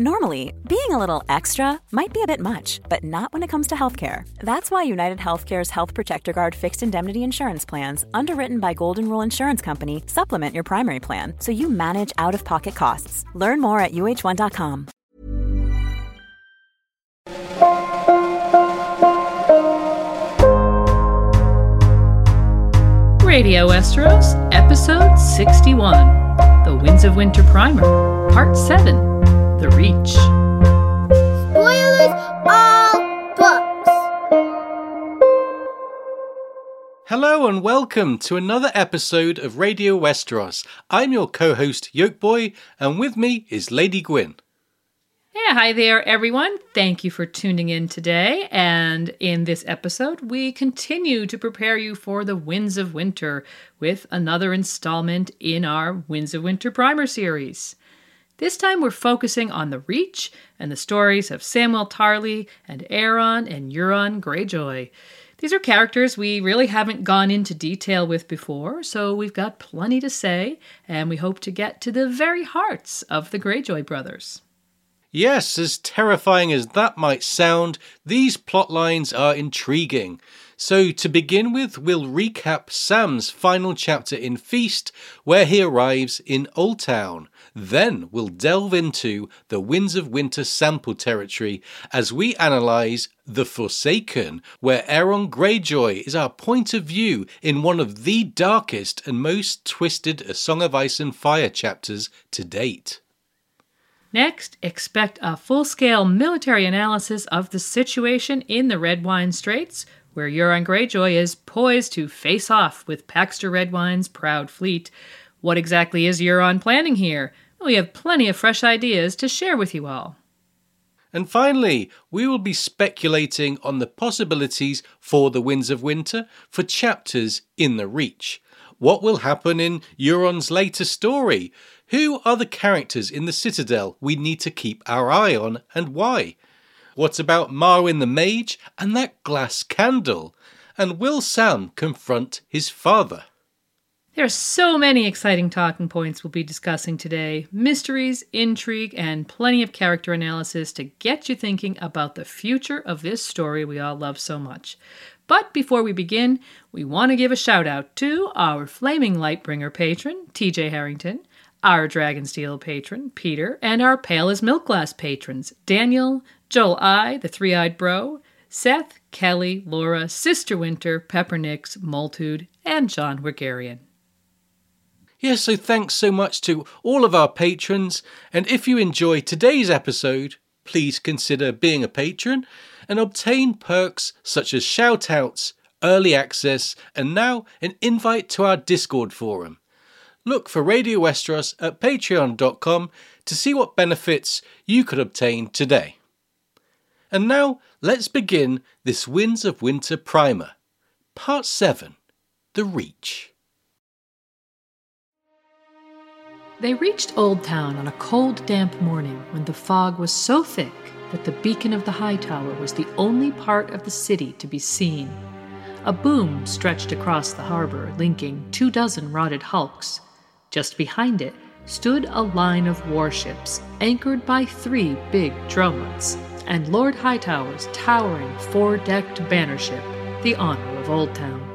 Normally, being a little extra might be a bit much, but not when it comes to healthcare. That's why United Healthcare's Health Protector Guard fixed indemnity insurance plans, underwritten by Golden Rule Insurance Company, supplement your primary plan so you manage out of pocket costs. Learn more at uh1.com. Radio Westeros, Episode 61 The Winds of Winter Primer, Part 7 The Reach. Spoilers all books. Hello and welcome to another episode of Radio Westeros. I'm your co-host Yolkboy, and with me is Lady Gwyn. Yeah, hi there, everyone. Thank you for tuning in today. And in this episode, we continue to prepare you for the Winds of Winter with another installment in our Winds of Winter Primer series. This time, we're focusing on the Reach and the stories of Samwell Tarly and Aeron and Euron Greyjoy. These are characters we really haven't gone into detail with before, so we've got plenty to say, and we hope to get to the very hearts of the Greyjoy brothers. Yes, as terrifying as that might sound, these plot lines are intriguing. So, to begin with, we'll recap Sam's final chapter in Feast, where he arrives in Old Town. Then we'll delve into the Winds of Winter sample territory as we analyse The Forsaken, where Aeron Greyjoy is our point of view in one of the darkest and most twisted A Song of Ice and Fire chapters to date. Next, expect a full scale military analysis of the situation in the Redwyne Straits, where Euron Greyjoy is poised to face off with Paxter Redwyne's proud fleet. What exactly is Euron planning here? We have plenty of fresh ideas to share with you all. And finally, we will be speculating on the possibilities for the Winds of Winter for chapters in the Reach. What will happen in Euron's later story? Who are the characters in the Citadel we need to keep our eye on and why? What about Marwyn the Mage and that glass candle? And will Sam confront his father? There are so many exciting talking points we'll be discussing today mysteries, intrigue, and plenty of character analysis to get you thinking about the future of this story we all love so much. But before we begin, we want to give a shout out to our Flaming Lightbringer patron, TJ Harrington, our Dragonsteel patron, Peter, and our Pale as Milk Glass patrons, Daniel, Joel I, the Three Eyed Bro, Seth, Kelly, Laura, Sister Winter, Peppernix, Moltude, and John Wigarian. Yes, so thanks so much to all of our patrons. And if you enjoy today's episode, please consider being a patron and obtain perks such as shoutouts, early access, and now an invite to our Discord forum. Look for Radio Westeros at patreon.com to see what benefits you could obtain today. And now let's begin this Winds of Winter primer. Part 7 The Reach. They reached Old Town on a cold, damp morning when the fog was so thick that the beacon of the high tower was the only part of the city to be seen. A boom stretched across the harbor, linking two dozen rotted hulks. Just behind it stood a line of warships, anchored by three big dromonds, and Lord Hightower's towering four decked banner ship, the Honor of Old Town.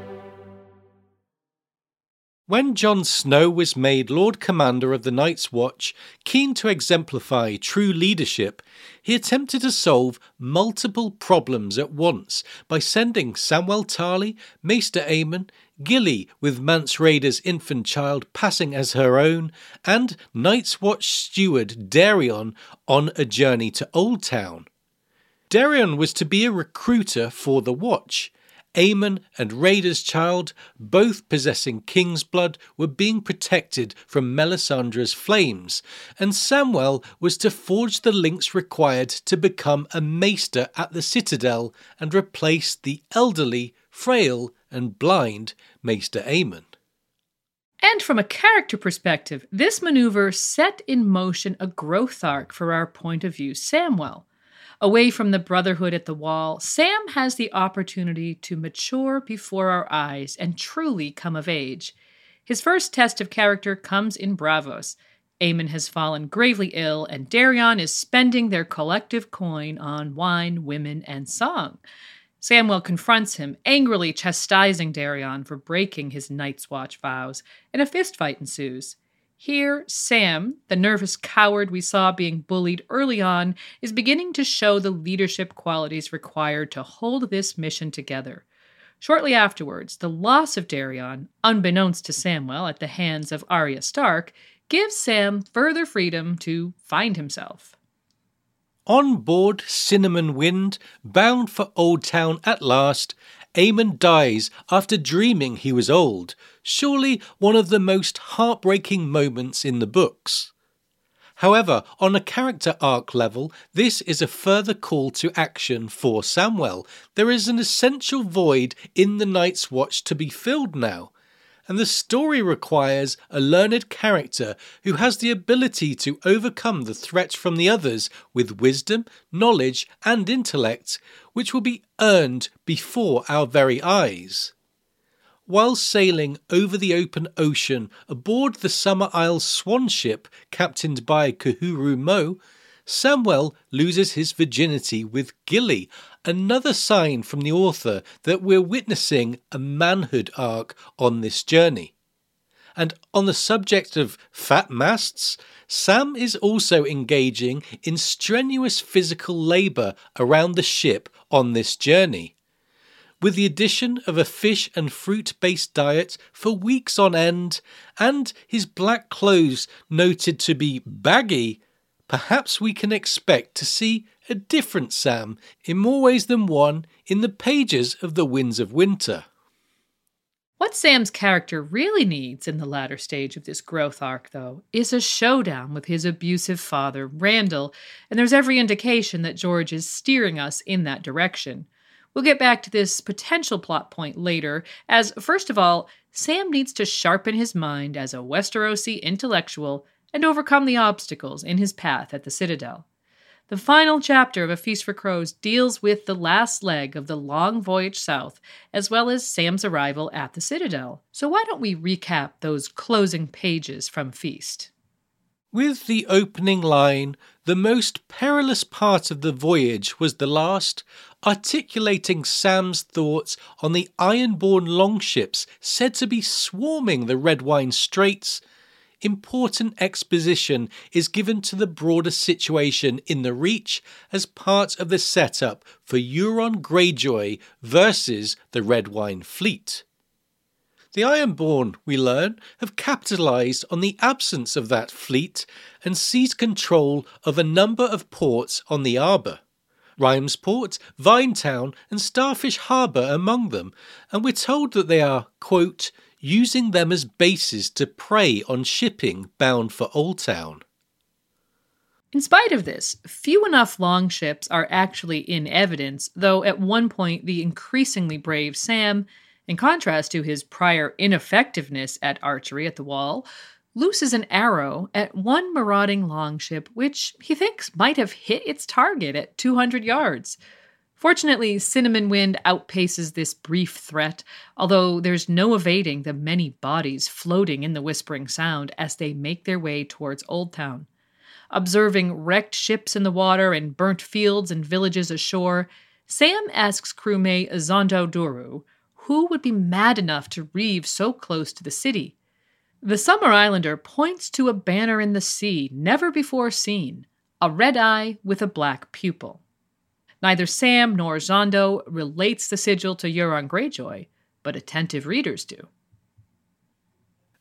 When Jon Snow was made Lord Commander of the Night's Watch, keen to exemplify true leadership, he attempted to solve multiple problems at once by sending Samwell Tarly, Maester Aemon, Gilly with Mance Rayder's infant child passing as her own, and Night's Watch steward Dareon on a journey to Old Town. Dareon was to be a recruiter for the Watch, Aemon and Rayder's child, both possessing king's blood, were being protected from Melisandre's flames, and Samwell was to forge the links required to become a maester at the citadel and replace the elderly, frail, and blind Maester Aemon. And from a character perspective, this maneuver set in motion a growth arc for our point of view Samwell. Away from the brotherhood at the wall, Sam has the opportunity to mature before our eyes and truly come of age. His first test of character comes in Braavos. Aemon has fallen gravely ill, and Dareon is spending their collective coin on wine, women, and song. Samwell confronts him, angrily chastising Dareon for breaking his Night's Watch vows, and a fistfight ensues. Here, Sam, the nervous coward we saw being bullied early on, is beginning to show the leadership qualities required to hold this mission together. Shortly afterwards, the loss of Dareon, unbeknownst to Samwell at the hands of Arya Stark, gives Sam further freedom to find himself. On board Cinnamon Wind, bound for Oldtown at last, Aemon dies after dreaming he was old, surely one of the most heartbreaking moments in the books. However, on a character arc level, this is a further call to action for Samwell. There is an essential void in the Night's Watch to be filled now, and the story requires a learned character who has the ability to overcome the threat from the others with wisdom, knowledge, and intellect, which will be earned before our very eyes. While sailing over the open ocean aboard the Summerisle Swan ship captained by Quhuru Mo, Samwell loses his virginity with Gilly, another sign from the author that we're witnessing a manhood arc on this journey. And on the subject of fat masts, Sam is also engaging in strenuous physical labour around the ship on this journey. With the addition of a fish and fruit based diet for weeks on end, and his black clothes noted to be baggy, perhaps we can expect to see a different Sam in more ways than one in the pages of The Winds of Winter. What Sam's character really needs in the latter stage of this growth arc, though, is a showdown with his abusive father, Randyll, and there's every indication that George is steering us in that direction. We'll get back to this potential plot point later, as, first of all, Sam needs to sharpen his mind as a Westerosi intellectual and overcome the obstacles in his path at the Citadel. The final chapter of A Feast for Crows deals with the last leg of the long voyage south, as well as Sam's arrival at the Citadel. So, why don't we recap those closing pages from Feast? With the opening line, the most perilous part of the voyage was the last, articulating Sam's thoughts on the iron-born longships said to be swarming the Redwyne Straits important exposition is given to the broader situation in the Reach as part of the setup for Euron Greyjoy versus the Redwyne fleet. The Ironborn, we learn, have capitalised on the absence of that fleet and seized control of a number of ports on the Arbor. Rhymesport, Vinetown, and Starfish Harbour among them, and we're told that they are, quote, using them as bases to prey on shipping bound for Oldtown. In spite of this, few enough longships are actually in evidence, though at one point the increasingly brave Sam, in contrast to his prior ineffectiveness at archery at the wall, looses an arrow at one marauding longship which he thinks might have hit its target at 200 yards. Fortunately, Cinnamon Wind outpaces this brief threat, although there's no evading the many bodies floating in the Whispering Sound as they make their way towards Oldtown. Observing wrecked ships in the water and burnt fields and villages ashore, Sam asks crewmate Azonto Duru who would be mad enough to reave so close to the city. The Summer Islander points to a banner in the sea never before seen a red eye with a black pupil. Neither Sam nor Xhondo relates the sigil to Euron Greyjoy, but attentive readers do.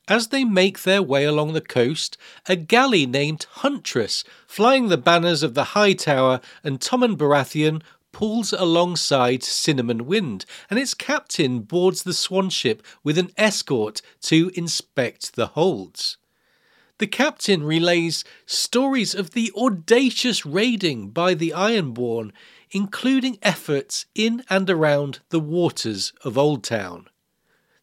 As they make their way along the coast, a galley named Huntress, flying the banners of the High Tower and Tommen Baratheon, pulls alongside Cinnamon Wind, and its captain boards the Swan ship with an escort to inspect the holds. The captain relays stories of the audacious raiding by the Ironborn, including efforts in and around the waters of Old Town.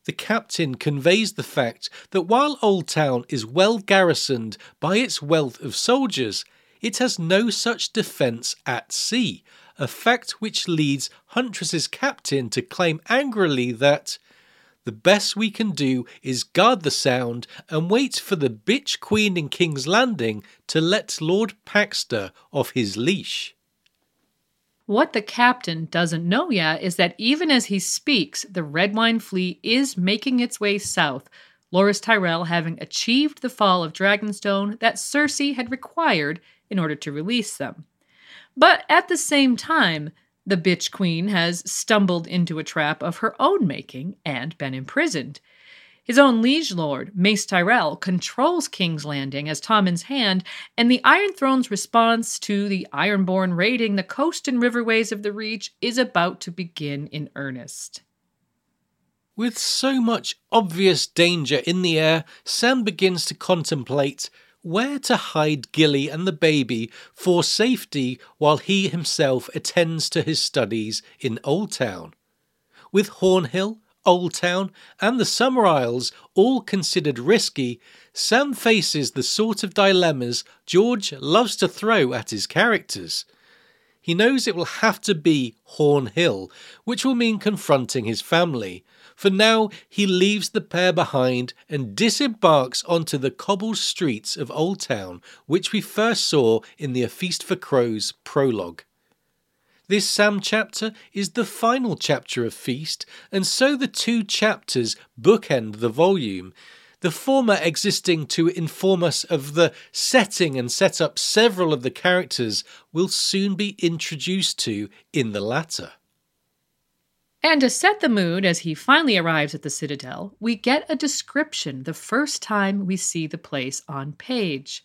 The captain conveys the fact that while Old Town is well garrisoned by its wealth of soldiers, it has no such defence at sea, a fact which leads Huntress's captain to claim angrily that the best we can do is guard the sound and wait for the bitch queen in King's Landing to let Lord Paxter off his leash. What the captain doesn't know yet is that even as he speaks, the Redwyne Fleet is making its way south, Loras Tyrell having achieved the fall of Dragonstone that Cersei had required in order to release them. But at the same time, the bitch queen has stumbled into a trap of her own making and been imprisoned. His own liege lord, Mace Tyrell, controls King's Landing as Tommen's hand, and the Iron Throne's response to the Ironborn raiding the coast and riverways of the Reach is about to begin in earnest. With so much obvious danger in the air, Sam begins to contemplate where to hide Gilly and the baby for safety while he himself attends to his studies in Old Town. With Hornhill, Old Town, and the Summer Isles all considered risky, Sam faces the sort of dilemmas George loves to throw at his characters. He knows it will have to be Horn Hill, which will mean confronting his family, for now he leaves the pair behind and disembarks onto the cobbled streets of Old Town, which we first saw in the A Feast for Crows prologue. This Sam chapter is the final chapter of Feast, and so the two chapters bookend the volume, the former existing to inform us of the setting and set up several of the characters we'll soon be introduced to in the latter. And to set the mood as he finally arrives at the Citadel, we get a description the first time we see the place on page.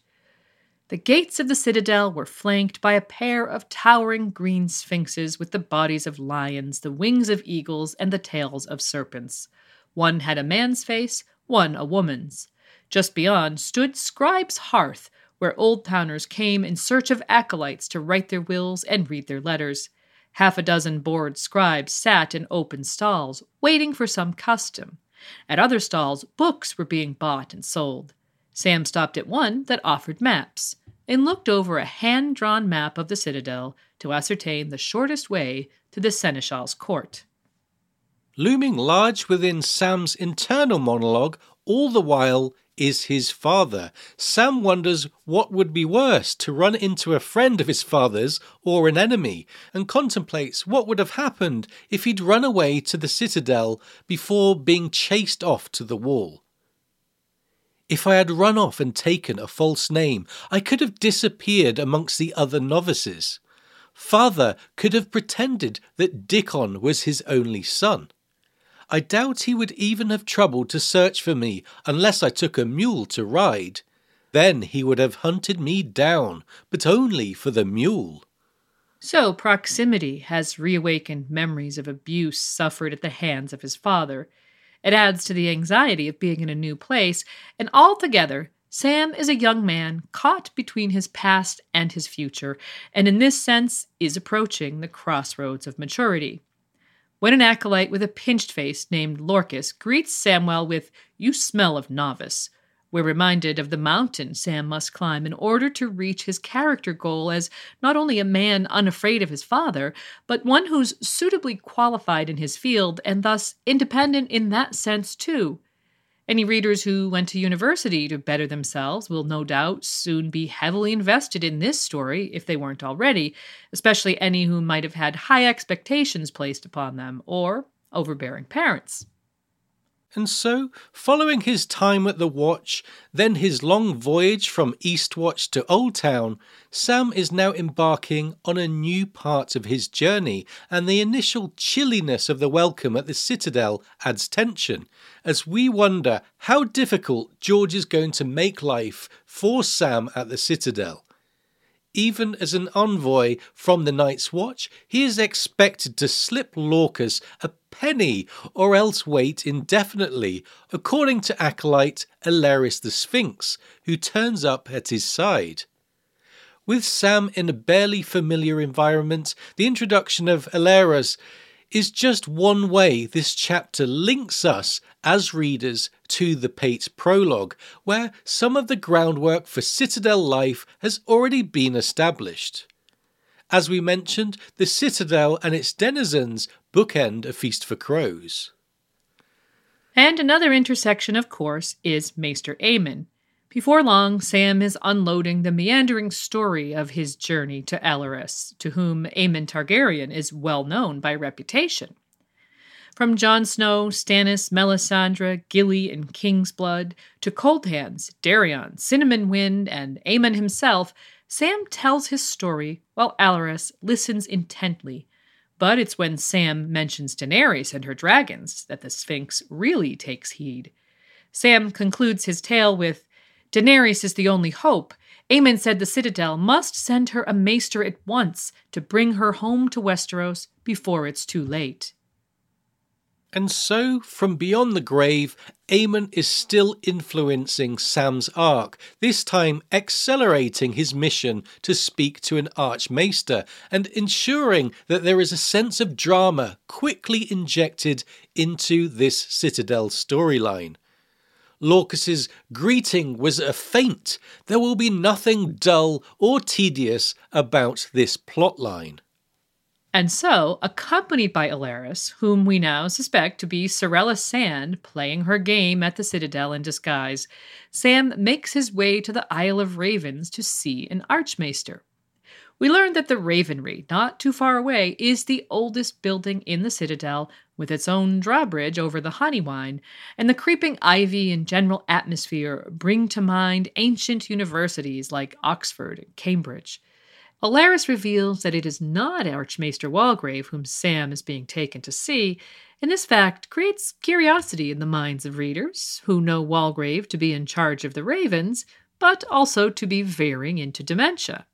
The gates of the citadel were flanked by a pair of towering green sphinxes with the bodies of lions, the wings of eagles, and the tails of serpents. One had a man's face, one a woman's. Just beyond stood Scribe's Hearth, where old towners came in search of acolytes to write their wills and read their letters. Half a dozen bored scribes sat in open stalls, waiting for some custom. At other stalls, books were being bought and sold. Sam stopped at one that offered maps and looked over a hand drawn map of the citadel to ascertain the shortest way to the seneschal's court. Looming large within Sam's internal monologue all the while is his father. Sam wonders what would be worse to run into a friend of his father's or an enemy, and contemplates what would have happened if he'd run away to the citadel before being chased off to the wall. If I had run off and taken a false name, I could have disappeared amongst the other novices. Father could have pretended that Dickon was his only son. I doubt he would even have troubled to search for me unless I took a mule to ride. Then he would have hunted me down, but only for the mule. So, proximity has reawakened memories of abuse suffered at the hands of his father. It adds to the anxiety of being in a new place, and altogether, Sam is a young man caught between his past and his future, and in this sense is approaching the crossroads of maturity. When an acolyte with a pinched face named Lorcas greets Samwell with, You smell of novice, we're reminded of the mountain Sam must climb in order to reach his character goal as not only a man unafraid of his father, but one who's suitably qualified in his field and thus independent in that sense too. Any readers who went to university to better themselves will no doubt soon be heavily invested in this story if they weren't already, especially any who might have had high expectations placed upon them or overbearing parents. And so, following his time at the Watch, then his long voyage from Eastwatch to Old Town, Sam is now embarking on a new part of his journey, and the initial chilliness of the welcome at the Citadel adds tension, as we wonder how difficult George is going to make life for Sam at the Citadel. Even as an envoy from the Night's Watch, he is expected to slip Lorcas a penny or else wait indefinitely, according to acolyte Alleras the Sphinx, who turns up at his side. With Sam in a barely familiar environment, the introduction of Alleras is just one way this chapter links us as readers to the Pate prologue, where some of the groundwork for Citadel life has already been established. As we mentioned, the Citadel and its denizens bookend A Feast for Crows. And another intersection, of course, is Maester Aemon, before long, Sam is unloading the meandering story of his journey to Alleras, to whom Aemon Targaryen is well known by reputation. From Jon Snow, Stannis, Melisandre, Gilly, and Kingsblood, to Cold Hands, Dareon, Cinnamon Wind, and Aemon himself, Sam tells his story while Alleras listens intently. But it's when Sam mentions Daenerys and her dragons that the Sphinx really takes heed. Sam concludes his tale with Daenerys is the only hope. Aemon said the Citadel must send her a maester at once to bring her home to Westeros before it's too late. And so, from beyond the grave, Aemon is still influencing Sam's arc, this time accelerating his mission to speak to an Archmaester and ensuring that there is a sense of drama quickly injected into this Citadel storyline. Lorcas's greeting was a feint. There will be nothing dull or tedious about this plotline. And so, accompanied by Alleras, whom we now suspect to be Sarella Sand playing her game at the Citadel in disguise, Sam makes his way to the Isle of Ravens to see an Archmaester. We learn that the Ravenry, not too far away, is the oldest building in the Citadel with its own drawbridge over the Honeywine, and the creeping ivy and general atmosphere bring to mind ancient universities like Oxford and Cambridge. Alleras reveals that it is not Archmaester Walgrave whom Sam is being taken to see, and this fact creates curiosity in the minds of readers who know Walgrave to be in charge of the Ravens, but also to be veering into dementia.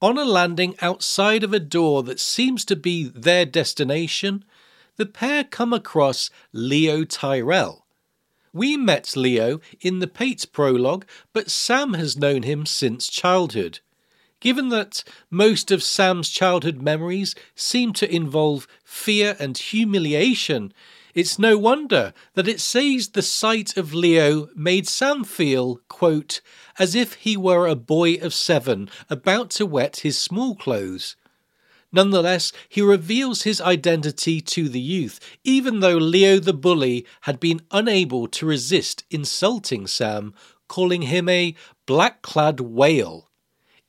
On a landing outside of a door that seems to be their destination, the pair come across Leo Tyrell. We met Leo in the Pate's prologue, but Sam has known him since childhood. Given that most of Sam's childhood memories seem to involve fear and humiliation, it's no wonder that it says the sight of Leo made Sam feel, quote, as if he were a boy of seven about to wet his small clothes. Nonetheless, he reveals his identity to the youth, even though Leo the bully had been unable to resist insulting Sam, calling him a black clad whale.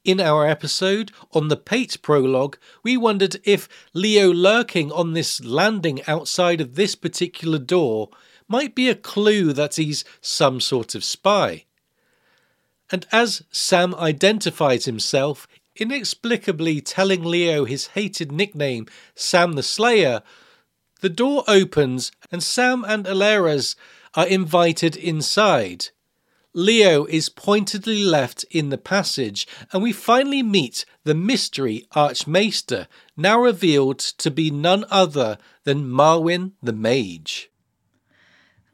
In our episode on the Pate prologue, we wondered if Leo lurking on this landing outside of this particular door might be a clue that he's some sort of spy. And as Sam identifies himself, inexplicably telling Leo his hated nickname, Sam the Slayer, the door opens and Sam and Alleras are invited inside. Leo is pointedly left in the passage, and we finally meet the mystery Archmaester, now revealed to be none other than Marwyn the Mage.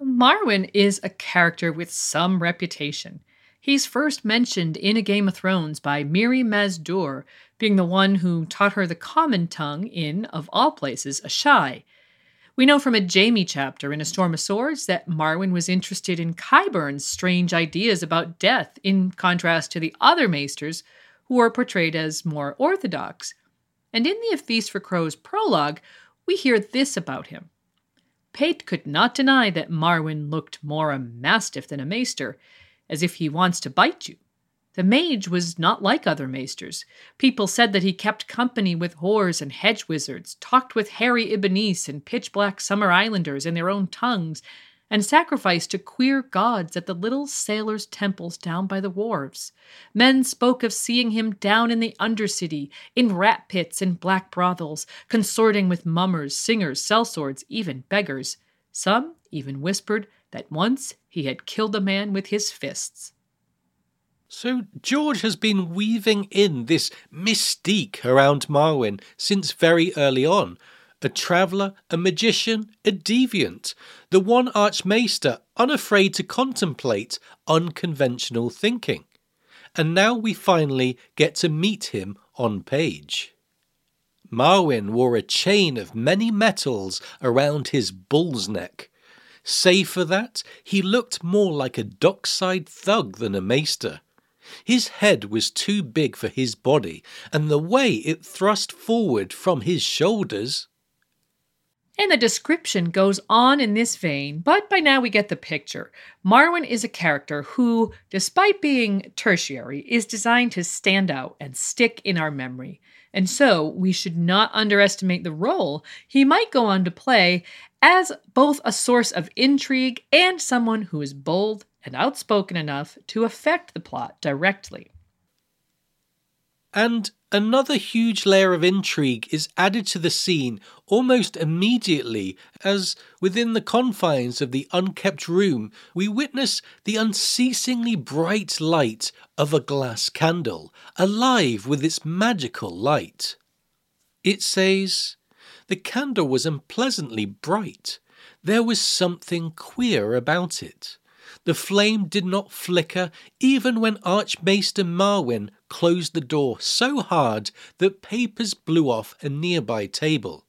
Marwyn is a character with some reputation. He's first mentioned in A Game of Thrones by Mirri Maz Duur, being the one who taught her the common tongue in, of all places, Asshai. We know from a Jaime chapter in A Storm of Swords that Marwyn was interested in Qyburn's strange ideas about death, in contrast to the other maesters who are portrayed as more orthodox. And in the A Feast for Crows prologue, we hear this about him. Pate could not deny that Marwyn looked more a mastiff than a maester, as if he wants to bite you. The mage was not like other maesters. People said that he kept company with whores and hedge wizards, talked with hairy Ibbenese and pitch black summer islanders in their own tongues, and sacrificed to queer gods at the little sailors' temples down by the wharves. Men spoke of seeing him down in the Undercity, in rat pits and black brothels, consorting with mummers, singers, sellswords, even beggars. Some even whispered that once he had killed a man with his fists. So George has been weaving in this mystique around Marwyn since very early on. A traveller, a magician, a deviant, the one archmaester unafraid to contemplate unconventional thinking. And now we finally get to meet him on page. Marwyn wore a chain of many metals around his bull's neck. Save for that, he looked more like a dockside thug than a maester. His head was too big for his body, and the way it thrust forward from his shoulders. And the description goes on in this vein, but by now we get the picture. Marwyn is a character who, despite being tertiary, is designed to stand out and stick in our memory. And so we should not underestimate the role he might go on to play as both a source of intrigue and someone who is bold and outspoken enough to affect the plot directly. And another huge layer of intrigue is added to the scene almost immediately, as within the confines of the unkept room, we witness the unceasingly bright light of a glass candle, alive with its magical light. It says, The candle was unpleasantly bright. There was something queer about it. The flame did not flicker even when Archmaester Marwyn closed the door so hard that papers blew off a nearby table.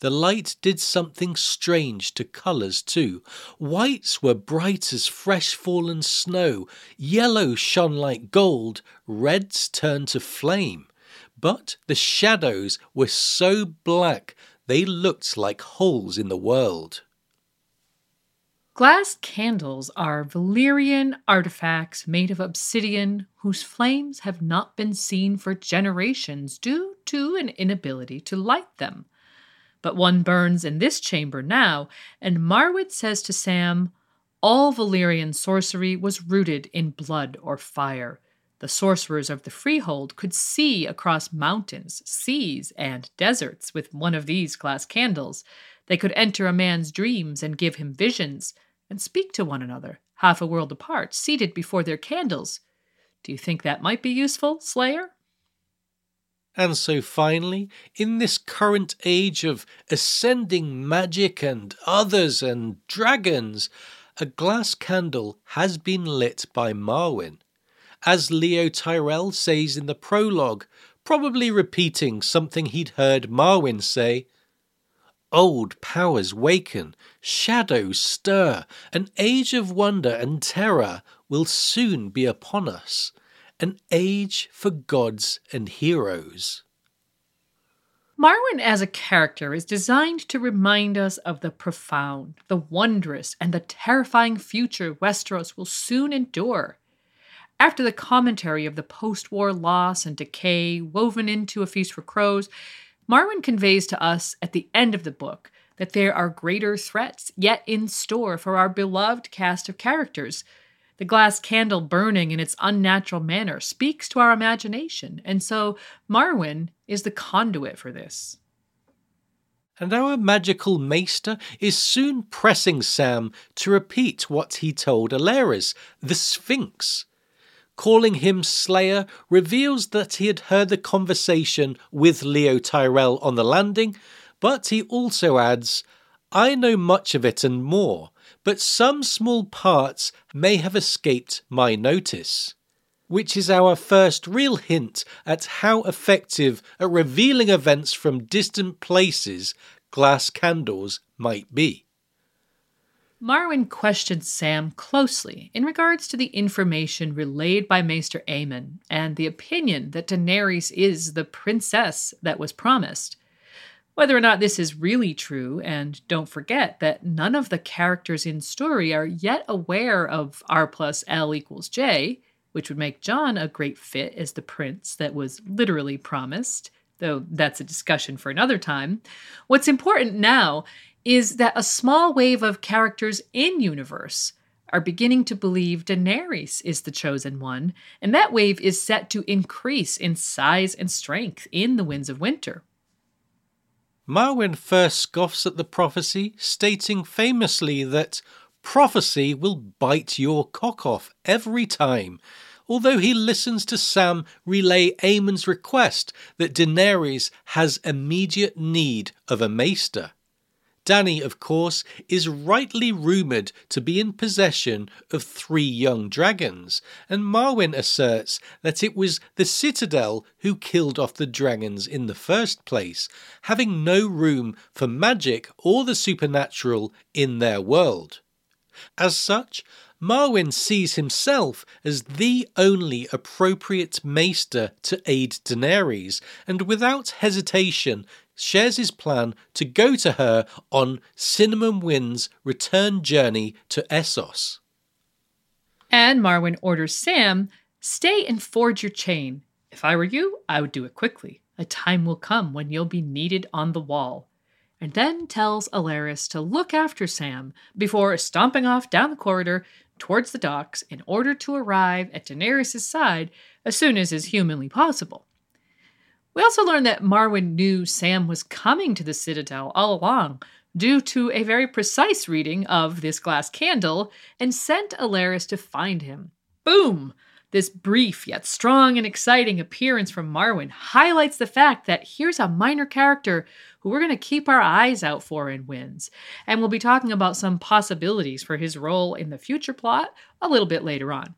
The light did something strange to colours too. Whites were bright as fresh fallen snow, yellow shone like gold, reds turned to flame. But the shadows were so black they looked like holes in the world. Glass candles are Valyrian artifacts made of obsidian whose flames have not been seen for generations due to an inability to light them. But one burns in this chamber now, and Marwyn says to Sam, All Valyrian sorcery was rooted in blood or fire. The sorcerers of the freehold could see across mountains, seas, and deserts with one of these glass candles. They could enter a man's dreams and give him visions, and speak to one another, half a world apart, seated before their candles. Do you think that might be useful, Slayer? And so finally, in this current age of ascending magic and others and dragons, a glass candle has been lit by Marwyn. As Leo Tyrell says in the prologue, probably repeating something he'd heard Marwyn say Old powers waken, shadows stir, an age of wonder and terror will soon be upon us, an age for gods and heroes. Marwyn as a character is designed to remind us of the profound, the wondrous, and the terrifying future Westeros will soon endure. After the commentary of the post war loss and decay woven into A Feast for Crows, Marwyn conveys to us at the end of the book that there are greater threats yet in store for our beloved cast of characters. The glass candle burning in its unnatural manner speaks to our imagination, and so Marwyn is the conduit for this. And our magical maester is soon pressing Sam to repeat what he told Alleras, the Sphinx calling him Slayer, reveals that he had heard the conversation with Leo Tyrell on the landing, but he also adds, I know much of it and more, but some small parts may have escaped my notice. Which is our first real hint at how effective at revealing events from distant places glass candles might be. Marwyn questioned Sam closely in regards to the information relayed by Maester Aemon and the opinion that Daenerys is the princess that was promised. Whether or not this is really true, and don't forget that none of the characters in story are yet aware of R plus L equals J, which would make Jon a great fit as the prince that was literally promised, though that's a discussion for another time. What's important now is that a small wave of characters in universe are beginning to believe Daenerys is the chosen one, and that wave is set to increase in size and strength in the Winds of Winter. Marwyn first scoffs at the prophecy, stating famously that prophecy will bite your cock off every time, although he listens to Sam relay Aemon's request that Daenerys has immediate need of a maester. Dany, of course, is rightly rumoured to be in possession of three young dragons, and Marwyn asserts that it was the Citadel who killed off the dragons in the first place, having no room for magic or the supernatural in their world. As such, Marwyn sees himself as the only appropriate maester to aid Daenerys, and without hesitation shares his plan to go to her on Cinnamon Wind's return journey to Essos. And Marwyn orders Sam, stay and forge your chain. If I were you, I would do it quickly. A time will come when you'll be needed on the wall. And then tells Alleras to look after Sam before stomping off down the corridor towards the docks in order to arrive at Daenerys' side as soon as is humanly possible. We also learned that Marwyn knew Sam was coming to the Citadel all along due to a very precise reading of this glass candle and sent Alleras to find him. Boom! This brief yet strong and exciting appearance from Marwyn highlights the fact that here's a minor character who we're going to keep our eyes out for in Winds, and we'll be talking about some possibilities for his role in the future plot a little bit later on.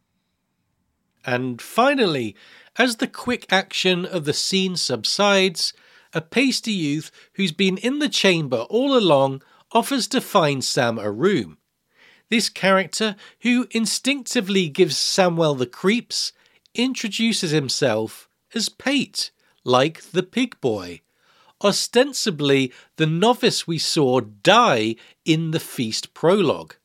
And finally, as the quick action of the scene subsides, a pasty youth who's been in the chamber all along offers to find Sam a room. This character, who instinctively gives Samwell the creeps, introduces himself as Pate, like the pig boy, ostensibly the novice we saw die in the feast prologue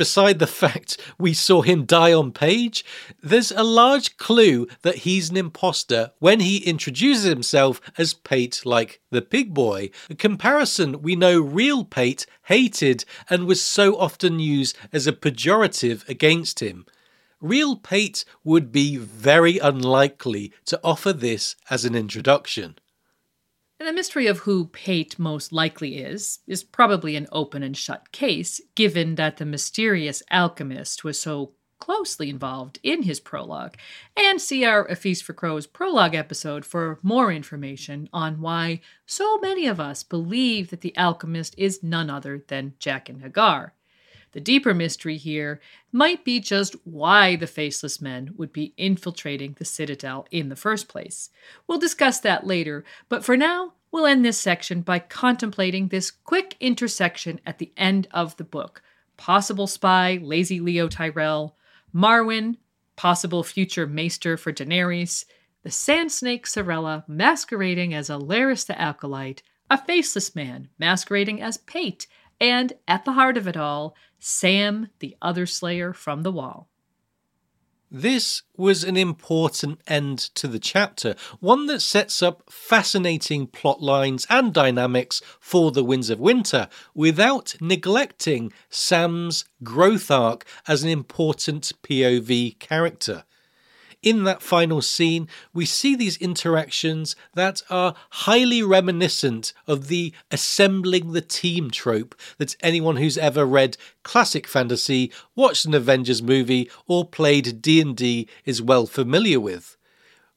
beside the fact we saw him die on page, there's a large clue that he's an imposter when he introduces himself as Pate like the pig boy, a comparison we know real Pate hated and was so often used as a pejorative against him. Real Pate would be very unlikely to offer this as an introduction. And the mystery of who Pate most likely is is probably an open and shut case, given that the mysterious alchemist was so closely involved in his prologue. And see our A Feast for Crows prologue episode for more information on why so many of us believe that the alchemist is none other than Jaqen H'ghar. The deeper mystery here might be just why the Faceless Men would be infiltrating the Citadel in the first place. We'll discuss that later, but for now, we'll end this section by contemplating this quick intersection at the end of the book. Possible spy, lazy Leo Tyrell, Marwyn, possible future maester for Daenerys, the sand snake Sarella masquerading as Alleras the Acolyte, a faceless man masquerading as Pate, and at the heart of it all, Sam, the other slayer from the wall. This was an important end to the chapter, one that sets up fascinating plot lines and dynamics for the Winds of Winter without neglecting Sam's growth arc as an important POV character in that final scene, we see these interactions that are highly reminiscent of the assembling the team trope that anyone who's ever read classic fantasy, watched an Avengers movie, or played D&D is well familiar with.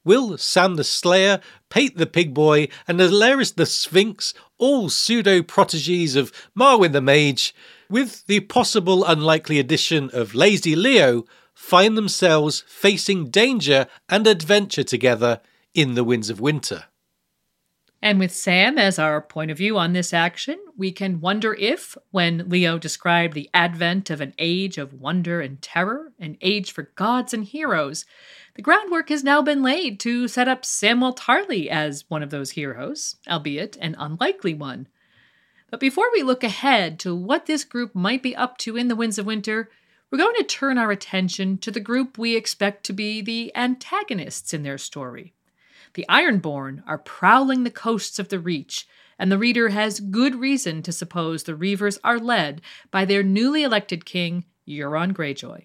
Will Sam the Slayer, Pate the Pig Boy, and Alleras the Sphinx, all pseudo proteges of Marwyn the Mage, with the possible unlikely addition of Lazy Leo, find themselves facing danger and adventure together in the winds of winter. And with Sam as our point of view on this action, we can wonder if, when Leo described the advent of an age of wonder and terror, an age for gods and heroes, the groundwork has now been laid to set up Samwell Tarly as one of those heroes, albeit an unlikely one. But before we look ahead to what this group might be up to in the Winds of Winter, we're going to turn our attention to the group we expect to be the antagonists in their story. The Ironborn are prowling the coasts of the Reach, and the reader has good reason to suppose the Reavers are led by their newly elected king, Euron Greyjoy.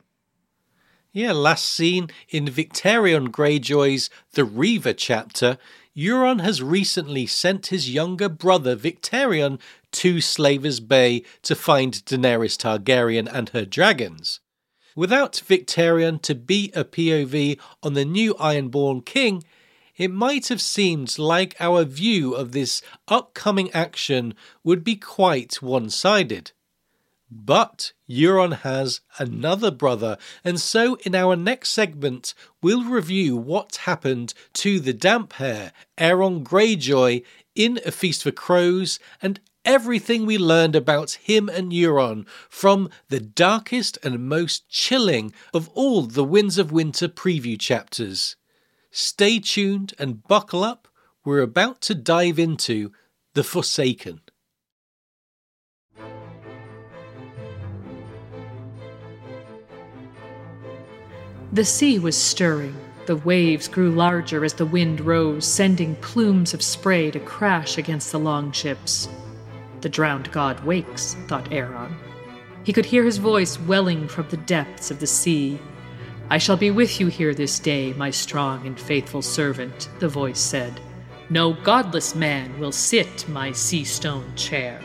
Yeah, last seen in Victarion Greyjoy's The Reaver chapter, Euron has recently sent his younger brother Victarion to Slaver's Bay to find Daenerys Targaryen and her dragons. Without Victarion to be a POV on the new Ironborn king, it might have seemed like our view of this upcoming action would be quite one sided. But Euron has another brother, and so in our next segment, we'll review what happened to the damp hair, Aeron Greyjoy, in A Feast for Crows, and everything we learned about him and Euron from the darkest and most chilling of all the Winds of Winter preview chapters. Stay tuned and buckle up, we're about to dive into The Forsaken. The sea was stirring. The waves grew larger as the wind rose, sending plumes of spray to crash against the long ships. The drowned god wakes, thought Aeron. He could hear his voice welling from the depths of the sea. I shall be with you here this day, my strong and faithful servant, the voice said. No godless man will sit my sea stone chair.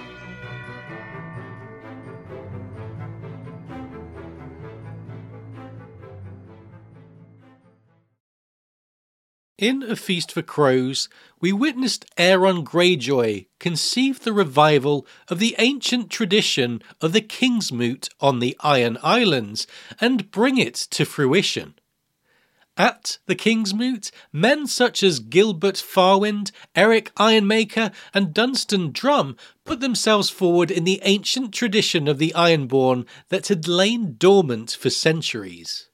In A Feast for Crows, we witnessed Aeron Greyjoy conceive the revival of the ancient tradition of the King's Moot on the Iron Islands and bring it to fruition. At the King's Moot, men such as Gylbert Farwynd, Erik Ironmaker, and Dunstan Drumm put themselves forward in the ancient tradition of the Ironborn that had lain dormant for centuries.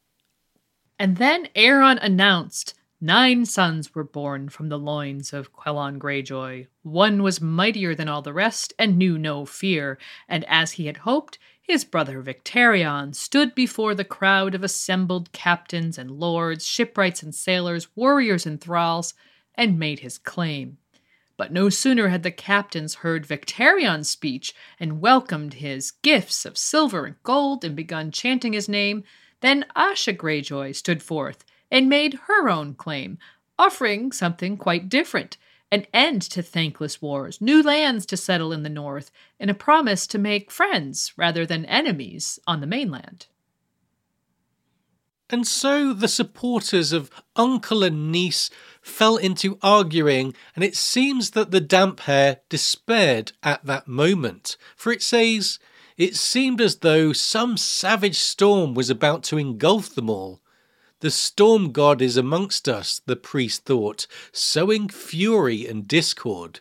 And then Aeron announced Nine sons were born from the loins of Quellon Greyjoy. One was mightier than all the rest and knew no fear, and as he had hoped, his brother Victarion stood before the crowd of assembled captains and lords, shipwrights and sailors, warriors and thralls, and made his claim. But no sooner had the captains heard Victarion's speech and welcomed his gifts of silver and gold and begun chanting his name than Asha Greyjoy stood forth and made her own claim, offering something quite different an end to thankless wars, new lands to settle in the north, and a promise to make friends rather than enemies on the mainland. And so the supporters of uncle and niece fell into arguing, and it seems that the Damphair despaired at that moment, for it says, It seemed as though some savage storm was about to engulf them all. The storm god is amongst us, the priest thought, sowing fury and discord.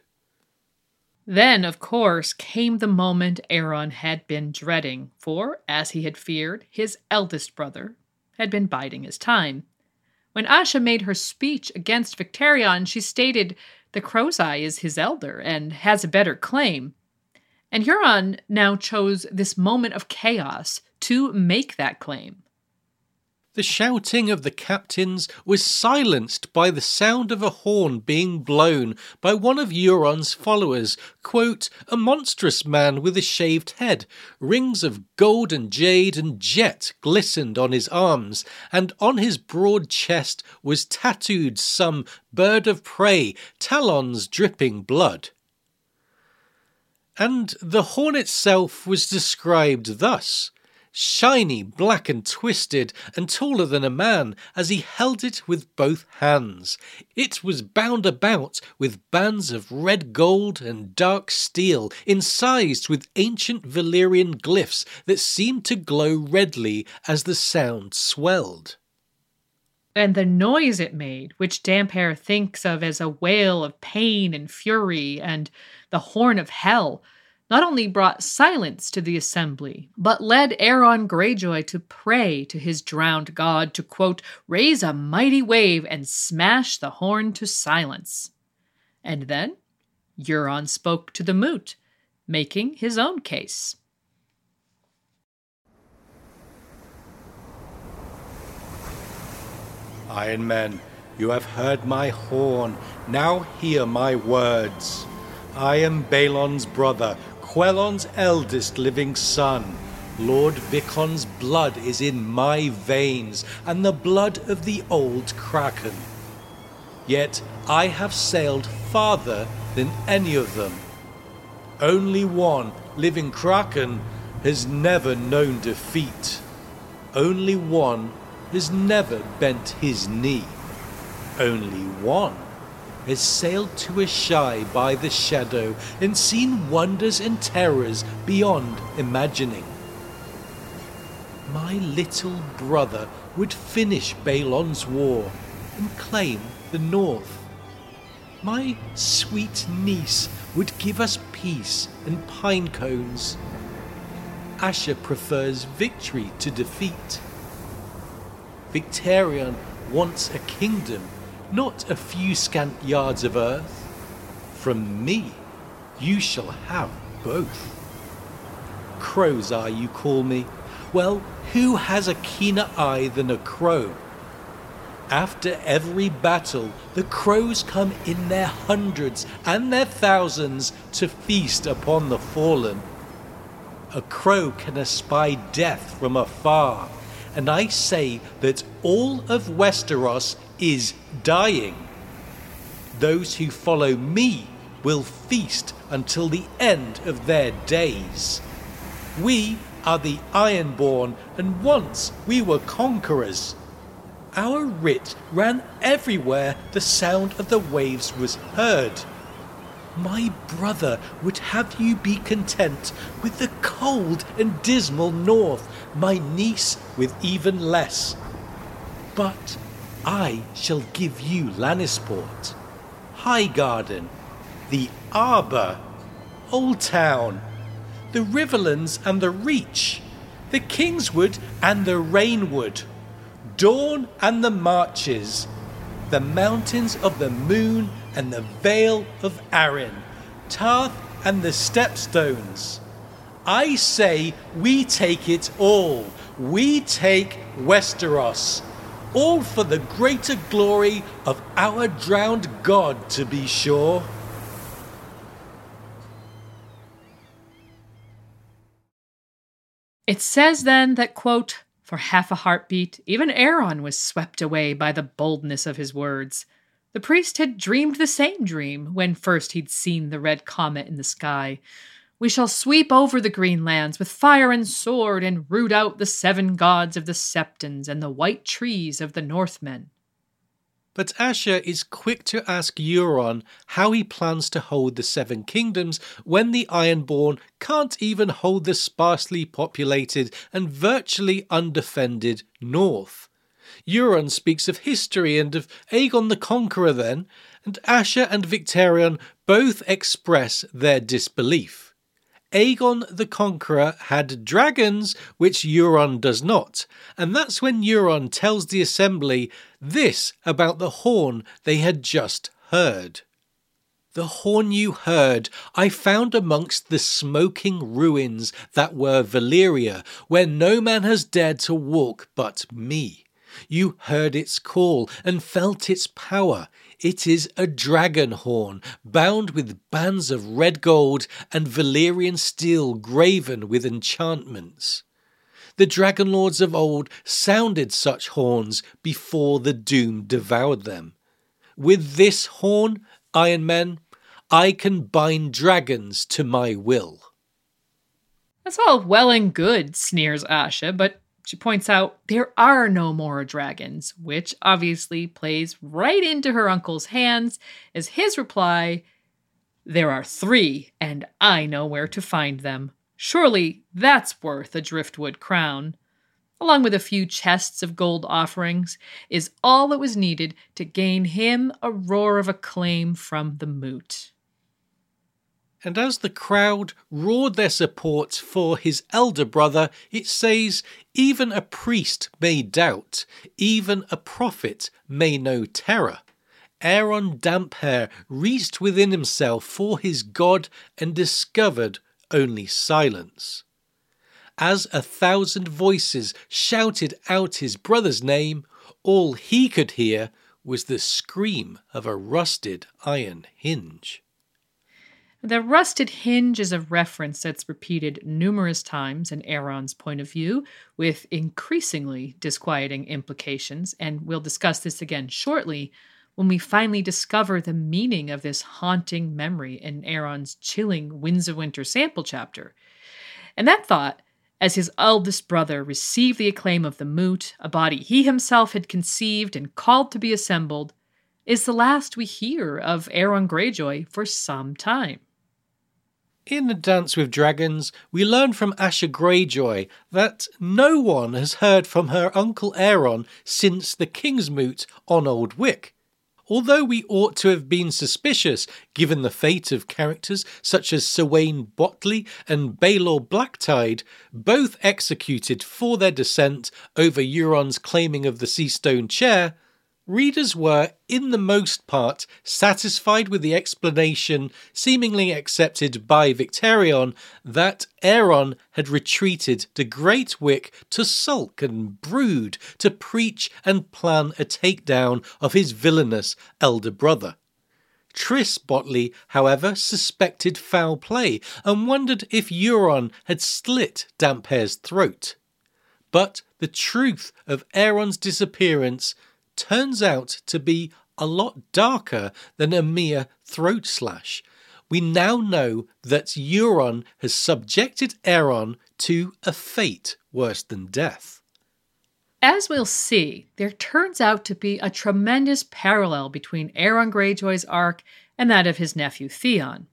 Then, of course, came the moment Aeron had been dreading, for, as he had feared, his eldest brother had been biding his time. When Asha made her speech against Victarion, she stated the crow's eye is his elder and has a better claim. And Euron now chose this moment of chaos to make that claim. The shouting of the captains was silenced by the sound of a horn being blown by one of Euron's followers, quote, a monstrous man with a shaved head. Rings of gold and jade and jet glistened on his arms, and on his broad chest was tattooed some bird of prey, talons dripping blood. And the horn itself was described thus shiny, black and twisted, and taller than a man, as he held it with both hands. It was bound about with bands of red gold and dark steel, incised with ancient Valyrian glyphs that seemed to glow redly as the sound swelled. And the noise it made, which Damphair thinks of as a wail of pain and fury, and the horn of hell, not only brought silence to the assembly, but led Aeron Greyjoy to pray to his drowned god to, quote, raise a mighty wave and smash the horn to silence. And then Euron spoke to the moot, making his own case. Iron Men, you have heard my horn. Now hear my words. I am Balon's brother, Quellon's eldest living son. Lord Vickon's blood is in my veins, and the blood of the old Kraken. Yet I have sailed farther than any of them. Only one living Kraken has never known defeat. only one has never bent his knee. Only one has sailed to Asshai by the shadow and seen wonders and terrors beyond imagining. My little brother would finish Balon's war and claim the north. My sweet niece would give us peace and pine cones. Asha prefers victory to defeat. Victarion wants a kingdom, not a few scant yards of earth. From me, you shall have both. Crows are you call me? Well, who has a keener eye than a crow? After every battle, the crows come in their hundreds and their thousands to feast upon the fallen. A crow can espy death from afar, and I say that all of Westeros is dying. Those who follow me will feast until the end of their days. We are the Ironborn, and once we were conquerors. Our writ ran everywhere the sound of the waves was heard. My brother would have you be content with the cold and dismal north, my niece with even less. But I shall give you Lannisport, Highgarden, the Arbor, Old Town, the Riverlands and the Reach, the Kingswood and the Rainwood, Dorne and the Marches, the Mountains of the Moon and the Vale of Arryn, Tarth and the Stepstones. I say we take it all. We take Westeros. All for the greater glory of our drowned god, to be sure. It says then that, quote, for half a heartbeat, even Aeron was swept away by the boldness of his words. The priest had dreamed the same dream when first he'd seen the red comet in the sky. We shall sweep over the green lands with fire and sword and root out the seven gods of the Septons and the white trees of the Northmen. But Asha is quick to ask Euron how he plans to hold the Seven Kingdoms when the Ironborn can't even hold the sparsely populated and virtually undefended North. Euron speaks of history and of Aegon the Conqueror then, and Asha and Victarion both express their disbelief. Aegon the Conqueror had dragons, which Euron does not, and that's when Euron tells the assembly this about the horn they had just heard. The horn you heard I found amongst the smoking ruins that were Valyria, where no man has dared to walk but me. You heard its call and felt its power. It is a dragon horn, bound with bands of red gold and Valyrian steel graven with enchantments. The dragon lords of old sounded such horns before the doom devoured them. With this horn, Iron Men, I can bind dragons to my will. That's all well and good, sneers Asha, but she points out there are no more dragons, which obviously plays right into her uncle's hands as his reply There are three, and I know where to find them. Surely that's worth a driftwood crown. Along with a few chests of gold offerings, is all that was needed to gain him a roar of acclaim from the moot and as the crowd roared their support for his elder brother, it says, Even a priest may doubt, even a prophet may know terror. Aeron Damphair reached within himself for his God and discovered only silence. As a thousand voices shouted out his brother's name, all he could hear was the scream of a rusted iron hinge. The rusted hinge is a reference that's repeated numerous times in Aeron's point of view, with increasingly disquieting implications, and we'll discuss this again shortly when we finally discover the meaning of this haunting memory in Aeron's chilling Winds of Winter sample chapter. And that thought as his eldest brother received the acclaim of the moot, a body he himself had conceived and called to be assembled, is the last we hear of Aeron Greyjoy for some time. In A Dance with Dragons, we learn from Asha Greyjoy that no one has heard from her uncle Aeron since the King's Moot on Old Wyk. Although we ought to have been suspicious, given the fate of characters such as Sawane Botley and Baelor Blacktide, both executed for their dissent over Euron's claiming of the Seastone chair, readers were, in the most part, satisfied with the explanation seemingly accepted by Victarion that Aeron had retreated to Great Wyk to sulk and brood, to preach and plan a takedown of his villainous elder brother. Tris Botley, however, suspected foul play and wondered if Euron had slit Damphair's throat. But the truth of Aeron's disappearance turns out to be a lot darker than a mere throat slash. We now know that Euron has subjected Aeron to a fate worse than death. As we'll see, there turns out to be a tremendous parallel between Aeron Greyjoy's arc and that of his nephew Theon.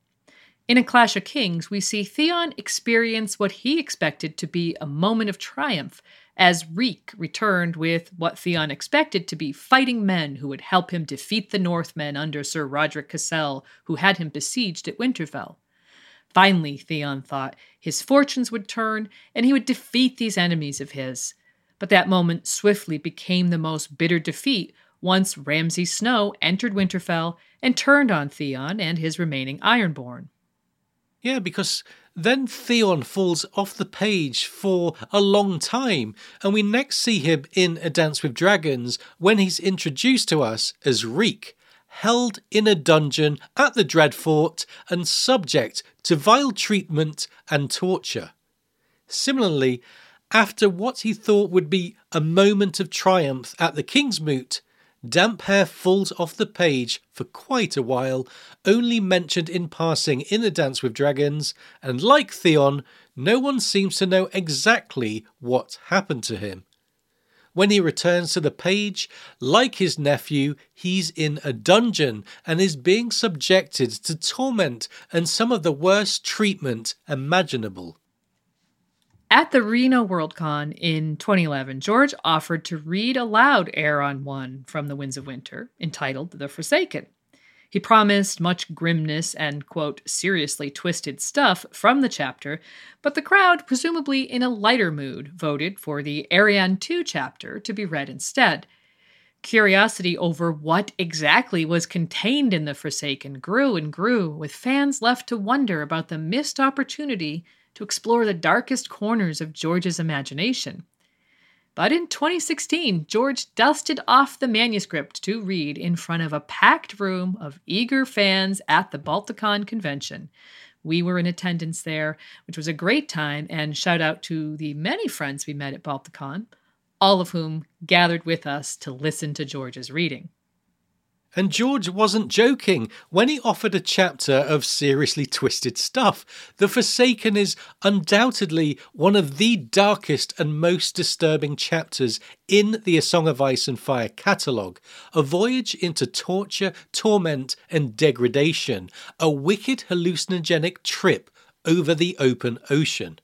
In A Clash of Kings, we see Theon experience what he expected to be a moment of triumph as Reek returned with what Theon expected to be fighting men who would help him defeat the Northmen under Sir Rodrik Cassel, who had him besieged at Winterfell. Finally, Theon thought, his fortunes would turn and he would defeat these enemies of his. But that moment swiftly became the most bitter defeat once Ramsay Snow entered Winterfell and turned on Theon and his remaining Ironborn. Yeah, because then Theon falls off the page for a long time, and we next see him in A Dance with Dragons when he's introduced to us as Reek, held in a dungeon at the Dreadfort and subject to vile treatment and torture. Similarly, after what he thought would be a moment of triumph at the King's Moot, Damphair falls off the page for quite a while, only mentioned in passing in A Dance with Dragons, and like Theon, no one seems to know exactly what happened to him. When he returns to the page, like his nephew, he's in a dungeon and is being subjected to torment and some of the worst treatment imaginable. At the Reno Worldcon in 2011, George offered to read aloud Aeron 1 from The Winds of Winter, entitled The Forsaken. He promised much grimness and, quote, seriously twisted stuff from the chapter, but the crowd, presumably in a lighter mood, voted for the Arianne 2 chapter to be read instead. Curiosity over what exactly was contained in The Forsaken grew and grew, with fans left to wonder about the missed opportunity to explore the darkest corners of George's imagination. But in 2016, George dusted off the manuscript to read in front of a packed room of eager fans at the Balticon convention. We were in attendance there, which was a great time, and shout out to the many friends we met at Balticon, all of whom gathered with us to listen to George's reading. And George wasn't joking when he offered a chapter of seriously twisted stuff. The Forsaken is undoubtedly one of the darkest and most disturbing chapters in the A Song of Ice and Fire catalogue. A voyage into torture, torment, and degradation. A wicked hallucinogenic trip over the open ocean.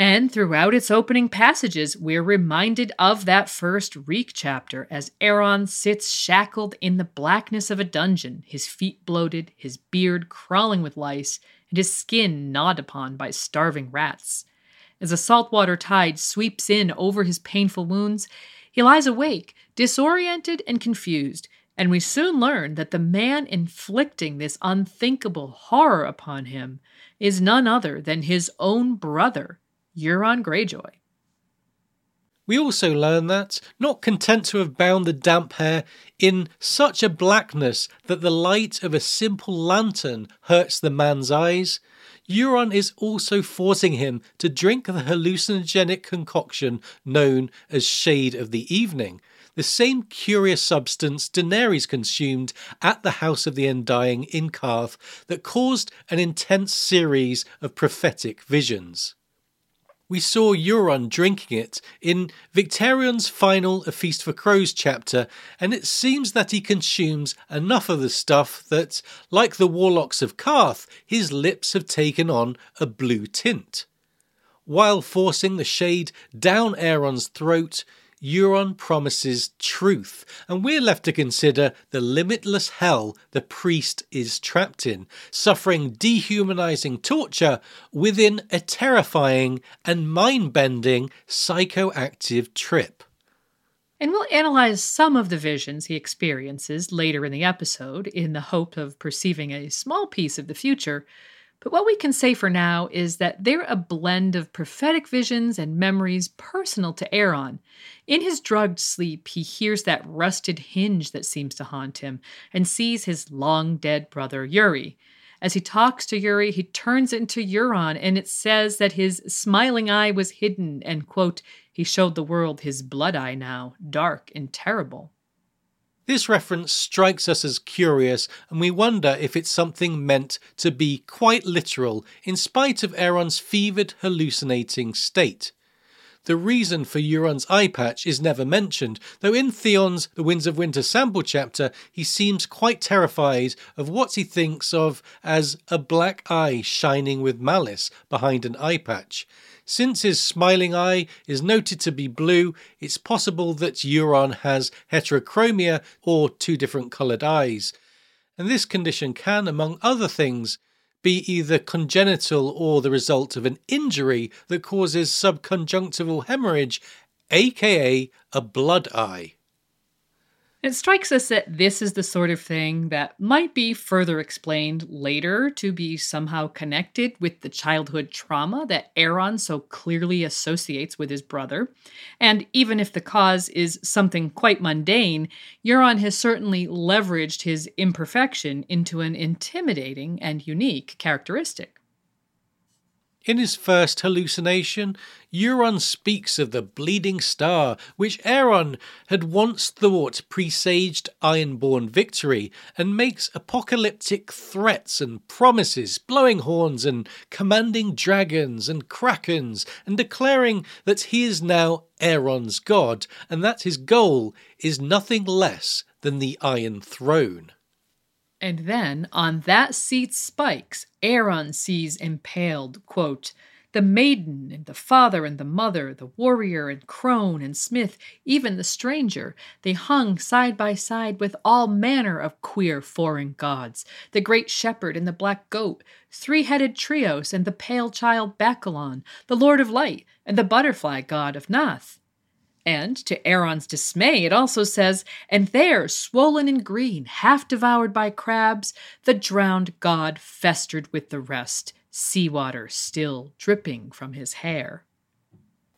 And throughout its opening passages, we're reminded of that first Reek chapter as Aeron sits shackled in the blackness of a dungeon, his feet bloated, his beard crawling with lice, and his skin gnawed upon by starving rats. As a saltwater tide sweeps in over his painful wounds, he lies awake, disoriented and confused, and we soon learn that the man inflicting this unthinkable horror upon him is none other than his own brother, Euron Greyjoy. We also learn that, not content to have bound the Damphair in such a blackness that the light of a simple lantern hurts the man's eyes, Euron is also forcing him to drink the hallucinogenic concoction known as Shade of the Evening, the same curious substance Daenerys consumed at the House of the Undying in Qarth that caused an intense series of prophetic visions. We saw Euron drinking it in Victarion's final A Feast for Crows chapter, and it seems that he consumes enough of the stuff that, like the warlocks of Qarth, his lips have taken on a blue tint. While forcing the shade down Aeron's throat, Euron promises truth, and we're left to consider the limitless hell the priest is trapped in, suffering dehumanizing torture within a terrifying and mind bending psychoactive trip. And we'll analyze some of the visions he experiences later in the episode in the hope of perceiving a small piece of the future but what we can say for now is that they're a blend of prophetic visions and memories personal to Aeron. In his drugged sleep, he hears that rusted hinge that seems to haunt him and sees his long dead brother Urri. As he talks to Urri, he turns into Euron, and it says that his smiling eye was hidden, and, quote, he showed the world his blood eye now, dark and terrible. This reference strikes us as curious, and we wonder if it's something meant to be quite literal, in spite of Aeron's fevered, hallucinating state. The reason for Euron's eye patch is never mentioned, though in Theon's The Winds of Winter sample chapter, he seems quite terrified of what he thinks of as a black eye shining with malice behind an eye patch. Since his smiling eye is noted to be blue, it's possible that Euron has heterochromia or two different coloured eyes. And this condition can, among other things, be either congenital or the result of an injury that causes subconjunctival hemorrhage, aka a blood eye. It strikes us that this is the sort of thing that might be further explained later to be somehow connected with the childhood trauma that Aeron so clearly associates with his brother. And even if the cause is something quite mundane, Euron has certainly leveraged his imperfection into an intimidating and unique characteristic. In his first hallucination, Euron speaks of the bleeding star, which Aeron had once thought presaged Ironborn victory, and makes apocalyptic threats and promises, blowing horns and commanding dragons and krakens, and declaring that he is now Aeron's god, and that his goal is nothing less than the Iron Throne. And then, on that seat's spikes, Aeron sees impaled, quote, the maiden and the father and the mother, the warrior and crone and smith, even the stranger, they hung side by side with all manner of queer foreign gods, the great shepherd and the black goat, three-headed Trios and the pale child Bakkalon, the lord of light and the butterfly god of Naath. And to Aeron's dismay, it also says, And there, swollen and green, half devoured by crabs, the drowned god festered with the rest, seawater still dripping from his hair.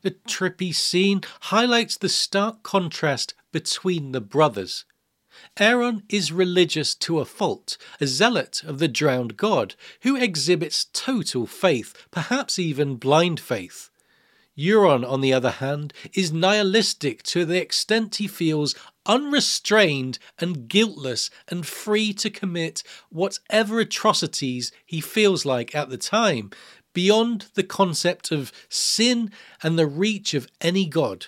The trippy scene highlights the stark contrast between the brothers. Aeron is religious to a fault, a zealot of the drowned god, who exhibits total faith, perhaps even blind faith. Euron, on the other hand, is nihilistic to the extent he feels unrestrained and guiltless and free to commit whatever atrocities he feels like at the time, beyond the concept of sin and the reach of any god.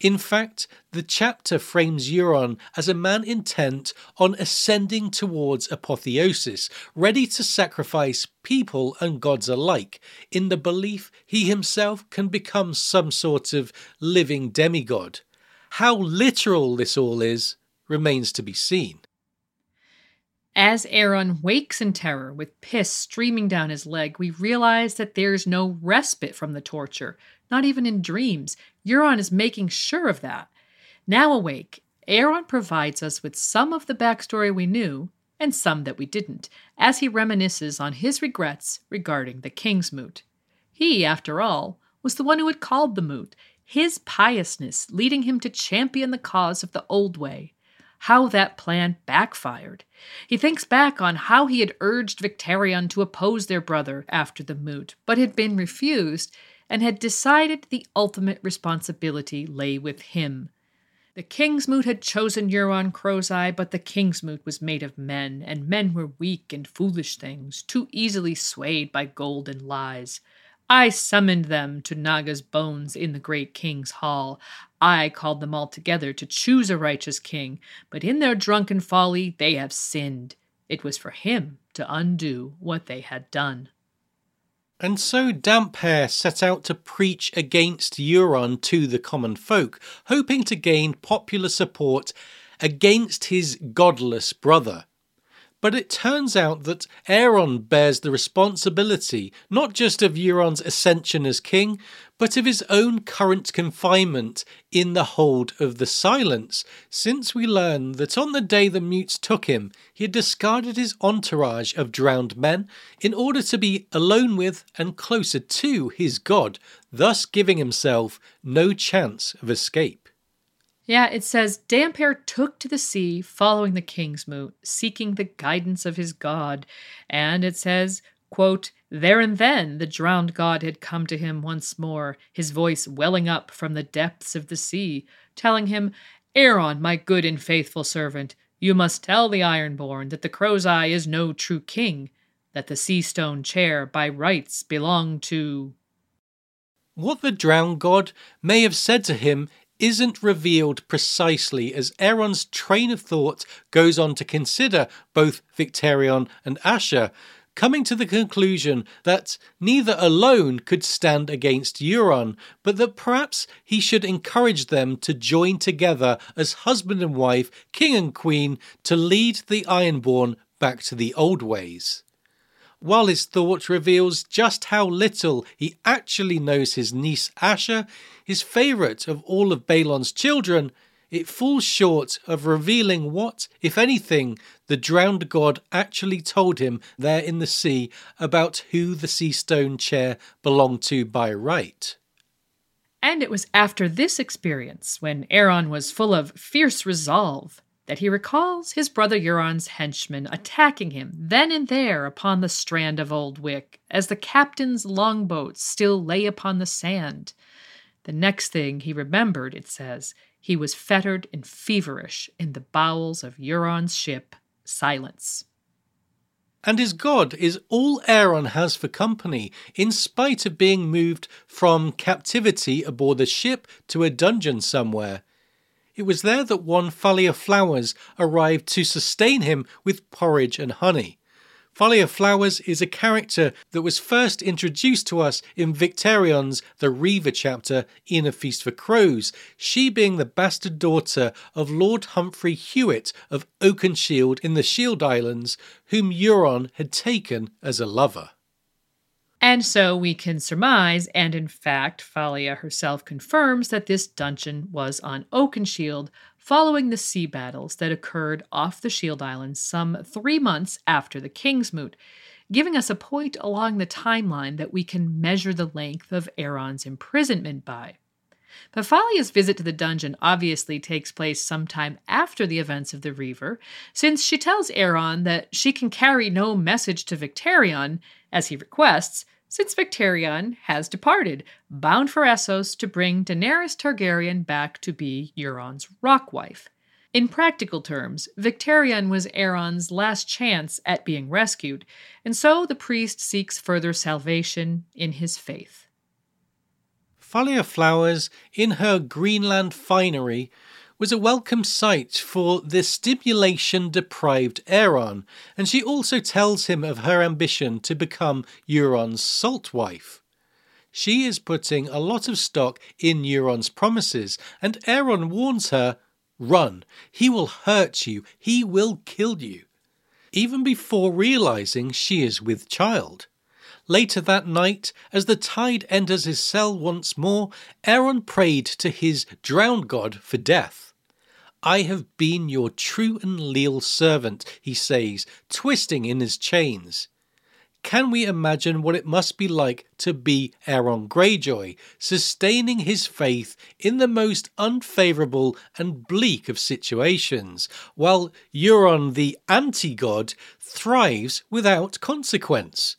In fact, the chapter frames Euron as a man intent on ascending towards apotheosis, ready to sacrifice people and gods alike, in the belief he himself can become some sort of living demigod. How literal this all is remains to be seen. As Aeron wakes in terror with piss streaming down his leg, we realize that there's no respite from the torture, not even in dreams. Euron is making sure of that. Now awake, Aeron provides us with some of the backstory we knew and some that we didn't, as he reminisces on his regrets regarding the King's Moot. He, after all, was the one who had called the moot, his piousness leading him to champion the cause of the old way. How that plan backfired. He thinks back on how he had urged Victarion to oppose their brother after the moot, but had been refused, and had decided the ultimate responsibility lay with him. The Kingsmoot had chosen Euron Crowseye, but the Kingsmoot was made of men, and men were weak and foolish things, too easily swayed by gold and lies. I summoned them to Nagga's bones in the great king's hall. I called them all together to choose a righteous king, but in their drunken folly they have sinned. It was for him to undo what they had done. And so Damphair set out to preach against Euron to the common folk, hoping to gain popular support against his godless brother. But it turns out that Aeron bears the responsibility not just of Euron's ascension as king, but of his own current confinement in the hold of the Silence, since we learn that on the day the mutes took him, he had discarded his entourage of drowned men in order to be alone with and closer to his god, thus giving himself no chance of escape. Yeah, it says Damphair took to the sea following the king's moot, seeking the guidance of his god. And it says, quote, There and then the drowned god had come to him once more, his voice welling up from the depths of the sea, telling him, Aeron, my good and faithful servant, you must tell the Ironborn that the Crow's Eye is no true king, that the sea stone chair by rights belonged to. What the drowned god may have said to him isn't revealed precisely as Aeron's train of thought goes on to consider both Victarion and Asha, coming to the conclusion that neither alone could stand against Euron, but that perhaps he should encourage them to join together as husband and wife, king and queen, to lead the Ironborn back to the old ways while his thought reveals just how little he actually knows his niece Asha, his favourite of all of Balon's children, it falls short of revealing what, if anything, the drowned god actually told him there in the sea about who the sea stone chair belonged to by right. And it was after this experience, when Aeron was full of fierce resolve, that he recalls his brother Euron's henchmen attacking him then and there upon the strand of Old Wyk, as the captain's longboat still lay upon the sand. The next thing he remembered, it says, he was fettered and feverish in the bowels of Euron's ship, Silence. And his god is all Aeron has for company, in spite of being moved from captivity aboard the ship to a dungeon somewhere. It was there that one Falia Flowers arrived to sustain him with porridge and honey. Falia Flowers is a character that was first introduced to us in Victarion's The Reaver chapter in A Feast for Crows, she being the bastard daughter of Lord Humfrey Hewett of Oakenshield in the Shield Islands, whom Euron had taken as a lover. And so we can surmise, and in fact, Falia herself confirms that this dungeon was on Oakenshield following the sea battles that occurred off the Shield Islands some three months after the Kingsmoot, giving us a point along the timeline that we can measure the length of Aeron's imprisonment by. But Falia's visit to the dungeon obviously takes place sometime after the events of the Reaver, since she tells Aeron that she can carry no message to Victarion, as he requests, since Victarion has departed, bound for Essos to bring Daenerys Targaryen back to be Euron's rock wife. In practical terms, Victarion was Aeron's last chance at being rescued, and so the priest seeks further salvation in his faith. Falia Flowers, in her Greenland finery, was a welcome sight for the stimulation deprived Aeron, and she also tells him of her ambition to become Euron's salt wife. She is putting a lot of stock in Euron's promises, and Aeron warns her Run, he will hurt you, he will kill you. Even before realizing she is with child. Later that night, as the tide enters his cell once more, Aeron prayed to his drowned god for death. I have been your true and leal servant, he says, twisting in his chains. Can we imagine what it must be like to be Aeron Greyjoy, sustaining his faith in the most unfavourable and bleak of situations, while Euron the anti god thrives without consequence?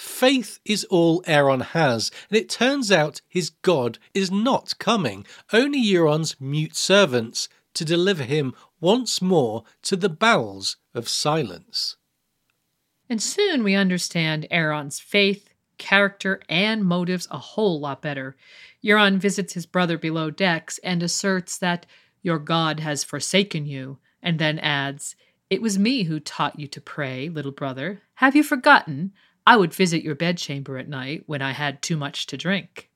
Faith is all Aeron has, and it turns out his god is not coming, only Euron's mute servants to deliver him once more to the bowels of silence. And soon we understand Aeron's faith, character and motives a whole lot better. Euron visits his brother below decks and asserts that your God has forsaken you, and then adds, It was me who taught you to pray, little brother. Have you forgotten? I would visit your bedchamber at night when I had too much to drink.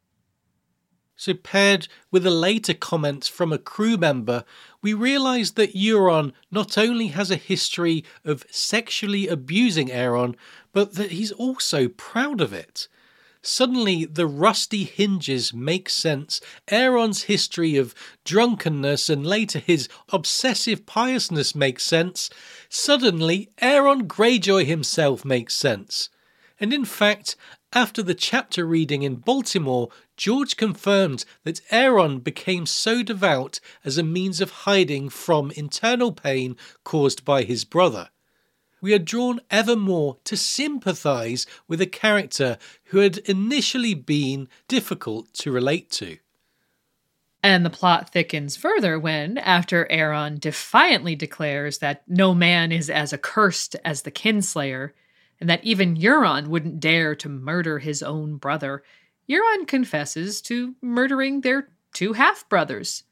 So, paired with the later comments from a crew member, we realise that Euron not only has a history of sexually abusing Aeron, but that he's also proud of it. Suddenly, the rusty hinges make sense. Aeron's history of drunkenness and later his obsessive piousness makes sense. Suddenly, Aeron Greyjoy himself makes sense. And in fact, after the chapter reading in Baltimore, George confirmed that Aeron became so devout as a means of hiding from internal pain caused by his brother we are drawn ever more to sympathise with a character who had initially been difficult to relate to. And the plot thickens further when, after Aeron defiantly declares that no man is as accursed as the kinslayer, and that even Euron wouldn't dare to murder his own brother, Euron confesses to murdering their two half brothers.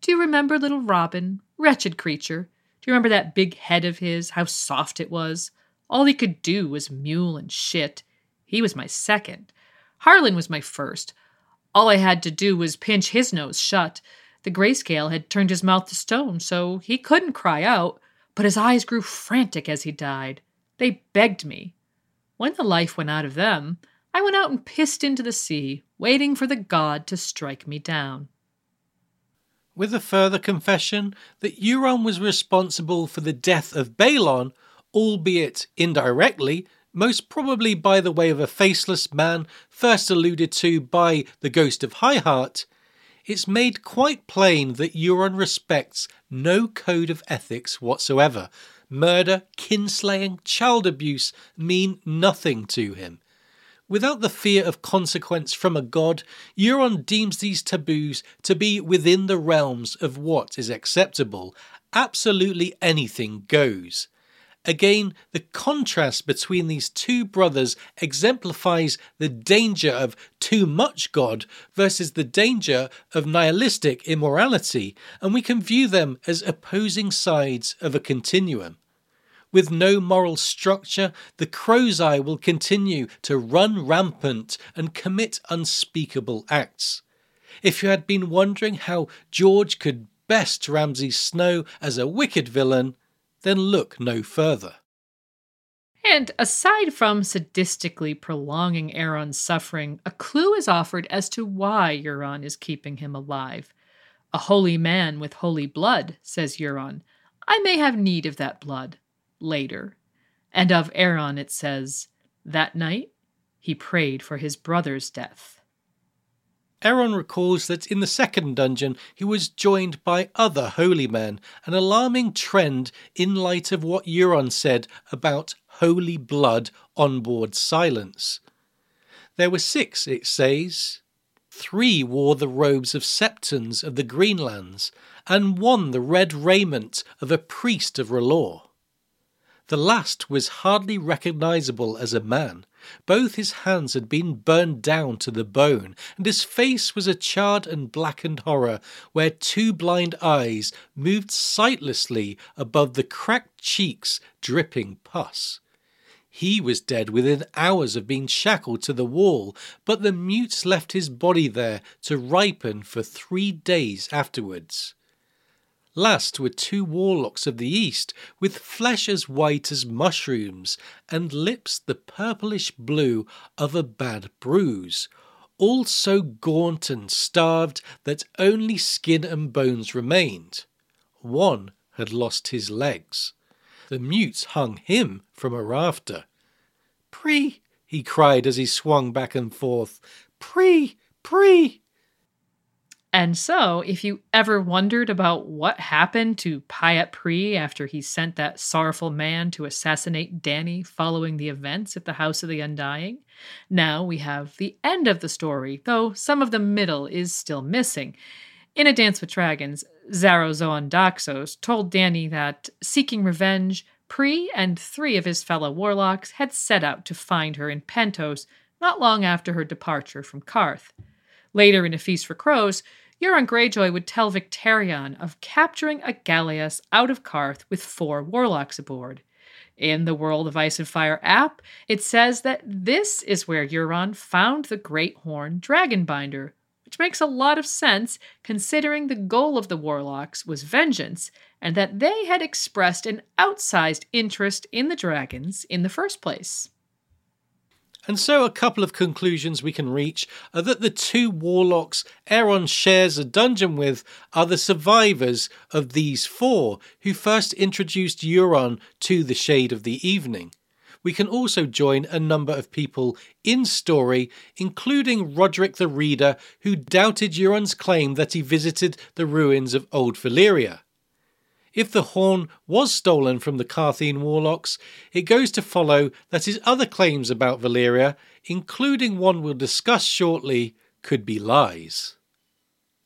Do you remember little Robin, wretched creature? Do you remember that big head of his? How soft it was? All he could do was mewl and shit. He was my second. Harlon was my first. All I had to do was pinch his nose shut. The grayscale had turned his mouth to stone, so he couldn't cry out, but his eyes grew frantic as he died. They begged me. When the life went out of them, I went out and pissed into the sea, waiting for the god to strike me down with a further confession that Euron was responsible for the death of Balon, albeit indirectly, most probably by the way of a faceless man first alluded to by the ghost of Highheart, it's made quite plain that Euron respects no code of ethics whatsoever. Murder, kinslaying, child abuse mean nothing to him. Without the fear of consequence from a god, Euron deems these taboos to be within the realms of what is acceptable. Absolutely anything goes. Again, the contrast between these two brothers exemplifies the danger of too much God versus the danger of nihilistic immorality, and we can view them as opposing sides of a continuum. With no moral structure, the crow's eye will continue to run rampant and commit unspeakable acts. If you had been wondering how George could best Ramsay Snow as a wicked villain, then look no further. And aside from sadistically prolonging Aeron's suffering, a clue is offered as to why Euron is keeping him alive. A holy man with holy blood, says Euron. I may have need of that blood later. And of Aeron it says, That night he prayed for his brother's death. Aeron recalls that in the second dungeon he was joined by other holy men, an alarming trend in light of what Euron said about holy blood on board silence. There were six, it says. Three wore the robes of septons of the Greenlands, and one the red raiment of a priest of R'hllor. The last was hardly recognizable as a man. Both his hands had been burned down to the bone, and his face was a charred and blackened horror, where two blind eyes moved sightlessly above the cracked cheeks dripping pus. He was dead within hours of being shackled to the wall, but the mutes left his body there to ripen for three days afterwards. Last were two warlocks of the east, with flesh as white as mushrooms, and lips the purplish blue of a bad bruise, all so gaunt and starved that only skin and bones remained. One had lost his legs. The mutes hung him from a rafter. Pree! he cried as he swung back and forth. Pree! Pree! And so, if you ever wondered about what happened to Pyat Pree after he sent that sorrowful man to assassinate Dany following the events at the House of the Undying, now we have the end of the story, though some of the middle is still missing. In A Dance with Dragons, Xaro Xhoan Daxos told Dany that, seeking revenge, Pree and three of his fellow warlocks had set out to find her in Pentos not long after her departure from Qarth. Later in A Feast for Crows, Euron Greyjoy would tell Victarion of capturing a galeass out of Qarth with four warlocks aboard. In the World of Ice and Fire app, it says that this is where Euron found the Great Horn Dragonbinder, which makes a lot of sense considering the goal of the Warlocks was vengeance and that they had expressed an outsized interest in the dragons in the first place. And so, a couple of conclusions we can reach are that the two warlocks Aeron shares a dungeon with are the survivors of these four who first introduced Euron to the Shade of the Evening. We can also join a number of people in story, including Rodrik the Reader, who doubted Euron's claim that he visited the ruins of Old Valyria. If the horn was stolen from the Qartheen warlocks, it goes to follow that his other claims about Valyria, including one we'll discuss shortly, could be lies.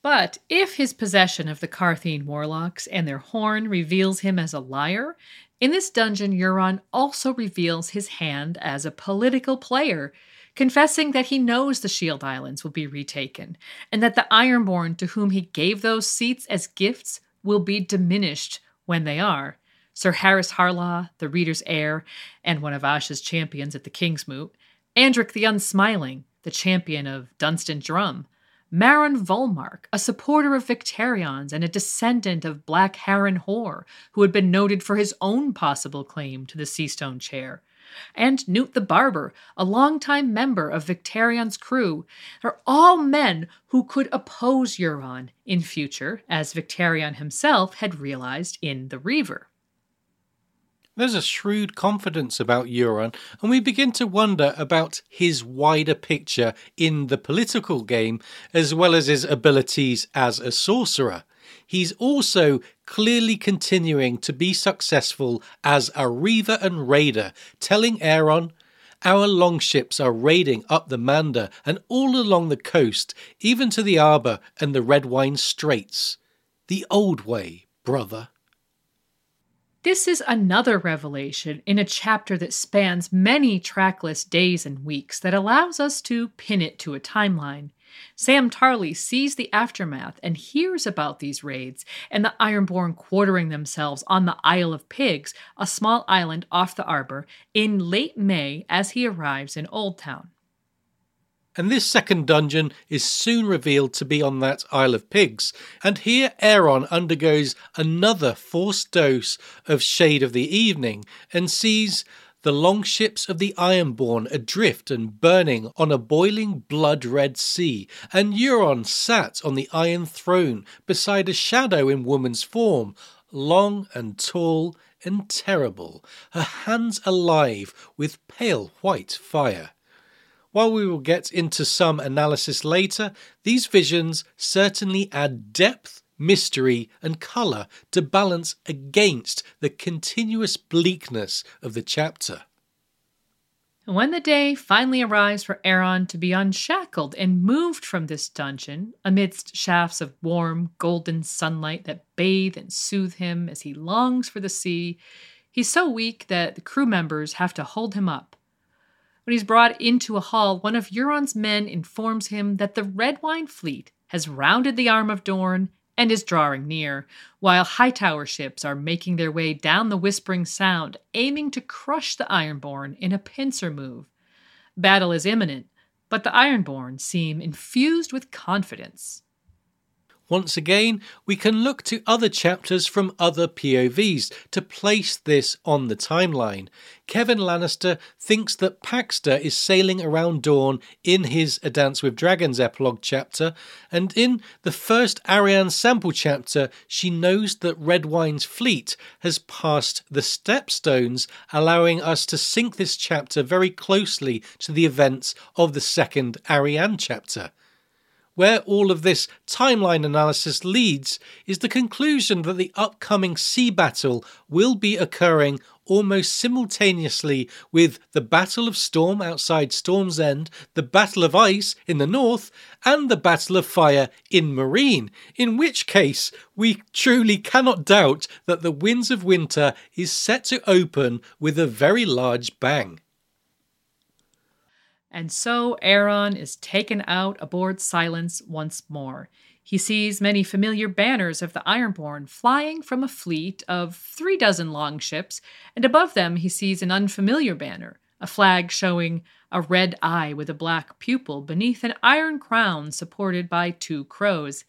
But if his possession of the Qartheen warlocks and their horn reveals him as a liar, in this dungeon Euron also reveals his hand as a political player, confessing that he knows the Shield Islands will be retaken, and that the Ironborn to whom he gave those seats as gifts will be diminished when they are. Sir Harras Harlaw, the reader's heir, and one of Asha's champions at the King's Moot, Andrik the Unsmiling, the champion of Dunstan Drumm, Maron Volmark, a supporter of Victarion's and a descendant of Black Harren Hoare, who had been noted for his own possible claim to the Seastone chair, and Newt the Barber, a longtime member of Victarion's crew, are all men who could oppose Euron in future, as Victarion himself had realized in The Reaver. There's a shrewd confidence about Euron, and we begin to wonder about his wider picture in the political game, as well as his abilities as a sorcerer he's also clearly continuing to be successful as a reaver and raider, telling Aeron, Our longships are raiding up the Mander and all along the coast, even to the Arbor and the Redwyne Straits. The old way, brother. This is another revelation in a chapter that spans many trackless days and weeks that allows us to pin it to a timeline. Sam Tarly sees the aftermath and hears about these raids and the Ironborn quartering themselves on the Isle of Pigs, a small island off the Arbor, in late May as he arrives in Oldtown. And this second dungeon is soon revealed to be on that Isle of Pigs. And here Aeron undergoes another forced dose of Shade of the Evening and sees the longships of the Ironborn adrift and burning on a boiling blood red sea, and Euron sat on the Iron Throne beside a shadow in woman's form, long and tall and terrible, her hands alive with pale white fire. While we will get into some analysis later, these visions certainly add depth mystery, and colour to balance against the continuous bleakness of the chapter. When the day finally arrives for Aeron to be unshackled and moved from this dungeon, amidst shafts of warm, golden sunlight that bathe and soothe him as he longs for the sea, he's so weak that the crew members have to hold him up. When he's brought into a hall, one of Euron's men informs him that the Redwyne fleet has rounded the Arm of Dorne and is drawing near, while Hightower ships are making their way down the Whispering Sound, aiming to crush the Ironborn in a pincer move. Battle is imminent, but the Ironborn seem infused with confidence. Once again, we can look to other chapters from other POVs to place this on the timeline. Kevan Lannister thinks that Paxter is sailing around Dorne in his A Dance with Dragons epilogue chapter, and in the first Arianne sample chapter, she knows that Redwyne's fleet has passed the Stepstones, allowing us to sync this chapter very closely to the events of the second Arianne chapter. Where all of this timeline analysis leads is the conclusion that the upcoming sea battle will be occurring almost simultaneously with the Battle of Storm outside Storm's End, the Battle of Ice in the north, and the Battle of Fire in Meereen, in which case we truly cannot doubt that the Winds of Winter is set to open with a very large bang. And so Aeron is taken out aboard Silence once more. He sees many familiar banners of the Ironborn flying from a fleet of three dozen longships, and above them he sees an unfamiliar banner, a flag showing a red eye with a black pupil beneath an iron crown supported by two crows.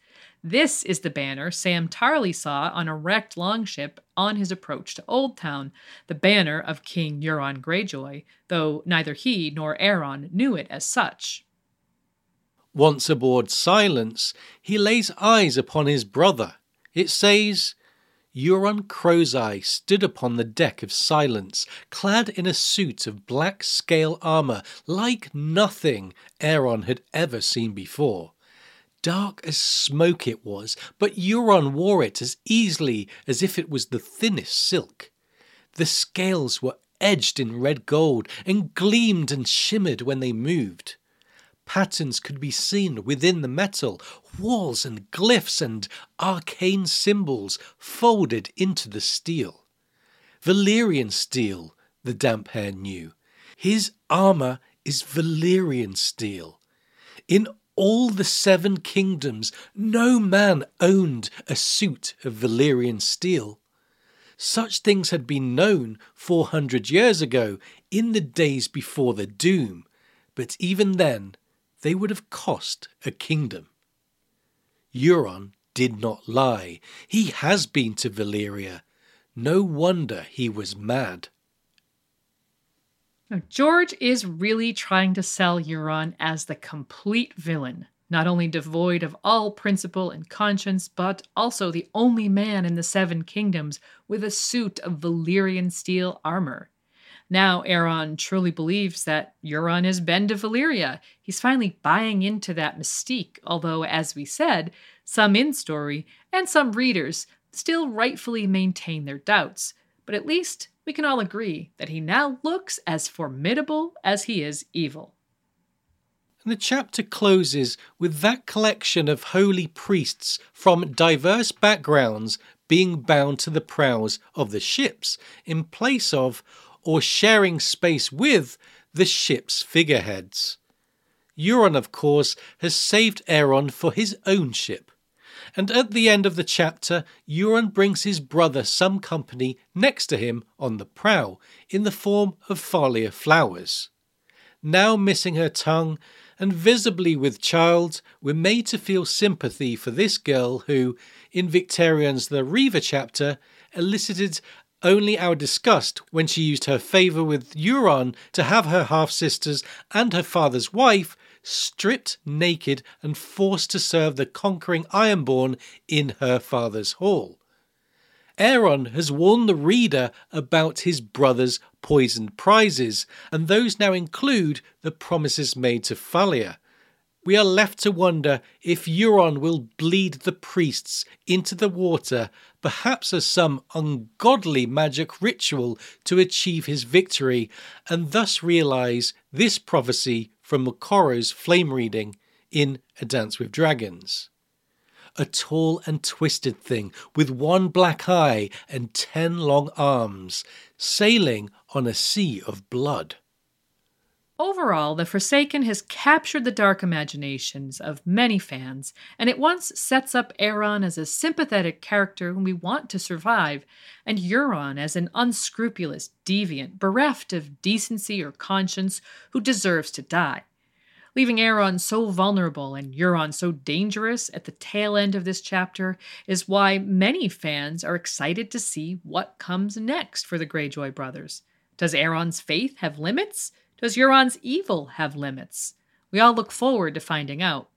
This is the banner Sam Tarly saw on a wrecked longship on his approach to Old Town, the banner of King Euron Greyjoy, though neither he nor Aeron knew it as such. Once aboard Silence, he lays eyes upon his brother. It says, Euron Crowseye stood upon the deck of Silence, clad in a suit of black scale armour like nothing Aeron had ever seen before. Dark as smoke it was, but Euron wore it as easily as if it was the thinnest silk. The scales were edged in red gold and gleamed and shimmered when they moved. Patterns could be seen within the metal, walls and glyphs and arcane symbols folded into the steel. Valyrian steel, the Damphair knew. His armour is Valyrian steel. In all the seven kingdoms, no man owned a suit of Valyrian steel. Such things had been known 400 years ago, in the days before the Doom, but even then they would have cost a kingdom. Euron did not lie. He has been to Valyria. No wonder he was mad. Now, George is really trying to sell Euron as the complete villain, not only devoid of all principle and conscience, but also the only man in the Seven Kingdoms with a suit of Valyrian steel armor. Now Aeron truly believes that Euron is Ben to Valyria. He's finally buying into that mystique, although, as we said, some in story and some readers still rightfully maintain their doubts. But at least we can all agree that he now looks as formidable as he is evil. And the chapter closes with that collection of holy priests from diverse backgrounds being bound to the prows of the ships in place of or sharing space with the ship's figureheads. Euron, of course, has saved Aeron for his own ship. And at the end of the chapter, Euron brings his brother some company next to him on the prow in the form of Falia flowers. Now missing her tongue and visibly with child, we're made to feel sympathy for this girl who, in Victarion's The Reaver chapter, elicited only our disgust when she used her favour with Euron to have her half sisters and her father's wife stripped naked and forced to serve the conquering Ironborn in her father's hall. Aeron has warned the reader about his brother's poisoned prizes, and those now include the promises made to Falia, we are left to wonder if Euron will bleed the priests into the water, perhaps as some ungodly magic ritual to achieve his victory, and thus realize this prophecy from Moqorro's flame reading in A Dance with Dragons. A tall and twisted thing with one black eye and ten long arms, sailing on a sea of blood. Overall, The Forsaken has captured the dark imaginations of many fans, and it once sets up Aeron as a sympathetic character whom we want to survive, and Euron as an unscrupulous deviant, bereft of decency or conscience, who deserves to die. Leaving Aeron so vulnerable and Euron so dangerous at the tail end of this chapter is why many fans are excited to see what comes next for the Greyjoy brothers. Does Aeron's faith have limits? Does Euron's evil have limits? We all look forward to finding out.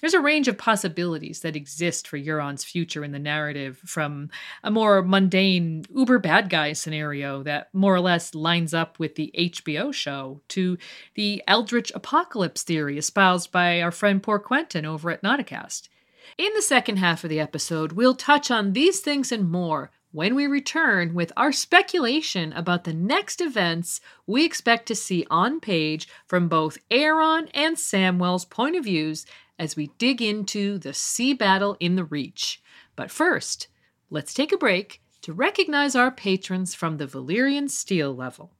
There's a range of possibilities that exist for Euron's future in the narrative, from a more mundane uber bad guy scenario that more or less lines up with the HBO show, to the Eldritch apocalypse theory espoused by our friend Poor Quentin over at Nauticast. In the second half of the episode, we'll touch on these things and more when we return with our speculation about the next events we expect to see on page from both Aeron and Samwell's point of views as we dig into the sea battle in the Reach. But first, let's take a break to recognize our patrons from the Valyrian Steel level.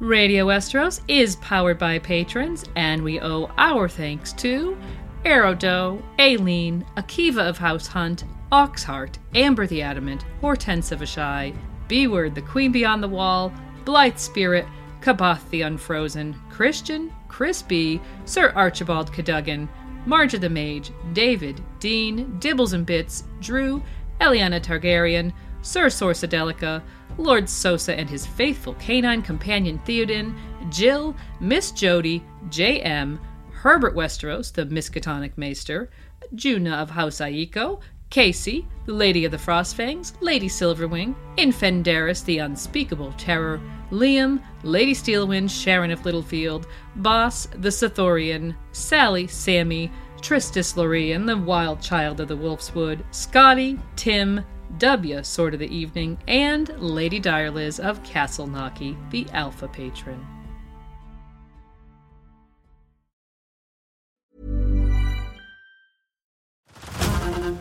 Radio Westeros is powered by patrons, and we owe our thanks to Aerodo, Aileen, Akiva of House Hunt, Oxheart, Amber the Adamant, Hortense of Ashai, B-Word the Queen Beyond the Wall, Blythe Spirit, Kaboth the Unfrozen, Christian, Chris B, Sir Archibald Cadogan, Marja the Mage, David, Dean, Dibbles and Bits, Drew, Eliana Targaryen, Sir Sorsadelica, Lord Sosa and his faithful canine companion Theoden, Jill, Miss Jody, J.M., Herbert Westeros, the Miskatonic Maester, Juna of House Aiko, Casey, the Lady of the Frostfangs, Lady Silverwing, Infendaris, the Unspeakable Terror, Liam, Lady Steelwind, Sharon of Littlefield, Boss, the Sithorian, Sally, Sammy, Tristis Lorien, the Wild Child of the Wolfswood, Scotty, Tim, W, Sword of the Evening, and Lady Direliz of Castle Naki, the Alpha Patron.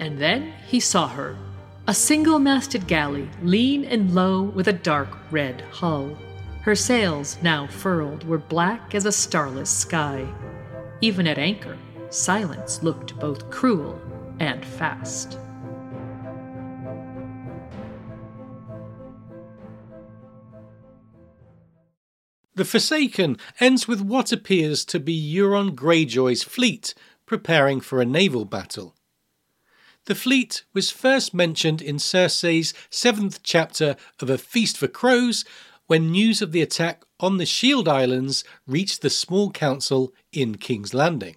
And then he saw her. A single masted galley, lean and low, with a dark red hull. Her sails, now furled, were black as a starless sky. Even at anchor, silence looked both cruel and fast. The Forsaken ends with what appears to be Euron Greyjoy's fleet preparing for a naval battle. The fleet was first mentioned in Cersei's seventh chapter of A Feast for Crows when news of the attack on the Shield Islands reached the small council in King's Landing.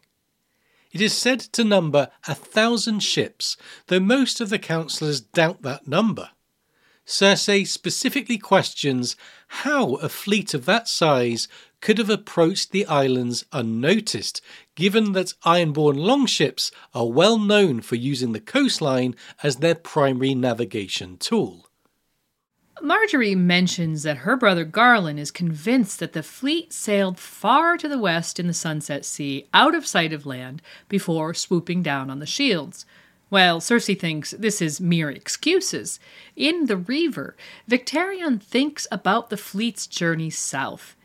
It is said to number a thousand ships, though most of the councillors doubt that number. Cersei specifically questions how a fleet of that size could have approached the islands unnoticed, given that Ironborn longships are well known for using the coastline as their primary navigation tool. Margaery mentions that her brother Garland is convinced that the fleet sailed far to the west in the Sunset Sea, out of sight of land, before swooping down on the shields. Well, Cersei thinks this is mere excuses. In The Reaver, Victarion thinks about the fleet's journey south.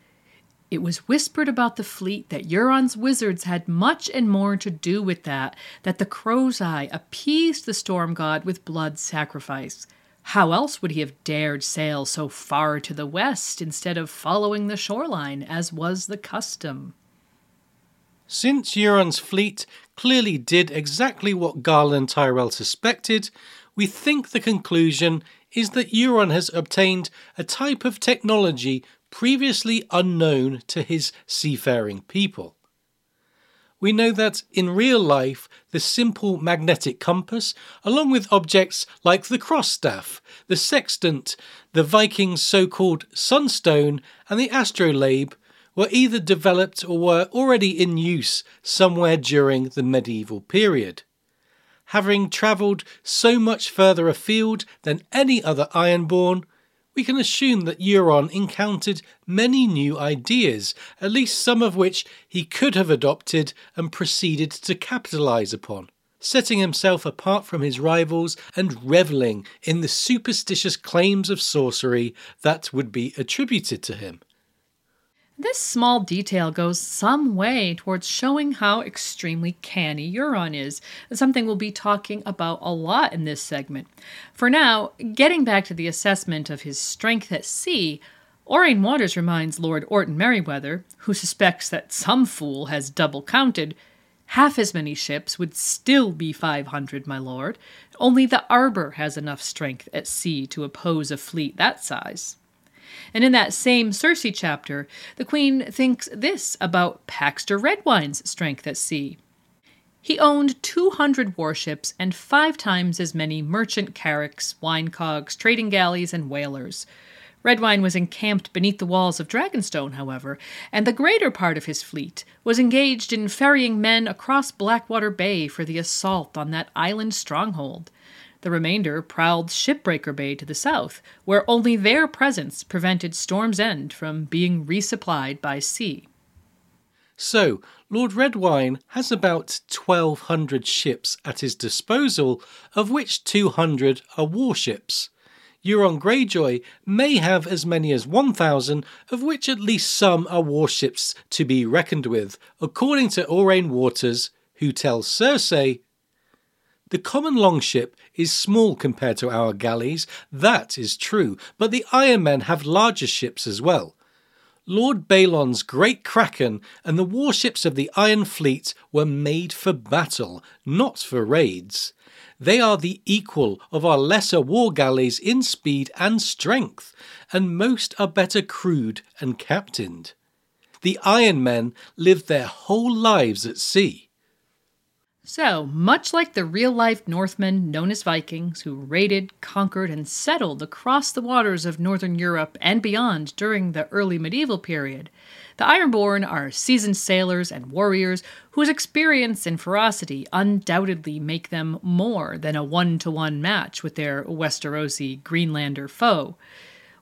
It was whispered about the fleet that Euron's wizards had much and more to do with that, that the Crow's Eye appeased the storm god with blood sacrifice. How else would he have dared sail so far to the west instead of following the shoreline, as was the custom? Since Euron's fleet clearly did exactly what Garland Tyrell suspected, we think the conclusion is that Euron has obtained a type of technology previously unknown to his seafaring people. We know that in real life, the simple magnetic compass, along with objects like the cross staff, the sextant, the Vikings' so called sunstone, and the astrolabe, were either developed or were already in use somewhere during the medieval period. Having travelled so much further afield than any other Ironborn, we can assume that Euron encountered many new ideas, at least some of which he could have adopted and proceeded to capitalise upon, setting himself apart from his rivals and revelling in the superstitious claims of sorcery that would be attributed to him. This small detail goes some way towards showing how extremely canny Euron is, something we'll be talking about a lot in this segment. For now, getting back to the assessment of his strength at sea, Aurane Waters reminds Lord Orton Merryweather, who suspects that some fool has double counted, half as many ships would still be 500, my lord. Only the Arbor has enough strength at sea to oppose a fleet that size. And in that same Cersei chapter, the Queen thinks this about Paxter Redwyne's strength at sea. He owned 200 warships and five times as many merchant carracks, winecogs, trading galleys, and whalers. Redwine was encamped beneath the walls of Dragonstone, however, and the greater part of his fleet was engaged in ferrying men across Blackwater Bay for the assault on that island stronghold. The remainder prowled Shipbreaker Bay to the south, where only their presence prevented Storm's End from being resupplied by sea. So, Lord Redwyne has about 1,200 ships at his disposal, of which 200 are warships. Euron Greyjoy may have as many as 1,000, of which at least some are warships to be reckoned with, according to Aurane Waters, who tells Cersei the common longship is small compared to our galleys, that is true, but the Iron Men have larger ships as well. Lord Balon's Great Kraken and the warships of the Iron Fleet were made for battle, not for raids. They are the equal of our lesser war galleys in speed and strength, and most are better crewed and captained. The Iron Men lived their whole lives at sea. So, much like the real life Northmen known as Vikings, who raided, conquered, and settled across the waters of Northern Europe and beyond during the early medieval period, the Ironborn are seasoned sailors and warriors whose experience and ferocity undoubtedly make them more than a one to one match with their Westerosi Greenlander foe.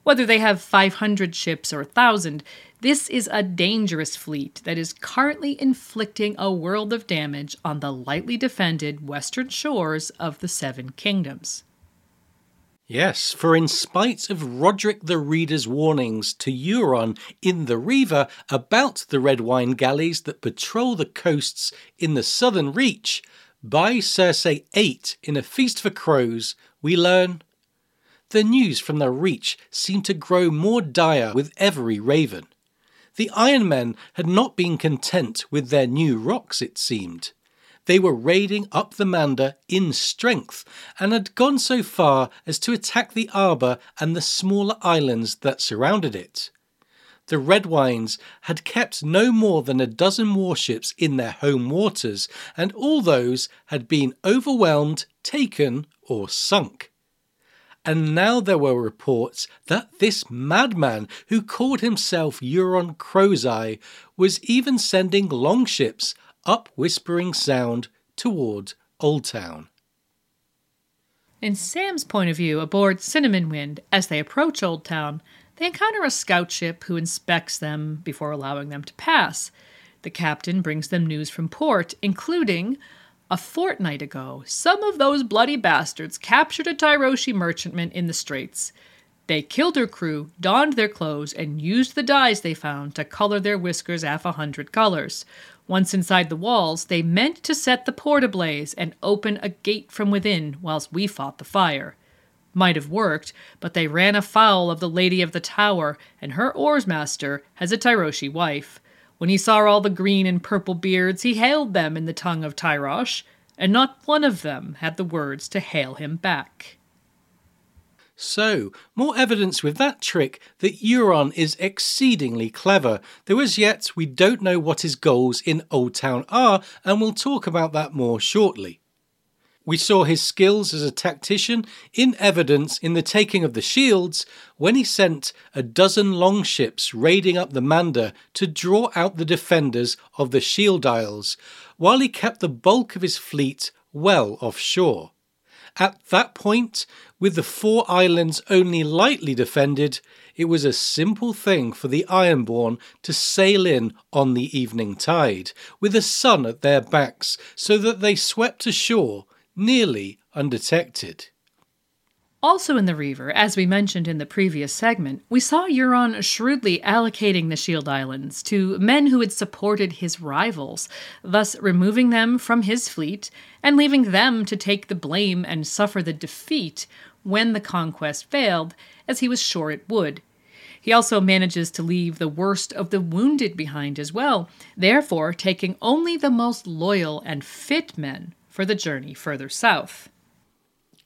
Whether they have 500 ships or 1,000, this is a dangerous fleet that is currently inflicting a world of damage on the lightly defended western shores of the Seven Kingdoms. Yes, for in spite of Rodrik the Reader's warnings to Euron in the Reaver about the Redwyne galleys that patrol the coasts in the southern reach, by Cersei 8 in A Feast for Crows, we learn the news from the Reach seemed to grow more dire with every raven. The Iron Men had not been content with their new rocks, it seemed. They were raiding up the Mander in strength and had gone so far as to attack the Arbor and the smaller islands that surrounded it. The Redwynes had kept no more than a dozen warships in their home waters, and all those had been overwhelmed, taken, or sunk. And now there were reports that this madman who called himself Euron Crowseye was even sending longships up Whispering Sound toward Oldtown. In Sam's point of view, aboard Cinnamon Wind, as they approach Oldtown, they encounter a scout ship who inspects them before allowing them to pass. The captain brings them news from port, including a fortnight ago, some of those bloody bastards captured a Tyroshi merchantman in the Straits. They killed her crew, donned their clothes, and used the dyes they found to color their whiskers half a hundred colors. Once inside the walls, they meant to set the port ablaze and open a gate from within whilst we fought the fire. Might have worked, but they ran afoul of the Lady of the Tower, and her oarsmaster has a Tyroshi wife. When he saw all the green and purple beards, he hailed them in the tongue of Tyrosh, and not one of them had the words to hail him back. So, more evidence with that trick that Euron is exceedingly clever, though as yet we don't know what his goals in Oldtown are, and we'll talk about that more shortly. We saw his skills as a tactician in evidence in the taking of the shields when he sent a dozen longships raiding up the Mander to draw out the defenders of the shield isles, while he kept the bulk of his fleet well offshore. At that point, with the four islands only lightly defended, it was a simple thing for the Ironborn to sail in on the evening tide, with the sun at their backs, so that they swept ashore nearly undetected. Also in the Reaver, as we mentioned in the previous segment, we saw Euron shrewdly allocating the Shield Islands to men who had supported his rivals, thus removing them from his fleet and leaving them to take the blame and suffer the defeat when the conquest failed, as he was sure it would. He also manages to leave the worst of the wounded behind as well, therefore taking only the most loyal and fit men for the journey further south.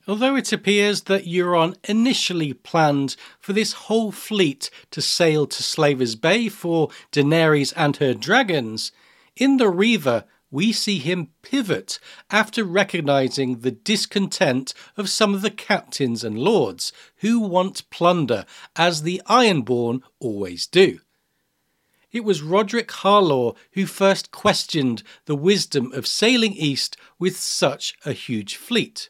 Although it appears that Euron initially planned for this whole fleet to sail to Slaver's Bay for Daenerys and her dragons, in the Reaver we see him pivot after recognizing the discontent of some of the captains and lords who want plunder, as the Ironborn always do. It was Rodrik Harlaw who first questioned the wisdom of sailing east with such a huge fleet.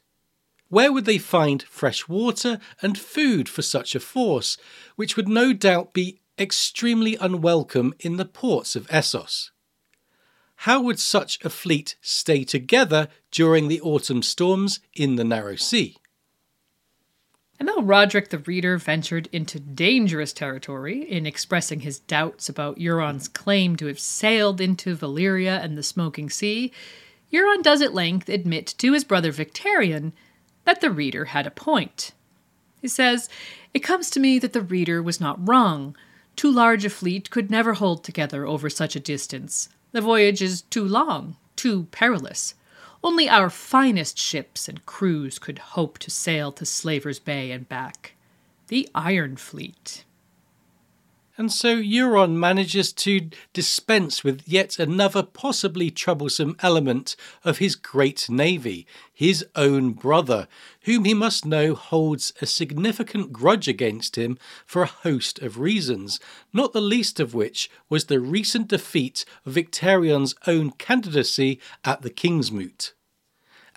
Where would they find fresh water and food for such a force, which would no doubt be extremely unwelcome in the ports of Essos? How would such a fleet stay together during the autumn storms in the Narrow Sea? And though Rodrik the Reader ventured into dangerous territory in expressing his doubts about Euron's claim to have sailed into Valyria and the Smoking Sea, Euron does at length admit to his brother Victarion that the reader had a point. He says, It comes to me that the reader was not wrong. Too large a fleet could never hold together over such a distance. The voyage is too long, too perilous. Only our finest ships and crews could hope to sail to Slaver's Bay and back. The Iron Fleet. And so Euron manages to dispense with yet another possibly troublesome element of his great navy, his own brother, whom he must know holds a significant grudge against him for a host of reasons, not the least of which was the recent defeat of Victarion's own candidacy at the Kingsmoot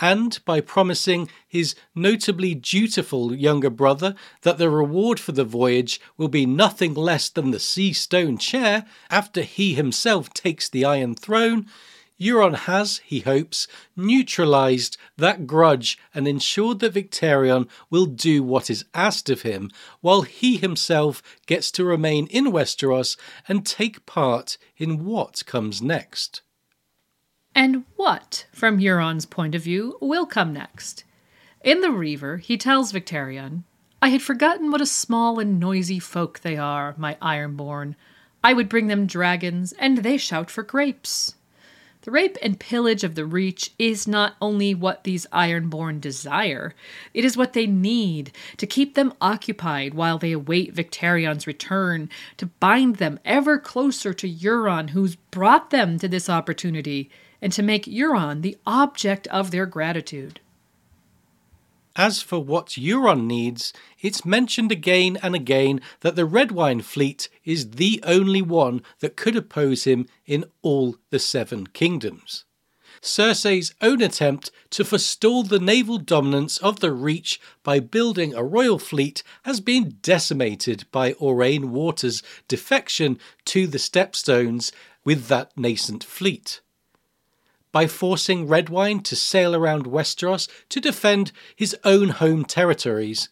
and by promising his notably dutiful younger brother that the reward for the voyage will be nothing less than the sea stone chair after he himself takes the Iron Throne, Euron has, he hopes, neutralized that grudge and ensured that Victarion will do what is asked of him, while he himself gets to remain in Westeros and take part in what comes next. And what, from Euron's point of view, will come next? In the Reaver, he tells Victarion, I had forgotten what a small and noisy folk they are, my Ironborn. I would bring them dragons, and they shout for grapes. The rape and pillage of the Reach is not only what these Ironborn desire, it is what they need to keep them occupied while they await Victarion's return, to bind them ever closer to Euron, who's brought them to this opportunity, and to make Euron the object of their gratitude. As for what Euron needs, it's mentioned again and again that the Redwyne fleet is the only one that could oppose him in all the Seven Kingdoms. Cersei's own attempt to forestall the naval dominance of the Reach by building a royal fleet has been decimated by Aurane Water's defection to the Stepstones with that nascent fleet by forcing Redwyne to sail around Westeros to defend his own home territories.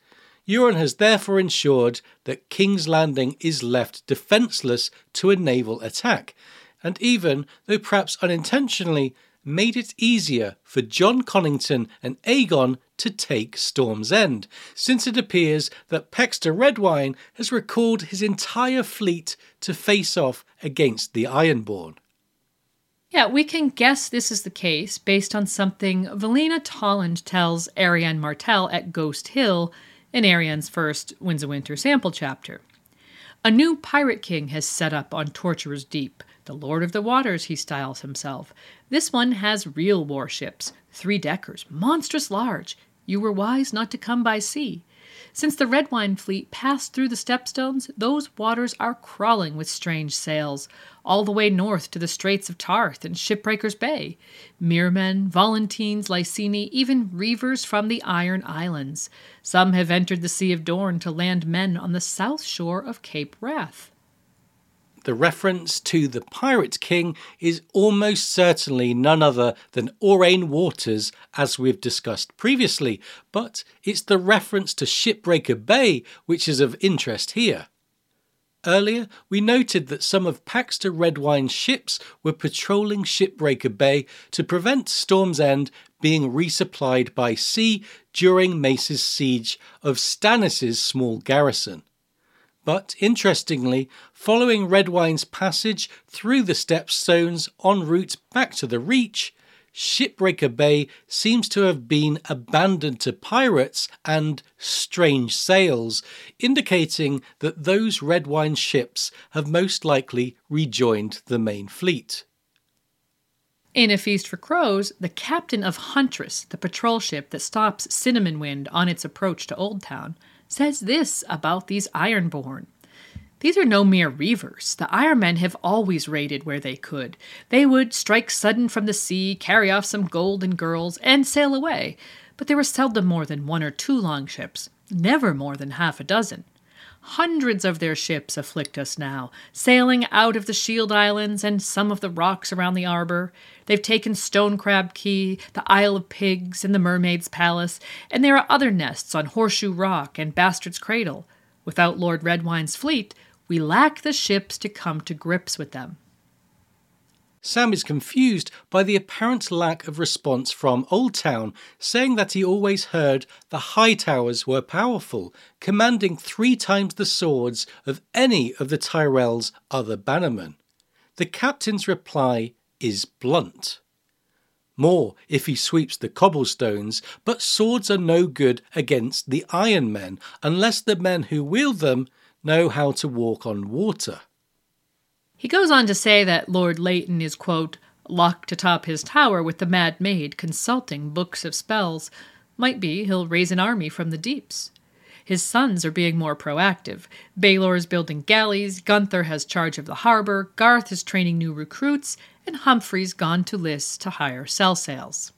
Euron has therefore ensured that King's Landing is left defenceless to a naval attack, and even, though perhaps unintentionally, made it easier for Jon Connington and Aegon to take Storm's End, since it appears that Paxter Redwyne has recalled his entire fleet to face off against the Ironborn. Yeah, we can guess this is the case based on something Valena Toland tells Arianne Martell at Ghost Hill in Arianne's first Winds of Winter sample chapter. A new pirate king has set up on Torturer's Deep, the Lord of the Waters, he styles himself. This one has real warships, three deckers, monstrous large. You were wise not to come by sea. Since the Redwyne fleet passed through the Stepstones, those waters are crawling with strange sails, all the way north to the Straits of Tarth and Shipbreakers Bay. Myrmen, Volantines, Lyseni, even reavers from the Iron Islands. Some have entered the Sea of Dorne to land men on the south shore of Cape Wrath. The reference to the Pirate King is almost certainly none other than Aurane Waters, as we've discussed previously, but it's the reference to Shipbreaker Bay which is of interest here. Earlier, we noted that some of Paxter Redwyne's ships were patrolling Shipbreaker Bay to prevent Storm's End being resupplied by sea during Mace's siege of Stannis' small garrison. But interestingly, following Redwyne's passage through the Stepstones en route back to the Reach, Shipbreaker Bay seems to have been abandoned to pirates and strange sails, indicating that those Redwine ships have most likely rejoined the main fleet. In A Feast for Crows, the captain of Huntress, the patrol ship that stops Cinnamon Wind on its approach to Oldtown, says this about these Ironborn. These are no mere reavers. The Ironmen have always raided where they could. They would strike sudden from the sea, carry off some gold and girls, and sail away. But there were seldom more than one or two longships, never more than half a dozen. Hundreds of their ships afflict us now, sailing out of the Shield Islands and some of the rocks around the arbor. They've taken Stone Crab Key, the Isle of Pigs, and the Mermaid's Palace, and there are other nests on Horseshoe Rock and Bastard's Cradle. Without Lord Redwyne's fleet, we lack the ships to come to grips with them. Sam is confused by the apparent lack of response from Oldtown, saying that he always heard the Hightowers were powerful, commanding three times the swords of any of the Tyrell's other bannermen. The captain's reply is blunt. More if he sweeps the cobblestones, but swords are no good against the Iron Men unless the men who wield them know how to walk on water. He goes on to say that Lord Leyton is, quote, locked atop his tower with the Mad Maid consulting books of spells. Might be he'll raise an army from the deeps. His sons are being more proactive. Baelor is building galleys, Gunthor has charge of the harbor, Garth is training new recruits, and Humfrey's gone to Lys to hire sellsails.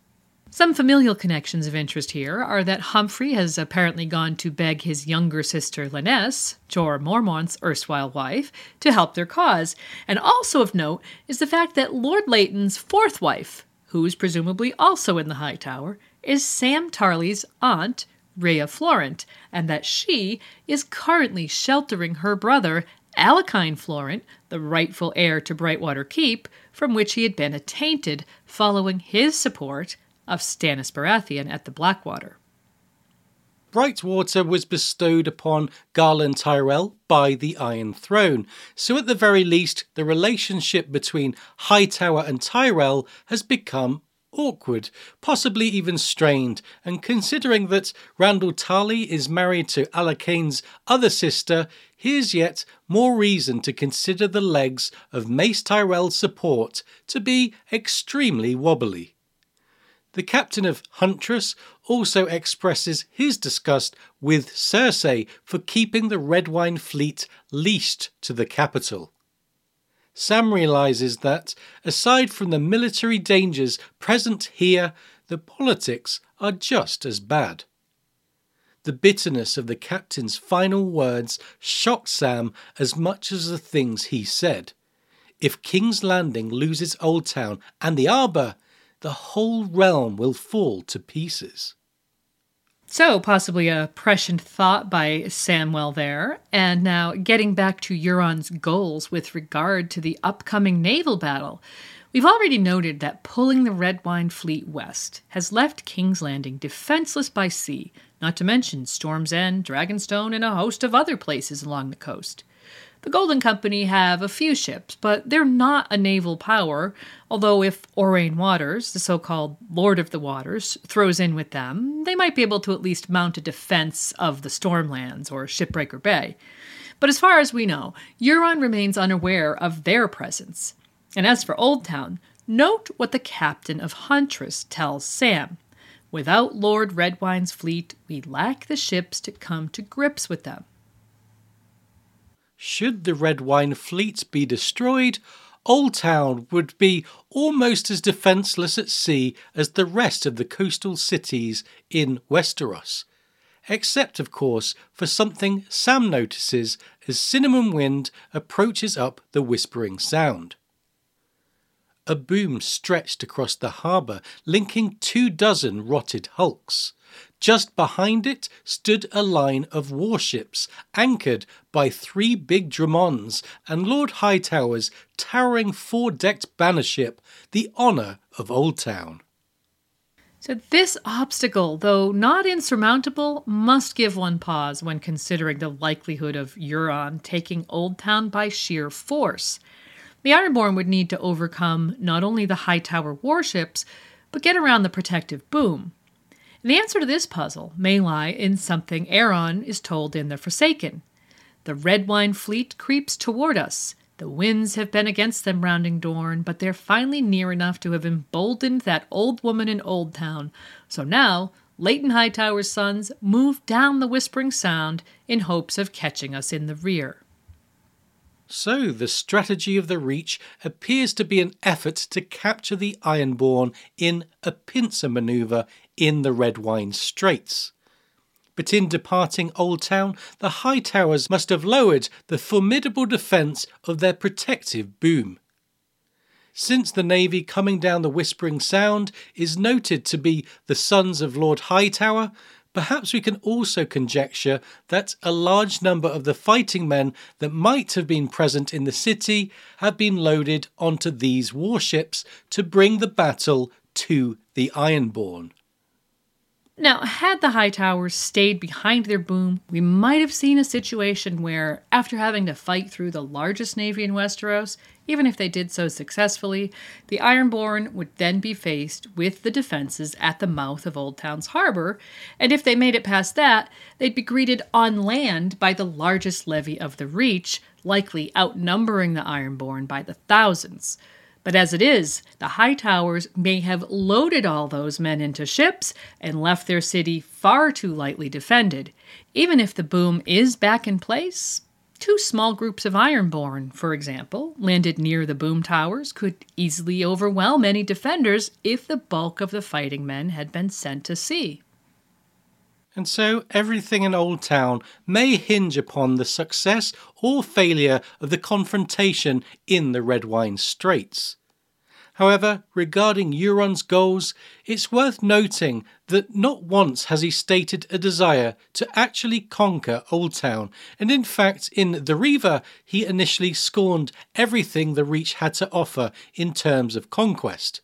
Some familial connections of interest here are that Humfrey has apparently gone to beg his younger sister Lynesse, Jorah Mormont's erstwhile wife, to help their cause. And also of note is the fact that Lord Leyton's fourth wife, who is presumably also in the High Tower, is Sam Tarly's aunt, Rhea Florent, and that she is currently sheltering her brother, Alekyne Florent, the rightful heir to Brightwater Keep, from which he had been attainted following his support of Stannis Baratheon at the Blackwater. Brightwater was bestowed upon Garland Tyrell by the Iron Throne, so at the very least, the relationship between Hightower and Tyrell has become awkward, possibly even strained, and considering that Randyll Tarly is married to Alekyne's other sister, here's yet more reason to consider the legs of Mace Tyrell's support to be extremely wobbly. The captain of Huntress also expresses his disgust with Cersei for keeping the Redwyne fleet leased to the capital. Sam realizes that, aside from the military dangers present here, the politics are just as bad. The bitterness of the captain's final words shocked Sam as much as the things he said. If King's Landing loses Oldtown and the Arbor, the whole realm will fall to pieces. So, possibly a prescient thought by Samwell there. And now, getting back to Euron's goals with regard to the upcoming naval battle. We've already noted that pulling the Redwyne fleet west has left King's Landing defenseless by sea, not to mention Storm's End, Dragonstone, and a host of other places along the coast. The Golden Company have a few ships, but they're not a naval power, although if Aurane Waters, the so called Lord of the Waters, throws in with them, they might be able to at least mount a defense of the Stormlands or Shipbreaker Bay. But as far as we know, Euron remains unaware of their presence. And as for Oldtown, note what the captain of Huntress tells Sam. Without Lord Redwyne's fleet, we lack the ships to come to grips with them. Should the Redwyne fleet be destroyed, Oldtown would be almost as defenceless at sea as the rest of the coastal cities in Westeros. Except, of course, for something Sam notices as Cinnamon Wind approaches up the Whispering Sound. A boom stretched across the harbour, linking two dozen rotted hulks. Just behind it stood a line of warships, anchored by three big dromonds and Lord Hightower's towering four decked banner ship, the Honour of Old Town. So, this obstacle, though not insurmountable, must give one pause when considering the likelihood of Euron taking Old Town by sheer force. The Ironborn would need to overcome not only the Hightower warships, but get around the protective boom. The answer to this puzzle may lie in something Aeron is told in The Forsaken. The Redwyne fleet creeps toward us. The winds have been against them rounding Dorne, but they're finally near enough to have emboldened that old woman in Old Town. So now, Leyton Hightower's sons move down the Whispering Sound in hopes of catching us in the rear. So, the strategy of the Reach appears to be an effort to capture the Ironborn in a pincer maneuver in the Redwyne Straits. But in departing Old Town, the high towers must have lowered the formidable defence of their protective boom. Since the navy coming down the Whispering Sound is noted to be the sons of Lord Hightower, Perhaps we can also conjecture that a large number of the fighting men that might have been present in the city have been loaded onto these warships to bring the battle to the Ironborn. Now, had the high towers stayed behind their boom, we might have seen a situation where, after having to fight through the largest navy in Westeros, even if they did so successfully, the Ironborn would then be faced with the defenses at the mouth of Old Town's harbor, and if they made it past that, they'd be greeted on land by the largest levy of the Reach, likely outnumbering the Ironborn by the thousands. But as it is, the High Towers may have loaded all those men into ships and left their city far too lightly defended. Even if the boom is back in place, two small groups of Ironborn, for example, landed near the boom towers could easily overwhelm any defenders if the bulk of the fighting men had been sent to sea. And so everything in Old Town may hinge upon the success or failure of the confrontation in the Redwyne Straits. However, regarding Euron's goals, it's worth noting that not once has he stated a desire to actually conquer Old Town, and in fact, in The Reaver, he initially scorned everything the Reach had to offer in terms of conquest.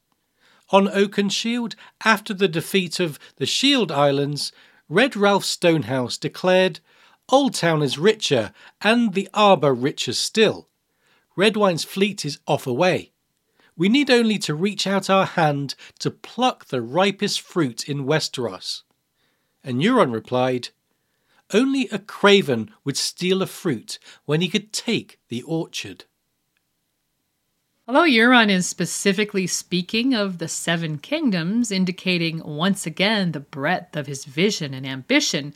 On Oakenshield, after the defeat of the Shield Islands, Red Ralf Stonehouse declared, Old Town is richer, and the Arbor richer still. Redwyne's fleet is off away. We need only to reach out our hand to pluck the ripest fruit in Westeros. And Euron replied, Only a craven would steal a fruit when he could take the orchard. Although Euron is specifically speaking of the Seven Kingdoms, indicating once again the breadth of his vision and ambition,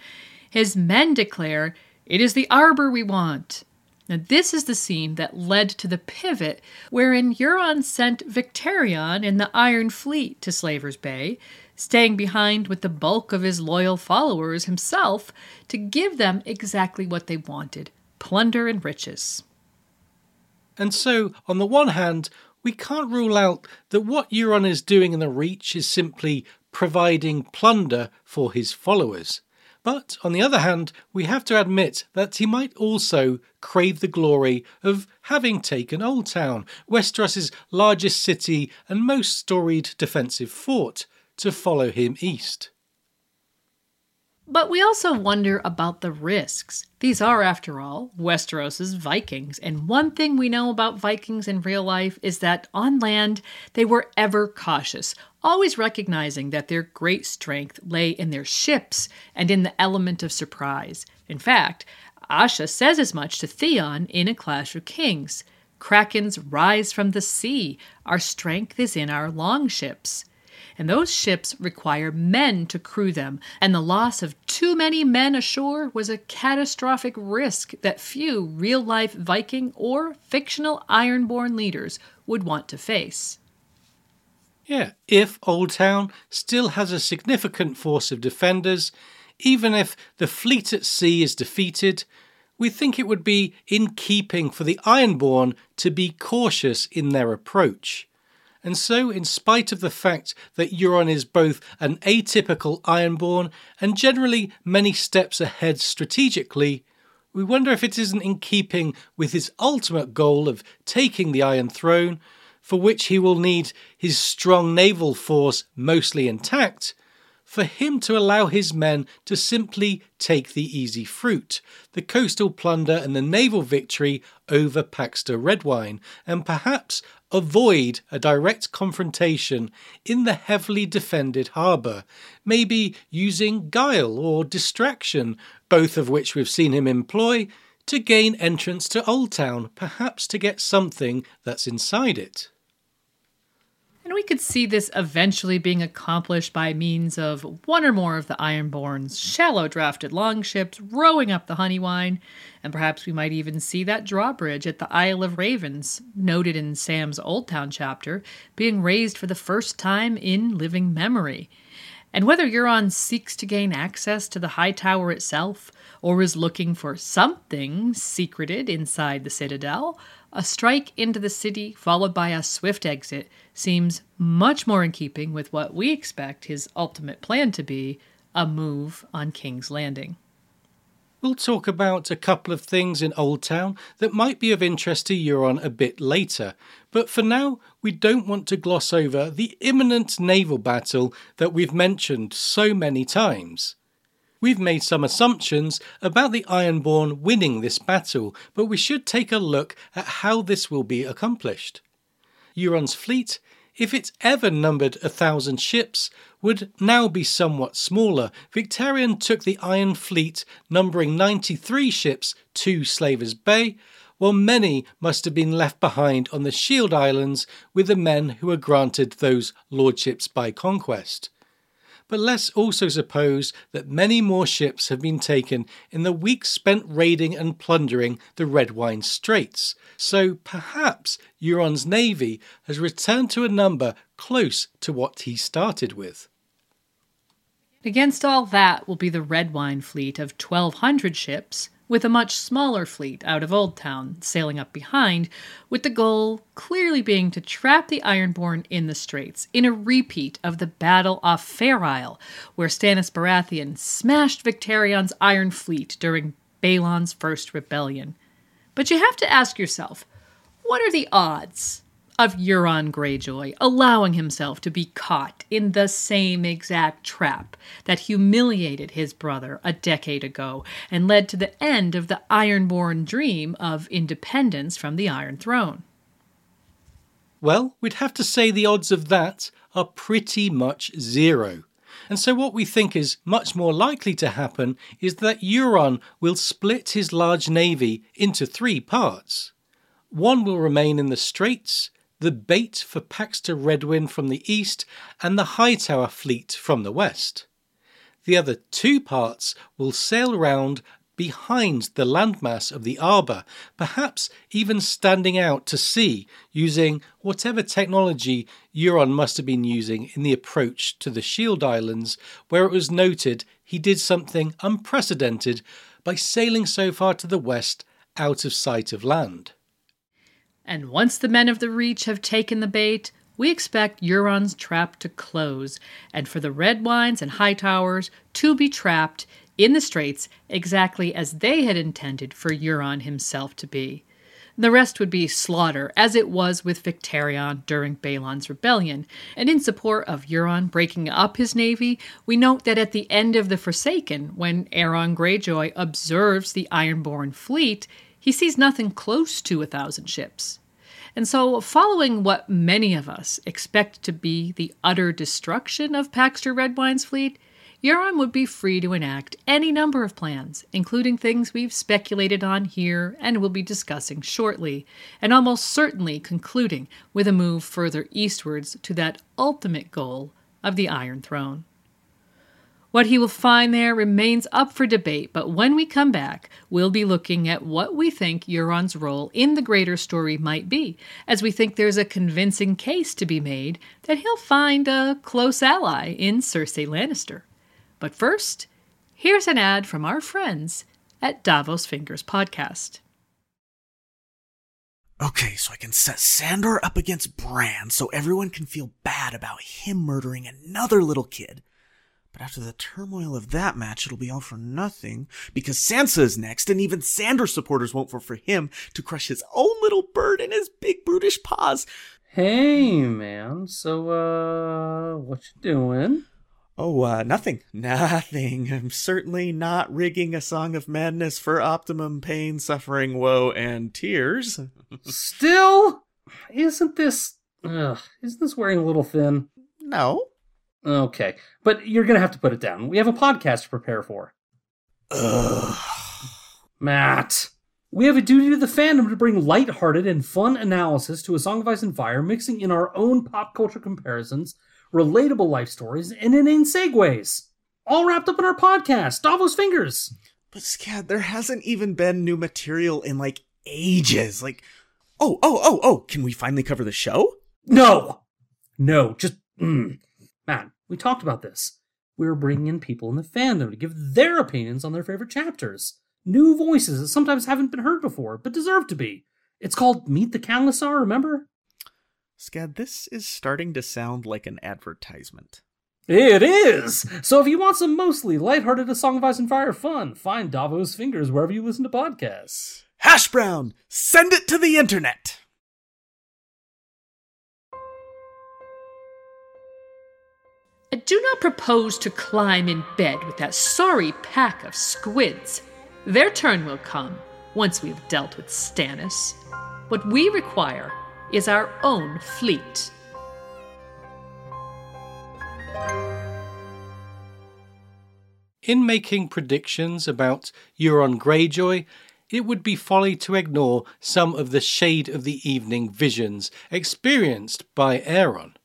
his men declare, It is the arbor we want. Now, this is the scene that led to the pivot wherein Euron sent Victarion in the Iron Fleet to Slaver's Bay, staying behind with the bulk of his loyal followers himself to give them exactly what they wanted plunder and riches. And so, on the one hand, we can't rule out that what Euron is doing in the Reach is simply providing plunder for his followers. But on the other hand, we have to admit that he might also crave the glory of having taken Old Town, Westeros's largest city and most storied defensive fort, to follow him east. But we also wonder about the risks. These are, after all, Westeros's Vikings, and one thing we know about Vikings in real life is that on land they were ever cautious, always recognizing that their great strength lay in their ships and in the element of surprise. In fact, Asha says as much to Theon in A Clash of Kings. Krakens rise from the sea. Our strength is in our longships and those ships require men to crew them, and the loss of too many men ashore was a catastrophic risk that few real life Viking or fictional Ironborn leaders would want to face. Yeah, if Old Town still has a significant force of defenders, even if the fleet at sea is defeated, we think it would be in keeping for the Ironborn to be cautious in their approach. And so, in spite of the fact that Euron is both an atypical Ironborn and generally many steps ahead strategically, we wonder if it isn't in keeping with his ultimate goal of taking the Iron Throne, for which he will need his strong naval force mostly intact, for him to allow his men to simply take the easy fruit, the coastal plunder and the naval victory over Paxter Redwyne, and perhaps avoid a direct confrontation in the heavily defended harbour, maybe using guile or distraction, both of which we've seen him employ, to gain entrance to Oldtown, perhaps to get something that's inside it. And we could see this eventually being accomplished by means of one or more of the Ironborn's shallow drafted longships rowing up the Honeywine, and perhaps we might even see that drawbridge at the Isle of Ravens, noted in Sam's Oldtown chapter, being raised for the first time in living memory. And whether Euron seeks to gain access to the High Tower itself, or is looking for something secreted inside the Citadel, a strike into the city followed by a swift exit seems much more in keeping with what we expect his ultimate plan to be a move on King's Landing. We'll talk about a couple of things in Oldtown that might be of interest to Euron a bit later, but for now, we don't want to gloss over the imminent naval battle that we've mentioned so many times. We've made some assumptions about the Ironborn winning this battle, but we should take a look at how this will be accomplished. Euron's fleet, if it ever numbered a thousand ships, would now be somewhat smaller. Victarion took the Iron Fleet, numbering 93 ships, to Slaver's Bay, while many must have been left behind on the Shield Islands with the men who were granted those lordships by conquest but let's also suppose that many more ships have been taken in the weeks spent raiding and plundering the Redwyne Straits, so perhaps Euron's navy has returned to a number close to what he started with. Against all that will be the Redwyne fleet of 1,200 ships, with a much smaller fleet out of Oldtown sailing up behind, with the goal clearly being to trap the Ironborn in the Straits in a repeat of the Battle off Fair Isle, where Stannis Baratheon smashed Victarion's Iron Fleet during Balon's first rebellion. But you have to ask yourself, what are the odds of Euron Greyjoy allowing himself to be caught in the same exact trap that humiliated his brother a decade ago and led to the end of the Ironborn dream of independence from the Iron Throne. Well, we'd have to say the odds of that are pretty much zero. And so, what we think is much more likely to happen is that Euron will split his large navy into three parts. One will remain in the Straits, the bait for Paxter Redwyne from the east, and the Hightower fleet from the west. The other two parts will sail round behind the landmass of the Arbor, perhaps even standing out to sea using whatever technology Euron must have been using in the approach to the Shield Islands, where it was noted he did something unprecedented by sailing so far to the west out of sight of land. And once the men of the Reach have taken the bait, we expect Euron's trap to close, and for the Redwynes and Hightowers to be trapped in the straits exactly as they had intended for Euron himself to be. The rest would be slaughter, as it was with Victarion during Balon's rebellion. And in support of Euron breaking up his navy, we note that at the end of the Forsaken, when Aeron Greyjoy observes the Ironborn fleet, he sees nothing close to a thousand ships. And so, following what many of us expect to be the utter destruction of Paxter Redwyne's fleet, Euron would be free to enact any number of plans, including things we've speculated on here and will be discussing shortly, and almost certainly concluding with a move further eastwards to that ultimate goal of the Iron Throne. What he will find there remains up for debate, but when we come back, we'll be looking at what we think Euron's role in the greater story might be, as we think there's a convincing case to be made that he'll find a close ally in Cersei Lannister. But first, here's an ad from our friends at Davos Fingers Podcast. Okay, so I can set Sandor up against Bran so everyone can feel bad about him murdering another little kid. But after the turmoil of that match, it'll be all for nothing because Sansa is next, and even Sandor supporters won't vote for him to crush his own little bird in his big brutish paws. Hey, man. So, uh, what you doing? Oh, uh, nothing. Nothing. I'm certainly not rigging a song of madness for optimum pain, suffering, woe, and tears. Still? Isn't this. Ugh, isn't this wearing a little thin? No. Okay, but you're gonna have to put it down. We have a podcast to prepare for. Ugh. Matt. We have a duty to the fandom to bring light-hearted and fun analysis to A Song of Ice and Fire, mixing in our own pop culture comparisons, relatable life stories, and inane segues. All wrapped up in our podcast, Davos Fingers. But Scad, there hasn't even been new material in like ages. Like, oh, oh, oh, oh, can we finally cover the show? No! No, just. Mm. Matt, we talked about this. We were bringing in people in the fandom to give their opinions on their favorite chapters. New voices that sometimes haven't been heard before, but deserve to be. It's called Meet the Khalasar, remember? Scad, this is starting to sound like an advertisement. It is! So if you want some mostly lighthearted A Song of Ice and Fire fun, find Davos Fingers wherever you listen to podcasts. Hash Brown, send it to the internet! I do not propose to climb in bed with that sorry pack of squids. Their turn will come once we have dealt with Stannis. What we require is our own fleet. In making predictions about Euron Greyjoy, it would be folly to ignore some of the shade of the evening visions experienced by Aeron.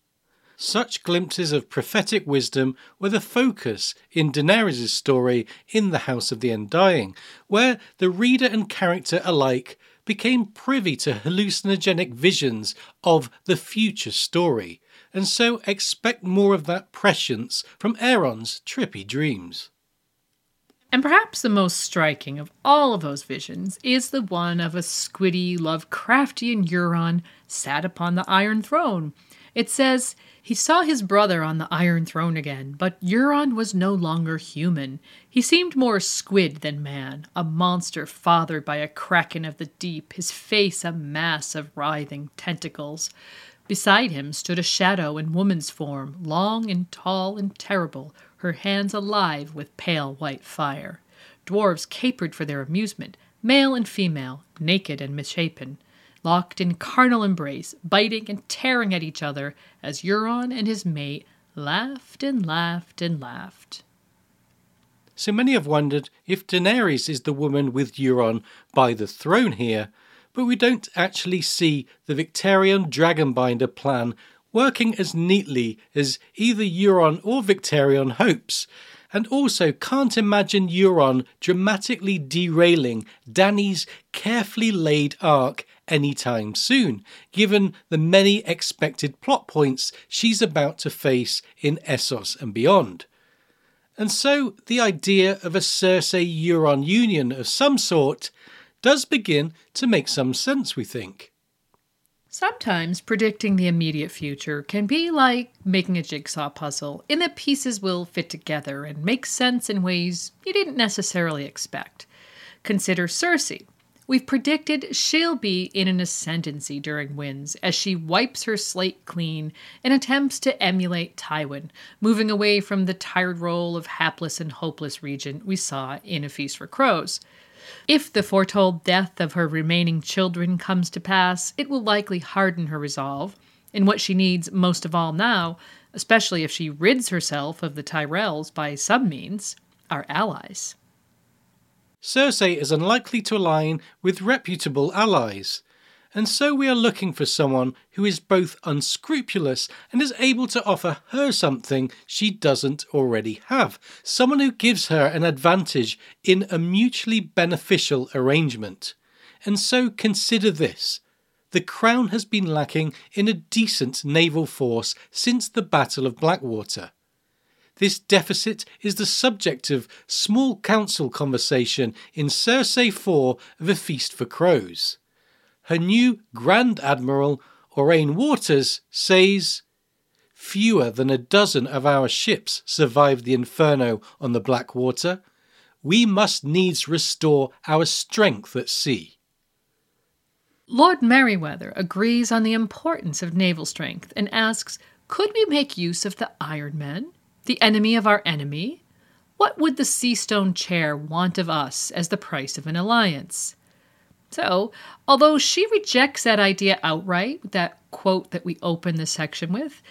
Such glimpses of prophetic wisdom were the focus in Daenerys' story in The House of the Undying, where the reader and character alike became privy to hallucinogenic visions of the future story, and so expect more of that prescience from Aeron's trippy dreams. And perhaps the most striking of all of those visions is the one of a squiddy, Lovecraftian Euron sat upon the Iron Throne. It says, he saw his brother on the Iron Throne again, but Euron was no longer human. He seemed more squid than man, a monster fathered by a kraken of the deep, his face a mass of writhing tentacles. Beside him stood a shadow in woman's form, long and tall and terrible, her hands alive with pale white fire. Dwarves capered for their amusement, male and female, naked and misshapen locked in carnal embrace, biting and tearing at each other as Euron and his mate laughed and laughed and laughed. So many have wondered if Daenerys is the woman with Euron by the throne here, but we don't actually see the Victarion Dragonbinder plan working as neatly as either Euron or Victarion hopes, and also can't imagine Euron dramatically derailing Dany's carefully laid arc anytime soon, given the many expected plot points she's about to face in Essos and beyond. And so the idea of a Cersei Euron union of some sort does begin to make some sense, we think. Sometimes predicting the immediate future can be like making a jigsaw puzzle, in that pieces will fit together and make sense in ways you didn't necessarily expect. Consider Cersei. We've predicted she'll be in an ascendancy during Winds as she wipes her slate clean and attempts to emulate Tywin, moving away from the tired role of hapless and hopeless regent we saw in A Feast for Crows. If the foretold death of her remaining children comes to pass, it will likely harden her resolve, and what she needs most of all now, especially if she rids herself of the Tyrells by some means, are allies. Cersei is unlikely to align with reputable allies, and so we are looking for someone who is both unscrupulous and is able to offer her something she doesn't already have. Someone who gives her an advantage in a mutually beneficial arrangement. And so consider this. The Crown has been lacking in a decent naval force since the Battle of Blackwater. This deficit is the subject of small council conversation in Cersei 4 of A Feast for Crows. Her new Grand Admiral, Aurane Waters, says, Fewer than a dozen of our ships survived the inferno on the Blackwater. We must needs restore our strength at sea. Lord Merryweather agrees on the importance of naval strength and asks Could we make use of the Iron Men, the enemy of our enemy? What would the Seastone Chair want of us as the price of an alliance? So, although she rejects that idea outright, that quote that we open this section with,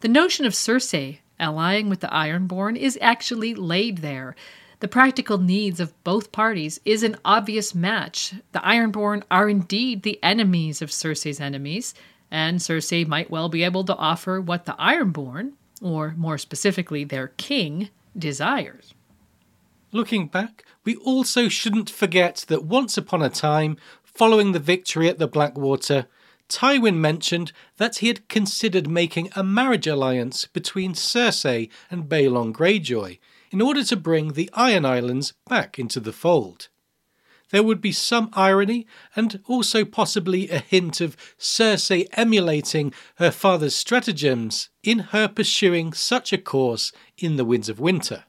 the notion of Cersei allying with the Ironborn is actually laid there. The practical needs of both parties is an obvious match. The Ironborn are indeed the enemies of Cersei's enemies, and Cersei might well be able to offer what the Ironborn, or more specifically their king, desires. Looking back, we also shouldn't forget that once upon a time, following the victory at the Blackwater, Tywin mentioned that he had considered making a marriage alliance between Cersei and Balon Greyjoy in order to bring the Iron Islands back into the fold. There would be some irony and also possibly a hint of Cersei emulating her father's stratagems in her pursuing such a course in the Winds of Winter.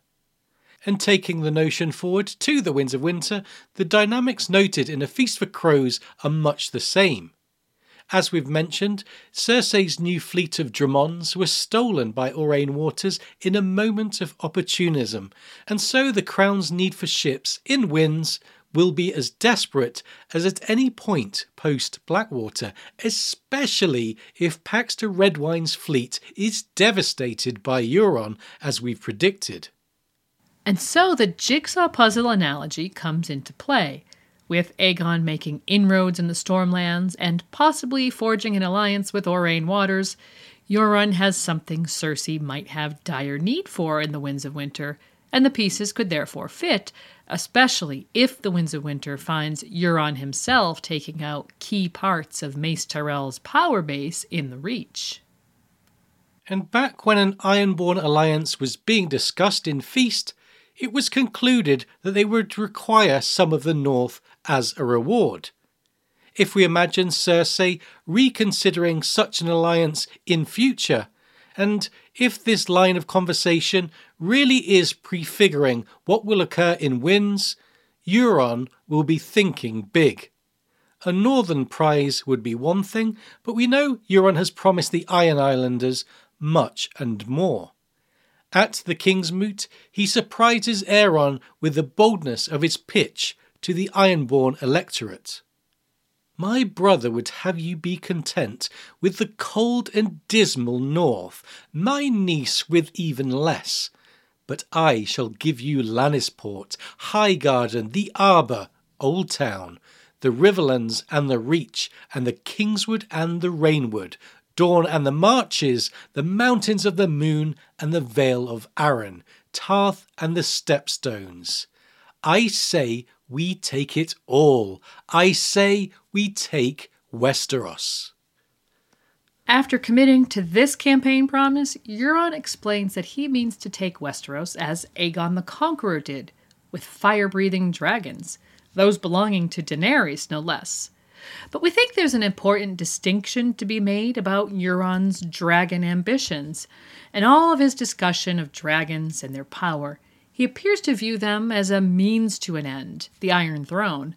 And taking the notion forward to the Winds of Winter, the dynamics noted in A Feast for Crows are much the same. As we've mentioned, Cersei's new fleet of Dromonds was stolen by Aurane Waters in a moment of opportunism, and so the Crown's need for ships in winds will be as desperate as at any point post Blackwater, especially if Paxter Redwyne's fleet is devastated by Euron, as we've predicted. And so the jigsaw puzzle analogy comes into play with Aegon making inroads in the Stormlands and possibly forging an alliance with Aurane Waters, Euron has something Cersei might have dire need for in the Winds of Winter, and the pieces could therefore fit, especially if the Winds of Winter finds Euron himself taking out key parts of Mace Tyrell's power base in the Reach. And back when an Ironborn alliance was being discussed in Feast, it was concluded that they would require some of the North as a reward. If we imagine Cersei reconsidering such an alliance in future, and if this line of conversation really is prefiguring what will occur in Winds, Euron will be thinking big. A northern prize would be one thing, but we know Euron has promised the Iron Islanders much and more. At the King's Moot, he surprises Aeron with the boldness of his pitch to the Ironborn electorate. My brother would have you be content with the cold and dismal north, my niece with even less. But I shall give you Lannisport, Highgarden, the Arbour, Old Town, the Riverlands and the Reach, and the Kingswood and the Rainwood, Dorne and the Marches, the Mountains of the Moon and the Vale of Arryn, Tarth and the Stepstones. I say we take it all. I say we take Westeros. After committing to this campaign promise, Euron explains that he means to take Westeros as Aegon the Conqueror did, with fire breathing dragons, those belonging to Daenerys no less. But we think there's an important distinction to be made about Euron's dragon ambitions. and all of his discussion of dragons and their power, he appears to view them as a means to an end, the Iron Throne,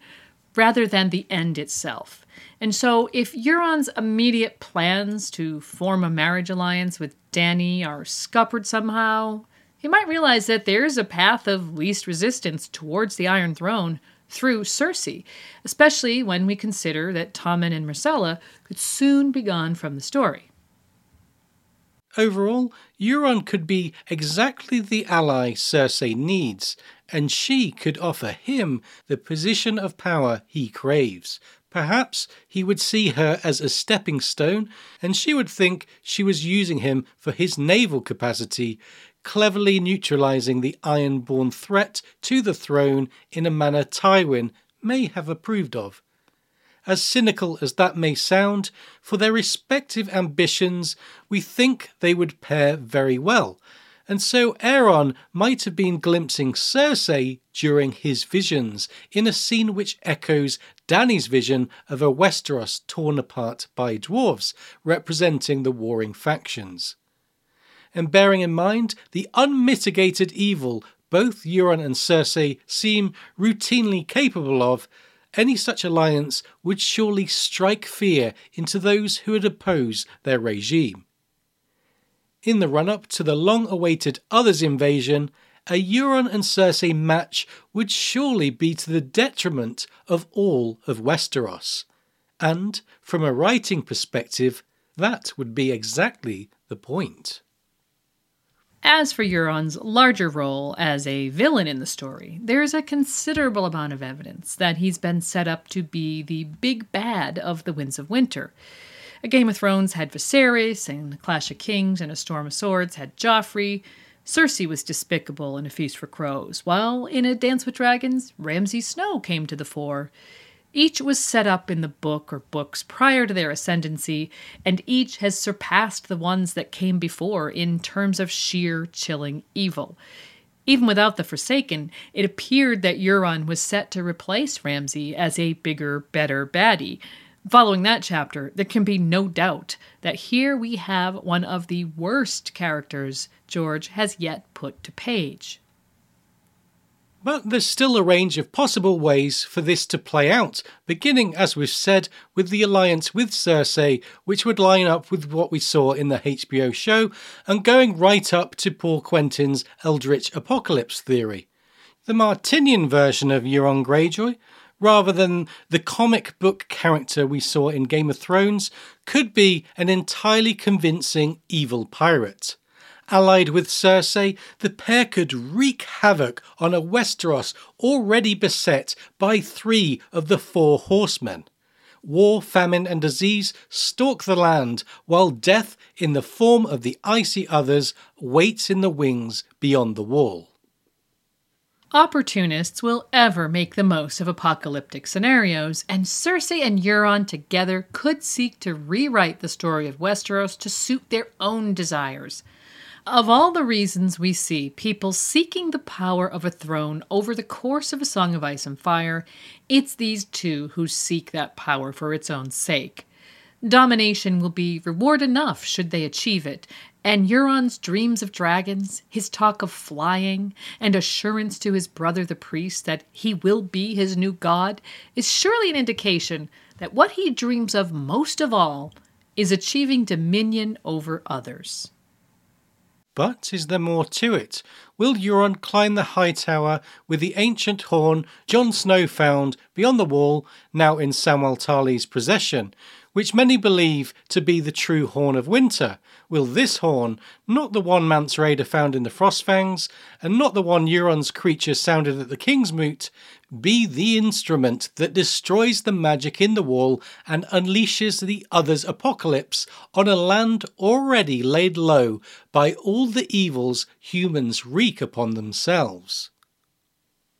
rather than the end itself. And so, if Euron's immediate plans to form a marriage alliance with Dany are scuppered somehow, he might realize that there's a path of least resistance towards the Iron Throne through Cersei, especially when we consider that Tommen and Myrcella could soon be gone from the story. Overall, Euron could be exactly the ally Cersei needs, and she could offer him the position of power he craves. Perhaps he would see her as a stepping stone, and she would think she was using him for his naval capacity, cleverly neutralizing the Ironborn threat to the throne in a manner Tywin may have approved of. As cynical as that may sound, for their respective ambitions, we think they would pair very well, and so Aeron might have been glimpsing Cersei during his visions in a scene which echoes Dany's vision of a Westeros torn apart by dwarves, representing the warring factions. And bearing in mind the unmitigated evil both Euron and Cersei seem routinely capable of, any such alliance would surely strike fear into those who would oppose their regime. In the run up to the long awaited Others invasion, a Euron and Cersei match would surely be to the detriment of all of Westeros. And, from a writing perspective, that would be exactly the point. As for Euron's larger role as a villain in the story, there is a considerable amount of evidence that he's been set up to be the big bad of the Winds of Winter. A Game of Thrones had Viserys, and Clash of Kings and A Storm of Swords had Joffrey. Cersei was despicable in A Feast for Crows, while in A Dance with Dragons, Ramsay Snow came to the fore. Each was set up in the book or books prior to their ascendancy, and each has surpassed the ones that came before in terms of sheer chilling evil. Even without the Forsaken, it appeared that Euron was set to replace Ramsay as a bigger, better baddie. Following that chapter, there can be no doubt that here we have one of the worst characters George has yet put to page. But there's still a range of possible ways for this to play out, beginning, as we've said, with the alliance with Cersei, which would line up with what we saw in the HBO show, and going right up to PoorQuentyn's Eldritch Apocalypse theory. The Martinian version of Euron Greyjoy, rather than the comic book character we saw in Game of Thrones, could be an entirely convincing evil pirate. Allied with Cersei, the pair could wreak havoc on a Westeros already beset by three of the four horsemen. War, famine, and disease stalk the land, while death, in the form of the icy others, waits in the wings beyond the wall. Opportunists will ever make the most of apocalyptic scenarios, and Cersei and Euron together could seek to rewrite the story of Westeros to suit their own desires. Of all the reasons we see people seeking the power of a throne over the course of A Song of Ice and Fire, it's these two who seek that power for its own sake. Domination will be reward enough should they achieve it, and Euron's dreams of dragons, his talk of flying, and assurance to his brother the priest that he will be his new god is surely an indication that what he dreams of most of all is achieving dominion over others. But is there more to it? Will Euron climb the high tower with the ancient horn Jon Snow found beyond the wall, now in Samwell Tarly's possession, which many believe to be the true Horn of Winter? Will this horn, not the one Mance Rayder found in the Frostfangs, and not the one Euron's creature sounded at the King's Moot, be the instrument that destroys the magic in the wall and unleashes the other's apocalypse on a land already laid low by all the evils humans wreak upon themselves.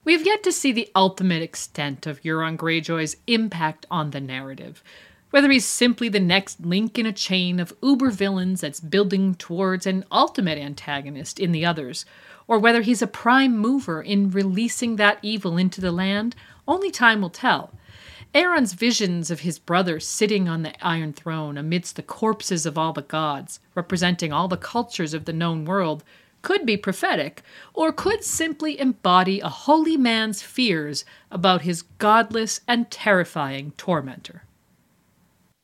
We have yet to see the ultimate extent of Euron Greyjoy's impact on the narrative. Whether he's simply the next link in a chain of uber villains that's building towards an ultimate antagonist in the others, or whether he's a prime mover in releasing that evil into the land, only time will tell. Aeron's visions of his brother sitting on the Iron Throne amidst the corpses of all the gods, representing all the cultures of the known world, could be prophetic, or could simply embody a holy man's fears about his godless and terrifying tormentor.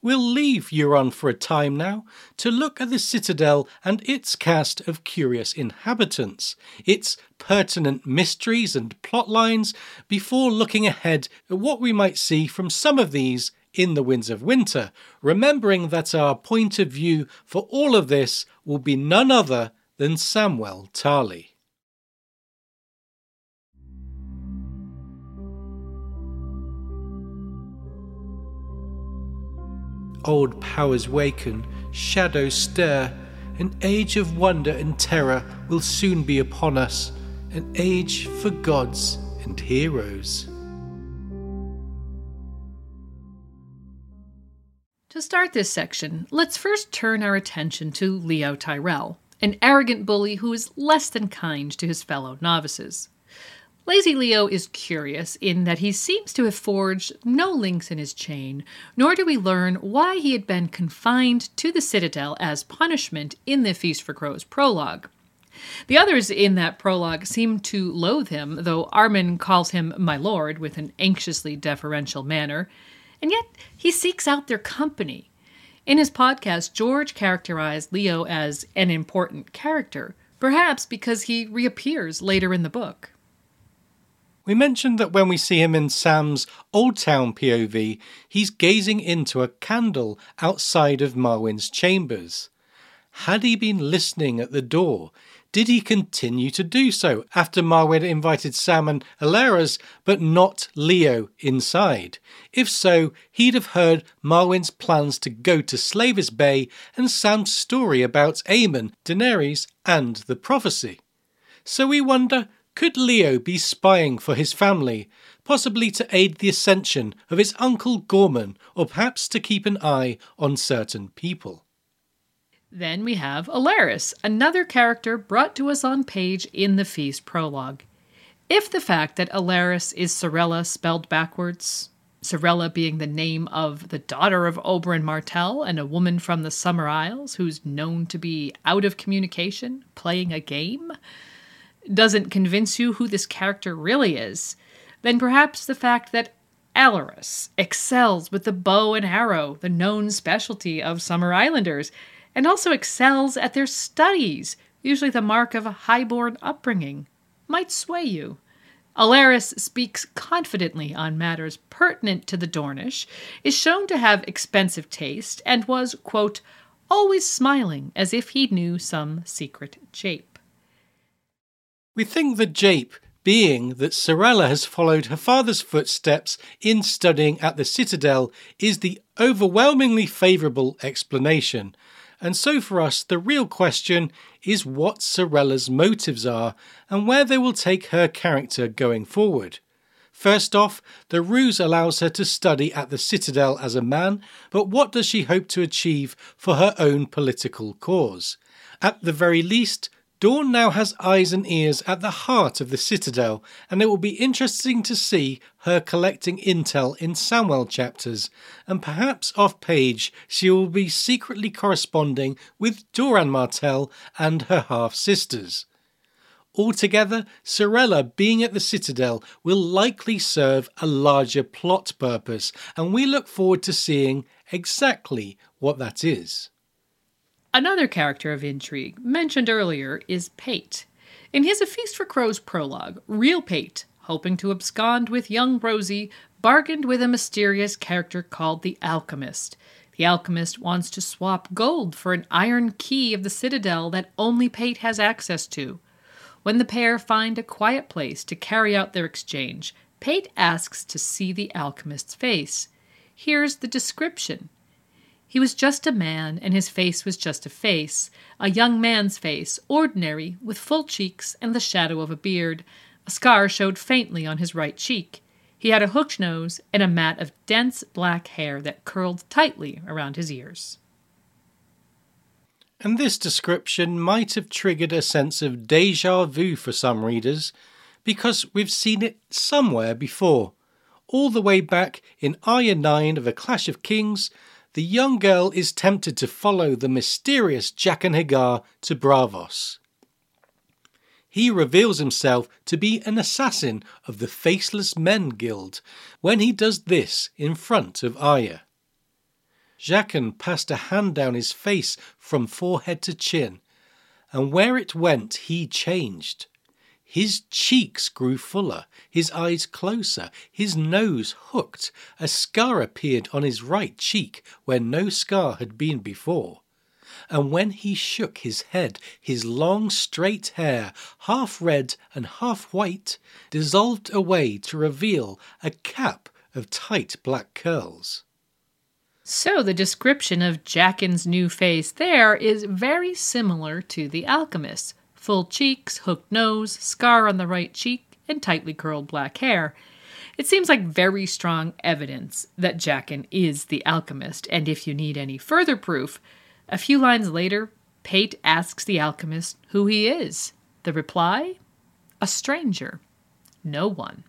We'll leave Euron for a time now to look at the citadel and its cast of curious inhabitants, its pertinent mysteries and plot lines, before looking ahead at what we might see from some of these in the Winds of Winter, remembering that our point of view for all of this will be none other than Samwell Tarly. Old powers waken, shadows stir, an age of wonder and terror will soon be upon us, an age for gods and heroes. To start this section, let's first turn our attention to Leo Tyrell, an arrogant bully who is less than kind to his fellow novices. Lazy Leo is curious in that he seems to have forged no links in his chain, nor do we learn why he had been confined to the citadel as punishment in the Feast for Crows prologue. The others in that prologue seem to loathe him, though Armen calls him my lord with an anxiously deferential manner, and yet he seeks out their company. In his podcast, George characterized Leo as an important character, perhaps because he reappears later in the book. We mentioned that when we see him in Sam's Old Town POV, he's gazing into a candle outside of Marwyn's chambers. Had he been listening at the door? Did he continue to do so after Marwyn invited Sam and Alleras, but not Leo inside? If so, he'd have heard Marwyn's plans to go to Slaver's Bay and Sam's story about Aemon, Daenerys, and the prophecy. So we wonder could Leo be spying for his family, possibly to aid the ascension of his uncle Gormon, or perhaps to keep an eye on certain people? Then we have Alleras, another character brought to us on page in the Feast prologue. If the fact that Alleras is Sarella spelled backwards, Sarella being the name of the daughter of Oberyn Martell and a woman from the Summer Isles who's known to be out of communication, playing a game, doesn't convince you who this character really is, then perhaps the fact that Alleras excels with the bow and arrow, the known specialty of Summer Islanders, and also excels at their studies, usually the mark of a highborn upbringing, might sway you. Alleras speaks confidently on matters pertinent to the Dornish, is shown to have expensive taste, and was, quote, always smiling as if he knew some secret jape. We think the jape being that Sarella has followed her father's footsteps in studying at the Citadel is the overwhelmingly favourable explanation, and so for us, the real question is what Sarella's motives are and where they will take her character going forward. First off, the ruse allows her to study at the Citadel as a man, but what does she hope to achieve for her own political cause? At the very least, Dorne now has eyes and ears at the heart of the Citadel, and it will be interesting to see her collecting intel in Samwell chapters, and perhaps off page she will be secretly corresponding with Doran Martell and her half sisters. Altogether, Sarella being at the Citadel will likely serve a larger plot purpose, and we look forward to seeing exactly what that is. Another character of intrigue, mentioned earlier, is Pate. In his A Feast for Crows prologue, real Pate, hoping to abscond with young Rosie, bargained with a mysterious character called the Alchemist. The alchemist wants to swap gold for an iron key of the citadel that only Pate has access to. When the pair find a quiet place to carry out their exchange, Pate asks to see the alchemist's face. Here's the description he was just a man, and his face was just a face, a young man's face, ordinary, with full cheeks and the shadow of a beard. A scar showed faintly on his right cheek. He had a hooked nose and a mat of dense black hair that curled tightly around his ears. And this description might have triggered a sense of deja vu for some readers, because we've seen it somewhere before. All the way back in Arya 9 of A Clash of Kings, the young girl is tempted to follow the mysterious Jaqen H'ghar to Braavos. He reveals himself to be an assassin of the Faceless Men Guild when he does this in front of Arya. Jaqen passed a hand down his face from forehead to chin, and where it went he changed. His cheeks grew fuller, his eyes closer, his nose hooked. A scar appeared on his right cheek where no scar had been before. And when he shook his head, his long straight hair, half red and half white, dissolved away to reveal a cap of tight black curls. So the description of Jaqen's new face there is very similar to the alchemist's full cheeks, hooked nose, scar on the right cheek, and tightly curled black hair. It seems like very strong evidence that Jaqen is the alchemist, and if you need any further proof, a few lines later, Pate asks the alchemist who he is. The reply? A stranger. No one.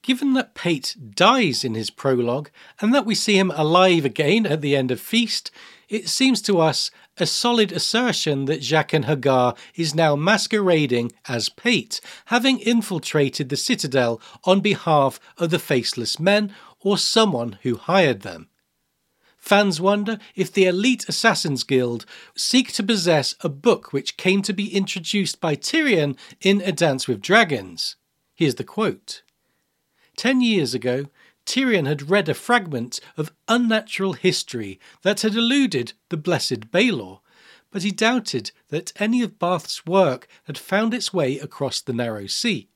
Given that Pate dies in his prologue and that we see him alive again at the end of Feast, it seems to us a solid assertion that Jaqen H'ghar is now masquerading as Pate, having infiltrated the citadel on behalf of the Faceless Men or someone who hired them. Fans wonder if the elite Assassins Guild seek to possess a book which came to be introduced by Tyrion in A Dance with Dragons. Here's the quote Ten years ago, Tyrion had read a fragment of unnatural history that had eluded the blessed Baelor, but he doubted that any of Barth's work had found its way across the narrow sea.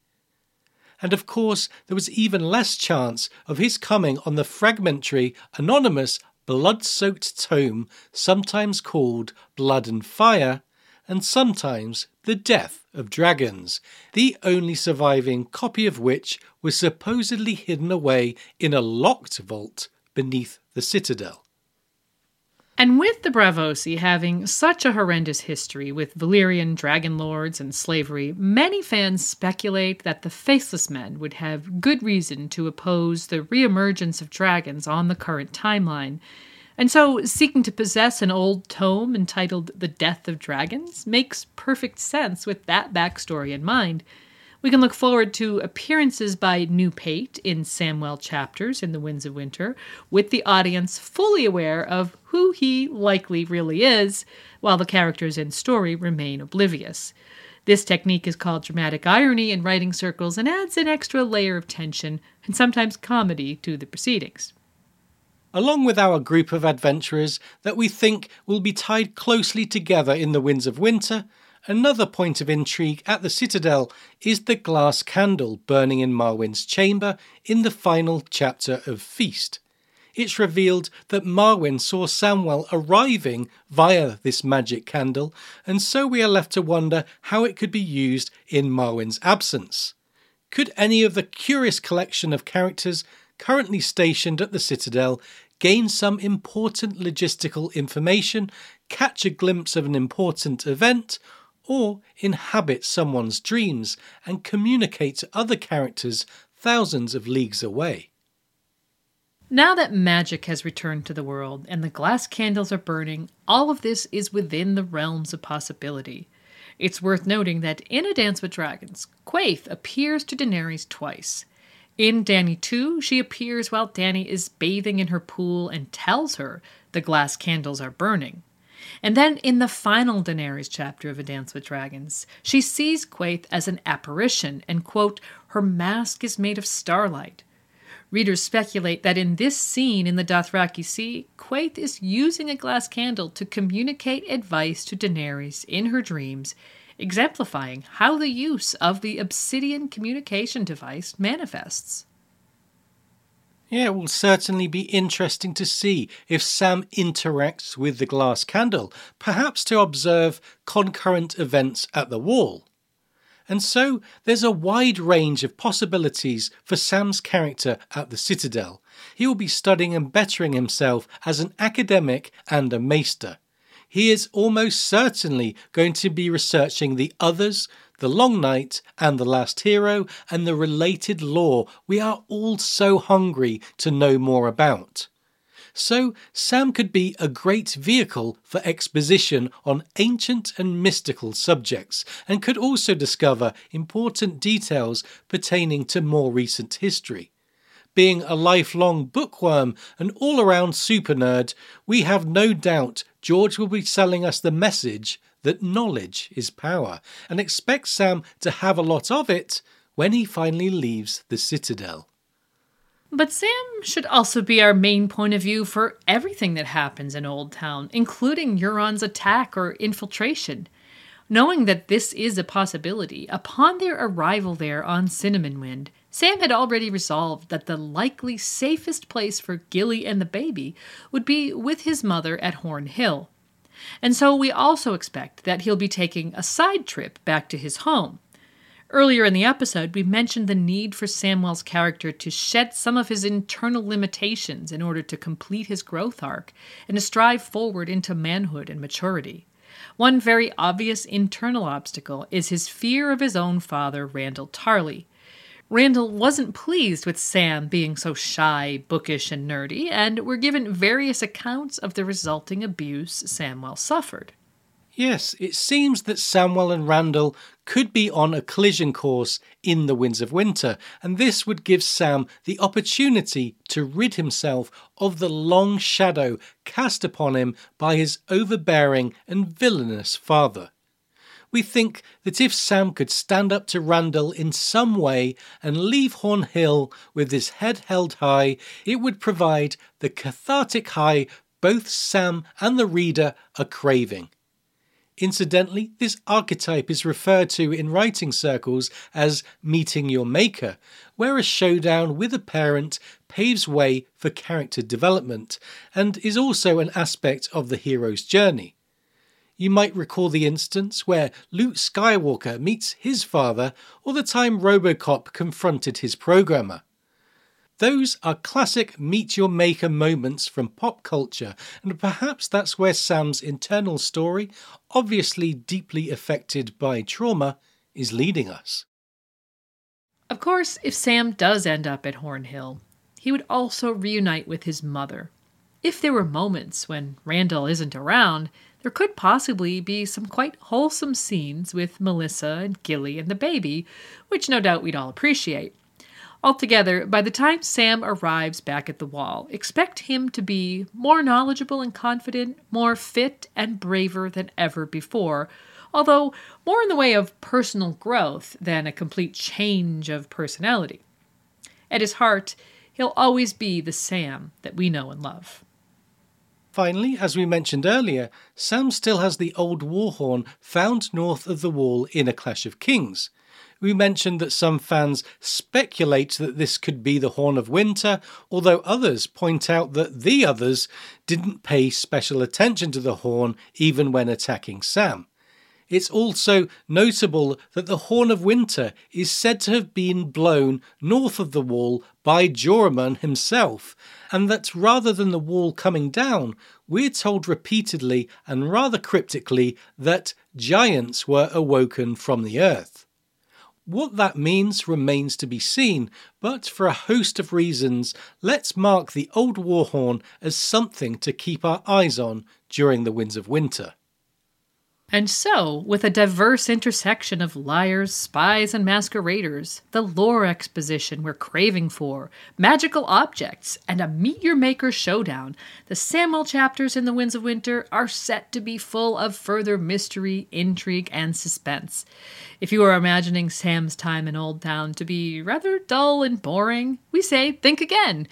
And of course, there was even less chance of his coming on the fragmentary, anonymous blood soaked tome, sometimes called Blood and Fire, and sometimes The Death of Dragons, the only surviving copy of which was supposedly hidden away in a locked vault beneath the citadel. And with the Braavosi having such a horrendous history with Valyrian dragon lords and slavery, many fans speculate that the Faceless Men would have good reason to oppose the reemergence of dragons on the current timeline. And so, seeking to possess an old tome entitled The Death of Dragons makes perfect sense with that backstory in mind. We can look forward to appearances by New Pate in Samwell chapters in The Winds of Winter, with the audience fully aware of who he likely really is, while the characters in story remain oblivious. This technique is called dramatic irony in writing circles and adds an extra layer of tension and sometimes comedy to the proceedings. Along with our group of adventurers that we think will be tied closely together in the Winds of Winter, Another point of intrigue at the Citadel is the glass candle burning in Marwyn's chamber in the final chapter of Feast. It's revealed that Marwyn saw Samwell arriving via this magic candle, and so we are left to wonder how it could be used in Marwyn's absence. Could any of the curious collection of characters currently stationed at the Citadel gain some important logistical information, catch a glimpse of an important event, or inhabit someone's dreams and communicate to other characters thousands of leagues away. Now that magic has returned to the world and the glass candles are burning, all of this is within the realms of possibility. It's worth noting that in A Dance with Dragons, Quaithe appears to Daenerys twice. In Dany 2, she appears while Dany is bathing in her pool and tells her the glass candles are burning. And then in the final Daenerys chapter of A Dance with Dragons, she sees Quaithe as an apparition and, quote, her mask is made of starlight. Readers speculate that in this scene in the Dothraki Sea, Quaithe is using a glass candle to communicate advice to Daenerys in her dreams, exemplifying how the use of the obsidian communication device manifests. Yeah, it will certainly be interesting to see if Sam interacts with the glass candle, perhaps to observe concurrent events at the wall. And so there's a wide range of possibilities for Sam's character at the Citadel. He will be studying and bettering himself as an academic and a maester. He is almost certainly going to be researching the others, the Long Night, and The Last Hero, and the related lore we are all so hungry to know more about. So, Sam could be a great vehicle for exposition on ancient and mystical subjects, and could also discover important details pertaining to more recent history. Being a lifelong bookworm and all around super nerd, we have no doubt George will be selling us the message that knowledge is power and expects Sam to have a lot of it when he finally leaves the Citadel. But Sam should also be our main point of view for everything that happens in Oldtown, including Euron's attack or infiltration. Knowing that this is a possibility, upon their arrival there on Cinnamon Wind, Sam had already resolved that the likely safest place for Gilly and the baby would be with his mother at Horn Hill. And so we also expect that he'll be taking a side trip back to his home. Earlier in the episode, we mentioned the need for Samwell's character to shed some of his internal limitations in order to complete his growth arc and to strive forward into manhood and maturity. One very obvious internal obstacle is his fear of his own father, Randyll Tarly. Randyll wasn't pleased with Sam being so shy, bookish, and nerdy, and we're given various accounts of the resulting abuse Samwell suffered. Yes, it seems that Samwell and Randyll could be on a collision course in the Winds of Winter, and this would give Sam the opportunity to rid himself of the long shadow cast upon him by his overbearing and villainous father. We think that if Sam could stand up to Randyll in some way and leave Horn Hill with his head held high, it would provide the cathartic high both Sam and the reader are craving. Incidentally, this archetype is referred to in writing circles as meeting your maker, where a showdown with a parent paves way for character development and is also an aspect of the hero's journey. You might recall the instance where Luke Skywalker meets his father, or the time Robocop confronted his programmer. Those are classic meet your maker moments from pop culture, and perhaps that's where Sam's internal story, obviously deeply affected by trauma, is leading us. Of course, if Sam does end up at Horn Hill, he would also reunite with his mother. If there were moments when Randyll isn't around, there could possibly be some quite wholesome scenes with Melessa and Gilly and the baby, which no doubt we'd all appreciate. Altogether, by the time Sam arrives back at the wall, expect him to be more knowledgeable and confident, more fit and braver than ever before, although more in the way of personal growth than a complete change of personality. At his heart, he'll always be the Sam that we know and love. Finally, as we mentioned earlier, Sam still has the old war horn found north of the wall in A Clash of Kings we mentioned that some fans speculate that this could be the Horn of Winter, although others point out that the others didn't pay special attention to the horn even when attacking Sam. It's also notable that the Horn of Winter is said to have been blown north of the wall by Joramun himself, and that rather than the wall coming down, we're told repeatedly and rather cryptically that giants were awoken from the earth. What that means remains to be seen, but for a host of reasons, let's mark the old warhorn as something to keep our eyes on during the winds of winter. And so, with a diverse intersection of liars, spies, and masqueraders, the lore exposition we're craving for, magical objects, and a Meet Your Maker showdown, the Samwell chapters in The Winds of Winter are set to be full of further mystery, intrigue, and suspense. If you are imagining Sam's time in Oldtown to be rather dull and boring, we say think again,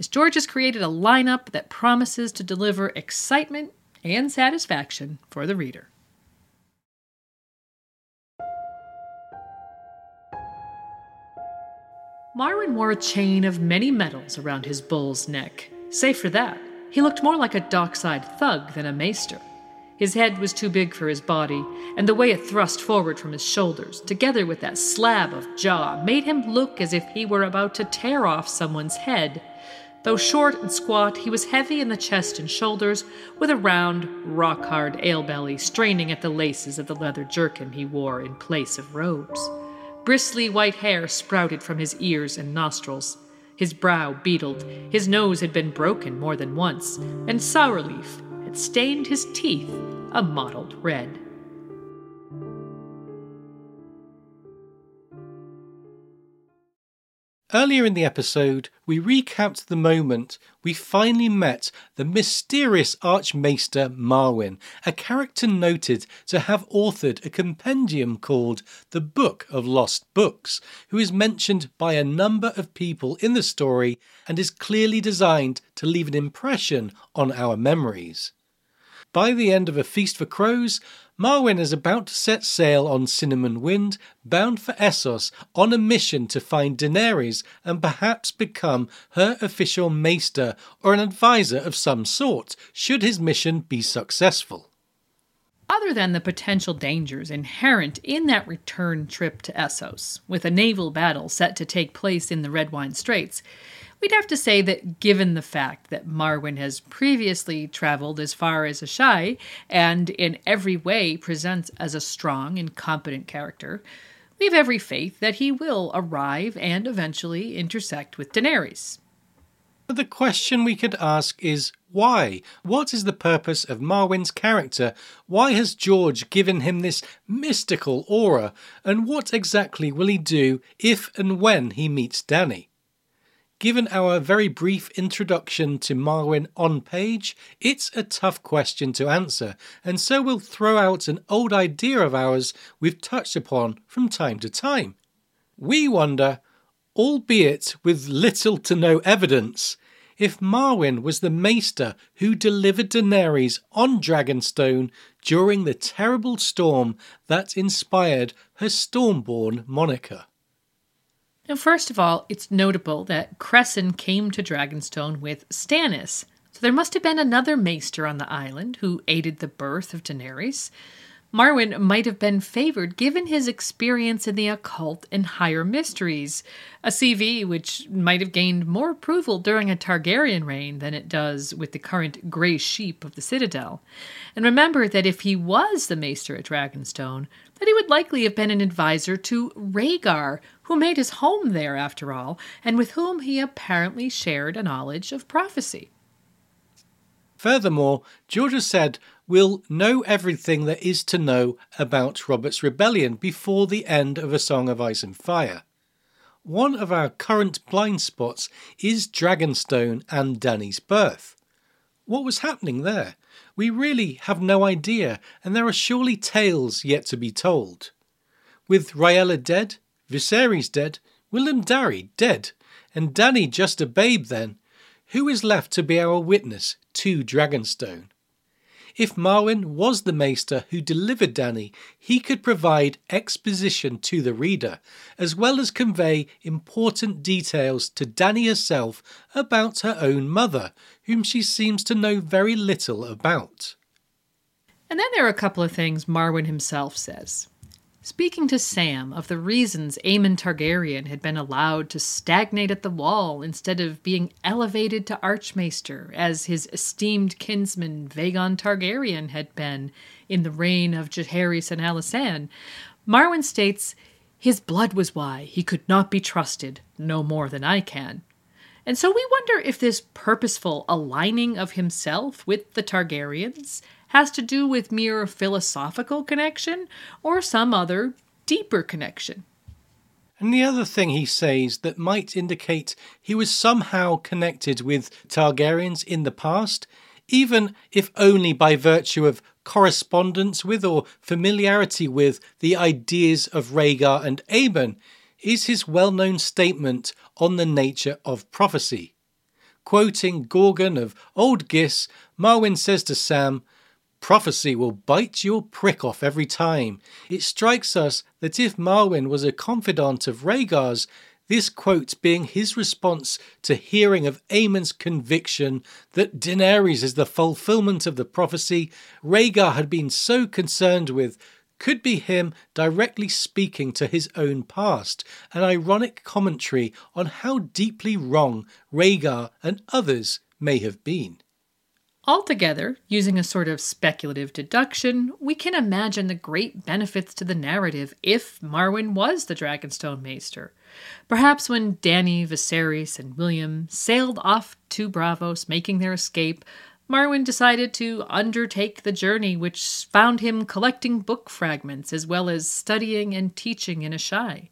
as George has created a lineup that promises to deliver excitement and satisfaction for the reader. Marwyn wore a chain of many medals around his bull's neck. Save for that, he looked more like a dockside thug than a maester. His head was too big for his body, and the way it thrust forward from his shoulders, together with that slab of jaw, made him look as if he were about to tear off someone's head. Though short and squat, he was heavy in the chest and shoulders, with a round, rock hard ale belly straining at the laces of the leather jerkin he wore in place of robes. Bristly white hair sprouted from his ears and nostrils. His brow beetled, his nose had been broken more than once, and sour leaf had stained his teeth a mottled red. Earlier in the episode, we recapped the moment we finally met the mysterious Archmaester Marwyn, a character noted to have authored a compendium called The Book of Lost Books, who is mentioned by a number of people in the story and is clearly designed to leave an impression on our memories. By the end of A Feast for Crows, Marwyn is about to set sail on Cinnamon Wind, bound for Essos on a mission to find Daenerys and perhaps become her official maester or an advisor of some sort, should his mission be successful. Other than the potential dangers inherent in that return trip to Essos, with a naval battle set to take place in the Redwyne Straits, we'd have to say that given the fact that Marwyn has previously traveled as far as Asshai and in every way presents as a strong and competent character, we have every faith that he will arrive and eventually intersect with Daenerys. The question we could ask is why? What is the purpose of Marwyn's character? Why has George given him this mystical aura? And what exactly will he do if and when he meets Dany? Given our very brief introduction to Marwyn on page, it's a tough question to answer, and so we'll throw out an old idea of ours we've touched upon from time to time. We wonder albeit with little to no evidence, if Marwyn was the maester who delivered Daenerys on Dragonstone during the terrible storm that inspired her Stormborn moniker. Now, first of all, it's notable that Cressen came to Dragonstone with Stannis, so there must have been another maester on the island who aided the birth of Daenerys. Marwyn might have been favored given his experience in the occult and higher mysteries, a CV which might have gained more approval during a Targaryen reign than it does with the current grey sheep of the Citadel. And remember that if he was the Maester at Dragonstone, that he would likely have been an advisor to Rhaegar, who made his home there after all, and with whom he apparently shared a knowledge of prophecy. Furthermore, Georgia said we'll know everything there is to know about Robert's rebellion before the end of A Song of Ice and Fire. One of our current blind spots is Dragonstone and Dany's birth. What was happening there? We really have no idea, and there are surely tales yet to be told. With Rhaella dead, Viserys dead, Willem Darry dead, and Dany just a babe then, who is left to be our witness to Dragonstone? If Marwyn was the maester who delivered Dany, he could provide exposition to the reader, as well as convey important details to Dany herself about her own mother, whom she seems to know very little about. And then there are a couple of things Marwyn himself says. Speaking to Sam of the reasons Aemon Targaryen had been allowed to stagnate at the wall instead of being elevated to Archmaester, as his esteemed kinsman Vaegon Targaryen had been in the reign of Jaehaerys and Alysanne, Marwyn states, His blood was why he could not be trusted, no more than I can. And so we wonder if this purposeful aligning of himself with the Targaryens has to do with mere philosophical connection or some other deeper connection. And the other thing he says that might indicate he was somehow connected with Targaryens in the past, even if only by virtue of correspondence with or familiarity with the ideas of Rhaegar and Aemon, is his well known statement on the nature of prophecy. Quoting Gorghan of Old Ghis, Marwyn says to Sam, Prophecy will bite your prick off every time. It strikes us that if Marwyn was a confidant of Rhaegar's, this quote being his response to hearing of Aemon's conviction that Daenerys is the fulfillment of the prophecy Rhaegar had been so concerned with, could be him directly speaking to his own past, an ironic commentary on how deeply wrong Rhaegar and others may have been. Altogether, using a sort of speculative deduction, we can imagine the great benefits to the narrative if Marwyn was the Dragonstone Maester. Perhaps when Dany, Viserys, and Willem sailed off to Braavos, making their escape, Marwyn decided to undertake the journey, which found him collecting book fragments as well as studying and teaching in Asshai.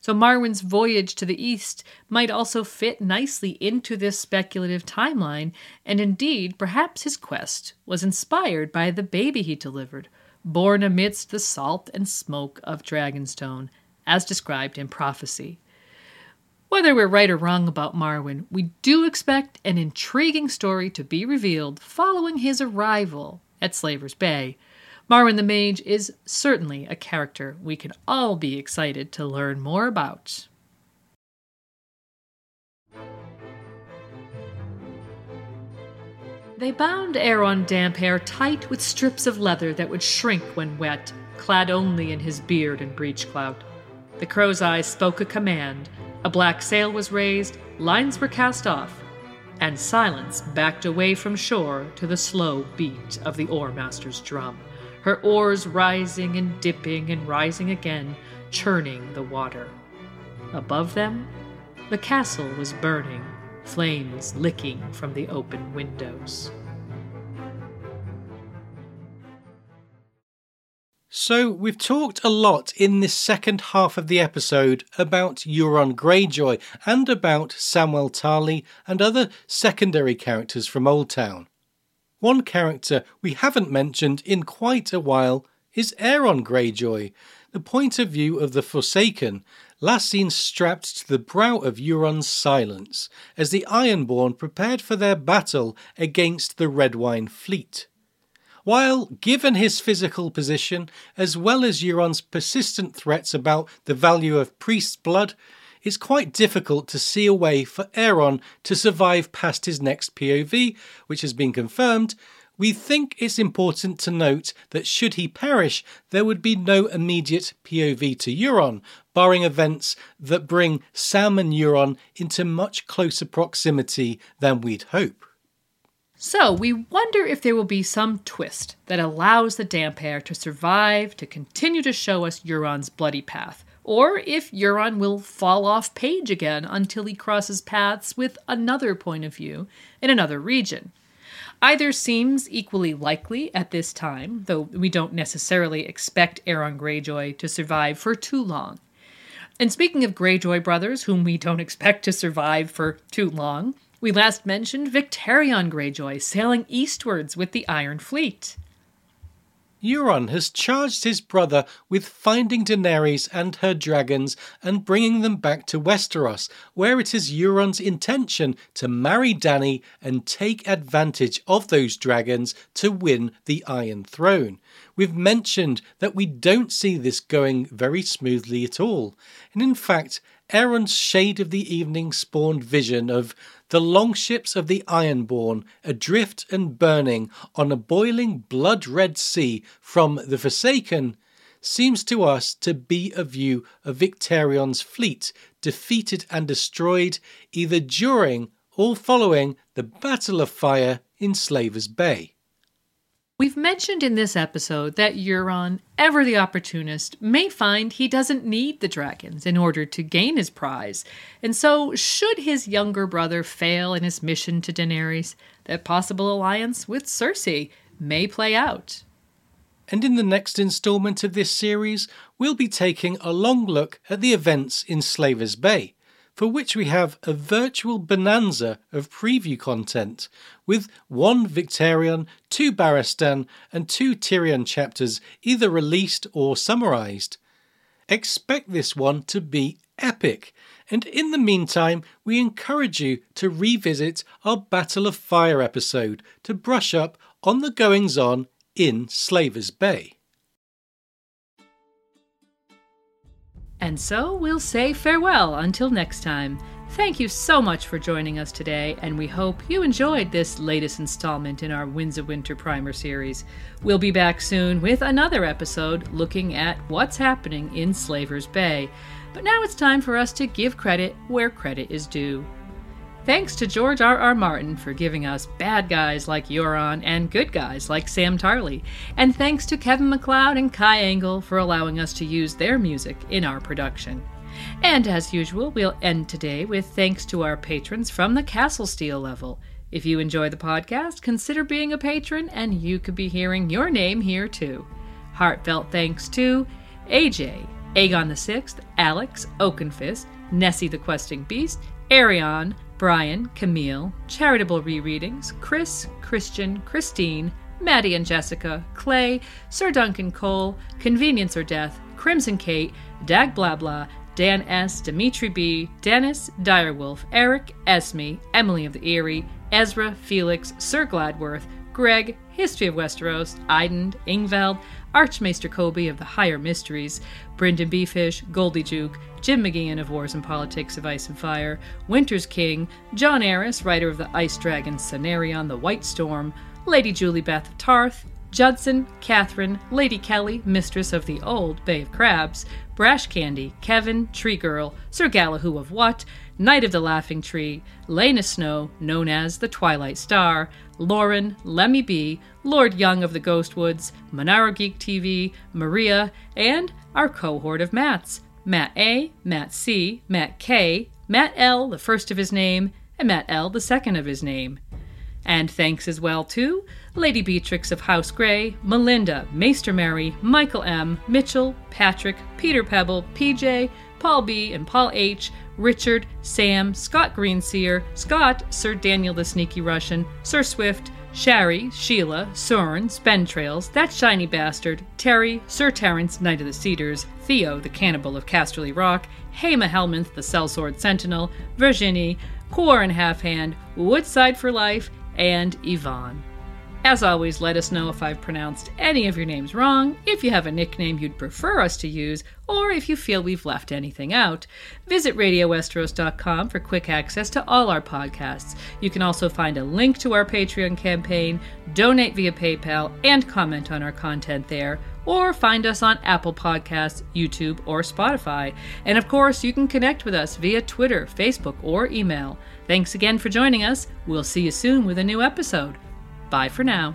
So Marwyn's voyage to the east might also fit nicely into this speculative timeline, and indeed, perhaps his quest was inspired by the baby he delivered, born amidst the salt and smoke of Dragonstone, as described in prophecy. Whether we're right or wrong about Marwyn, we do expect an intriguing story to be revealed following his arrival at Slaver's Bay. Marwyn the Mage is certainly a character we can all be excited to learn more about. They bound Aeron Damphair tight with strips of leather that would shrink when wet, clad only in his beard and breechclout. The crow's eyes spoke a command, a black sail was raised, lines were cast off, and silence backed away from shore to the slow beat of the oarmaster's drum, her oars rising and dipping and rising again, churning the water. Above them, the castle was burning, flames licking from the open windows. So, we've talked a lot in this second half of the episode about Euron Greyjoy and about Samwell Tarly and other secondary characters from Oldtown. One character we haven't mentioned in quite a while is Aeron Greyjoy, the point of view of the Forsaken, last seen strapped to the brow of Euron's silence as the Ironborn prepared for their battle against the Redwyne fleet. While, given his physical position, as well as Euron's persistent threats about the value of priest's blood, it's quite difficult to see a way for Aeron to survive past his next POV, which has been confirmed. We think it's important to note that should he perish, there would be no immediate POV to Euron, barring events that bring Sam and Euron into much closer proximity than we'd hope. So, we wonder if there will be some twist that allows the Damphair to survive to continue to show us Euron's bloody path, or if Euron will fall off page again until he crosses paths with another point of view in another region. Either seems equally likely at this time, though we don't necessarily expect Aeron Greyjoy to survive for too long. And speaking of Greyjoy brothers, whom we don't expect to survive for too long, we last mentioned Victarion Greyjoy sailing eastwards with the Iron Fleet. Euron has charged his brother with finding Daenerys and her dragons and bringing them back to Westeros, where it is Euron's intention to marry Dany and take advantage of those dragons to win the Iron Throne. We've mentioned that we don't see this going very smoothly at all, and in fact, Aeron's Shade of the Evening spawned vision of the longships of the Ironborn adrift and burning on a boiling blood red sea from the Forsaken seems to us to be a view of Victarion's fleet defeated and destroyed either during or following the Battle of Fire in Slaver's Bay. We've mentioned in this episode that Euron, ever the opportunist, may find he doesn't need the dragons in order to gain his prize. And so, should his younger brother fail in his mission to Daenerys, that possible alliance with Cersei may play out. And in the next installment of this series, we'll be taking a long look at the events in Slaver's Bay for which we have a virtual bonanza of preview content, with one Victarion, two Barristan, and two Tyrion chapters either released or summarised. Expect this one to be epic, and in the meantime, we encourage you to revisit our Battle of Fire episode to brush up on the goings on in Slaver's Bay. And so we'll say farewell until next time. Thank you so much for joining us today, and we hope you enjoyed this latest installment in our Winds of Winter Primer series. We'll be back soon with another episode looking at what's happening in Slaver's Bay. But now it's time for us to give credit where credit is due. Thanks to George R. R. Martin for giving us bad guys like Euron and good guys like Sam Tarly. And thanks to Kevin MacLeod and Kai Engel for allowing us to use their music in our production. And as usual, we'll end today with thanks to our patrons from the Castle Steel level. If you enjoy the podcast, consider being a patron and you could be hearing your name here too. Heartfelt thanks to AJ, Aegon the Sixth, Alex, Oakenfist, Nessie the Questing Beast, Arion, Brian, Camille, Charitable Rereadings, Chris, Christian, Christine, Maddie and Jessica, Clay, Sir Duncan Cole, Convenience or Death, Crimson Kate, Dag Blah Blah, Dan S., Dimitri B., Dennis, Direwolf, Eric, Esme, Emily of the Eyrie, Ezra, Felix, Sir Gladworth, Greg, History of Westeros, Idend, Ingveld, Archmaester Kobe of the Higher Mysteries, Brynden Beefish, Goldie Juke, Jim McGeehan of Wars and Politics of Ice and Fire, Winter's King, John Arrys, writer of the Ice Dragon Cenarion, The White Storm, Lady Julie Beth of Tarth, Judson, Catherine, Lady Kelly, mistress of the old Bay of Crabs, Brash Candy, Kevin, Tree Girl, Sir Galahoo of What, Knight of the Laughing Tree, Lena Snow, known as the Twilight Star, Lauren, Lemmy B, Lord Young of the Ghostwoods, Monaro Geek TV, Maria, and our cohort of Matts Matt A, Matt C, Matt K, Matt L, the first of his name, and Matt L, the second of his name. And thanks as well to Lady Beatrix of House Grey, Melinda, Maester Mary, Michael M., Mitchell, Patrick, Peter Pebble, PJ, Paul B., and Paul H., Richard, Sam, Scott Greenseer, Scott, Sir Daniel the Sneaky Russian, Sir Swift, Shari, Sheila, Soren, Spentrails, That Shiny Bastard, Terry, Sir Terence, Knight of the Cedars, Theo, the Cannibal of Casterly Rock, Hema Helminth, the Sellsword Sentinel, Virginie, Core and Half Hand, Woodside for Life, and Yvonne. As always, let us know if I've pronounced any of your names wrong, if you have a nickname you'd prefer us to use, or if you feel we've left anything out. Visit RadioWesteros.com for quick access to all our podcasts. You can also find a link to our Patreon campaign, donate via PayPal, and comment on our content there, or find us on Apple Podcasts, YouTube, or Spotify. And of course, you can connect with us via Twitter, Facebook, or email. Thanks again for joining us. We'll see you soon with a new episode. Bye for now.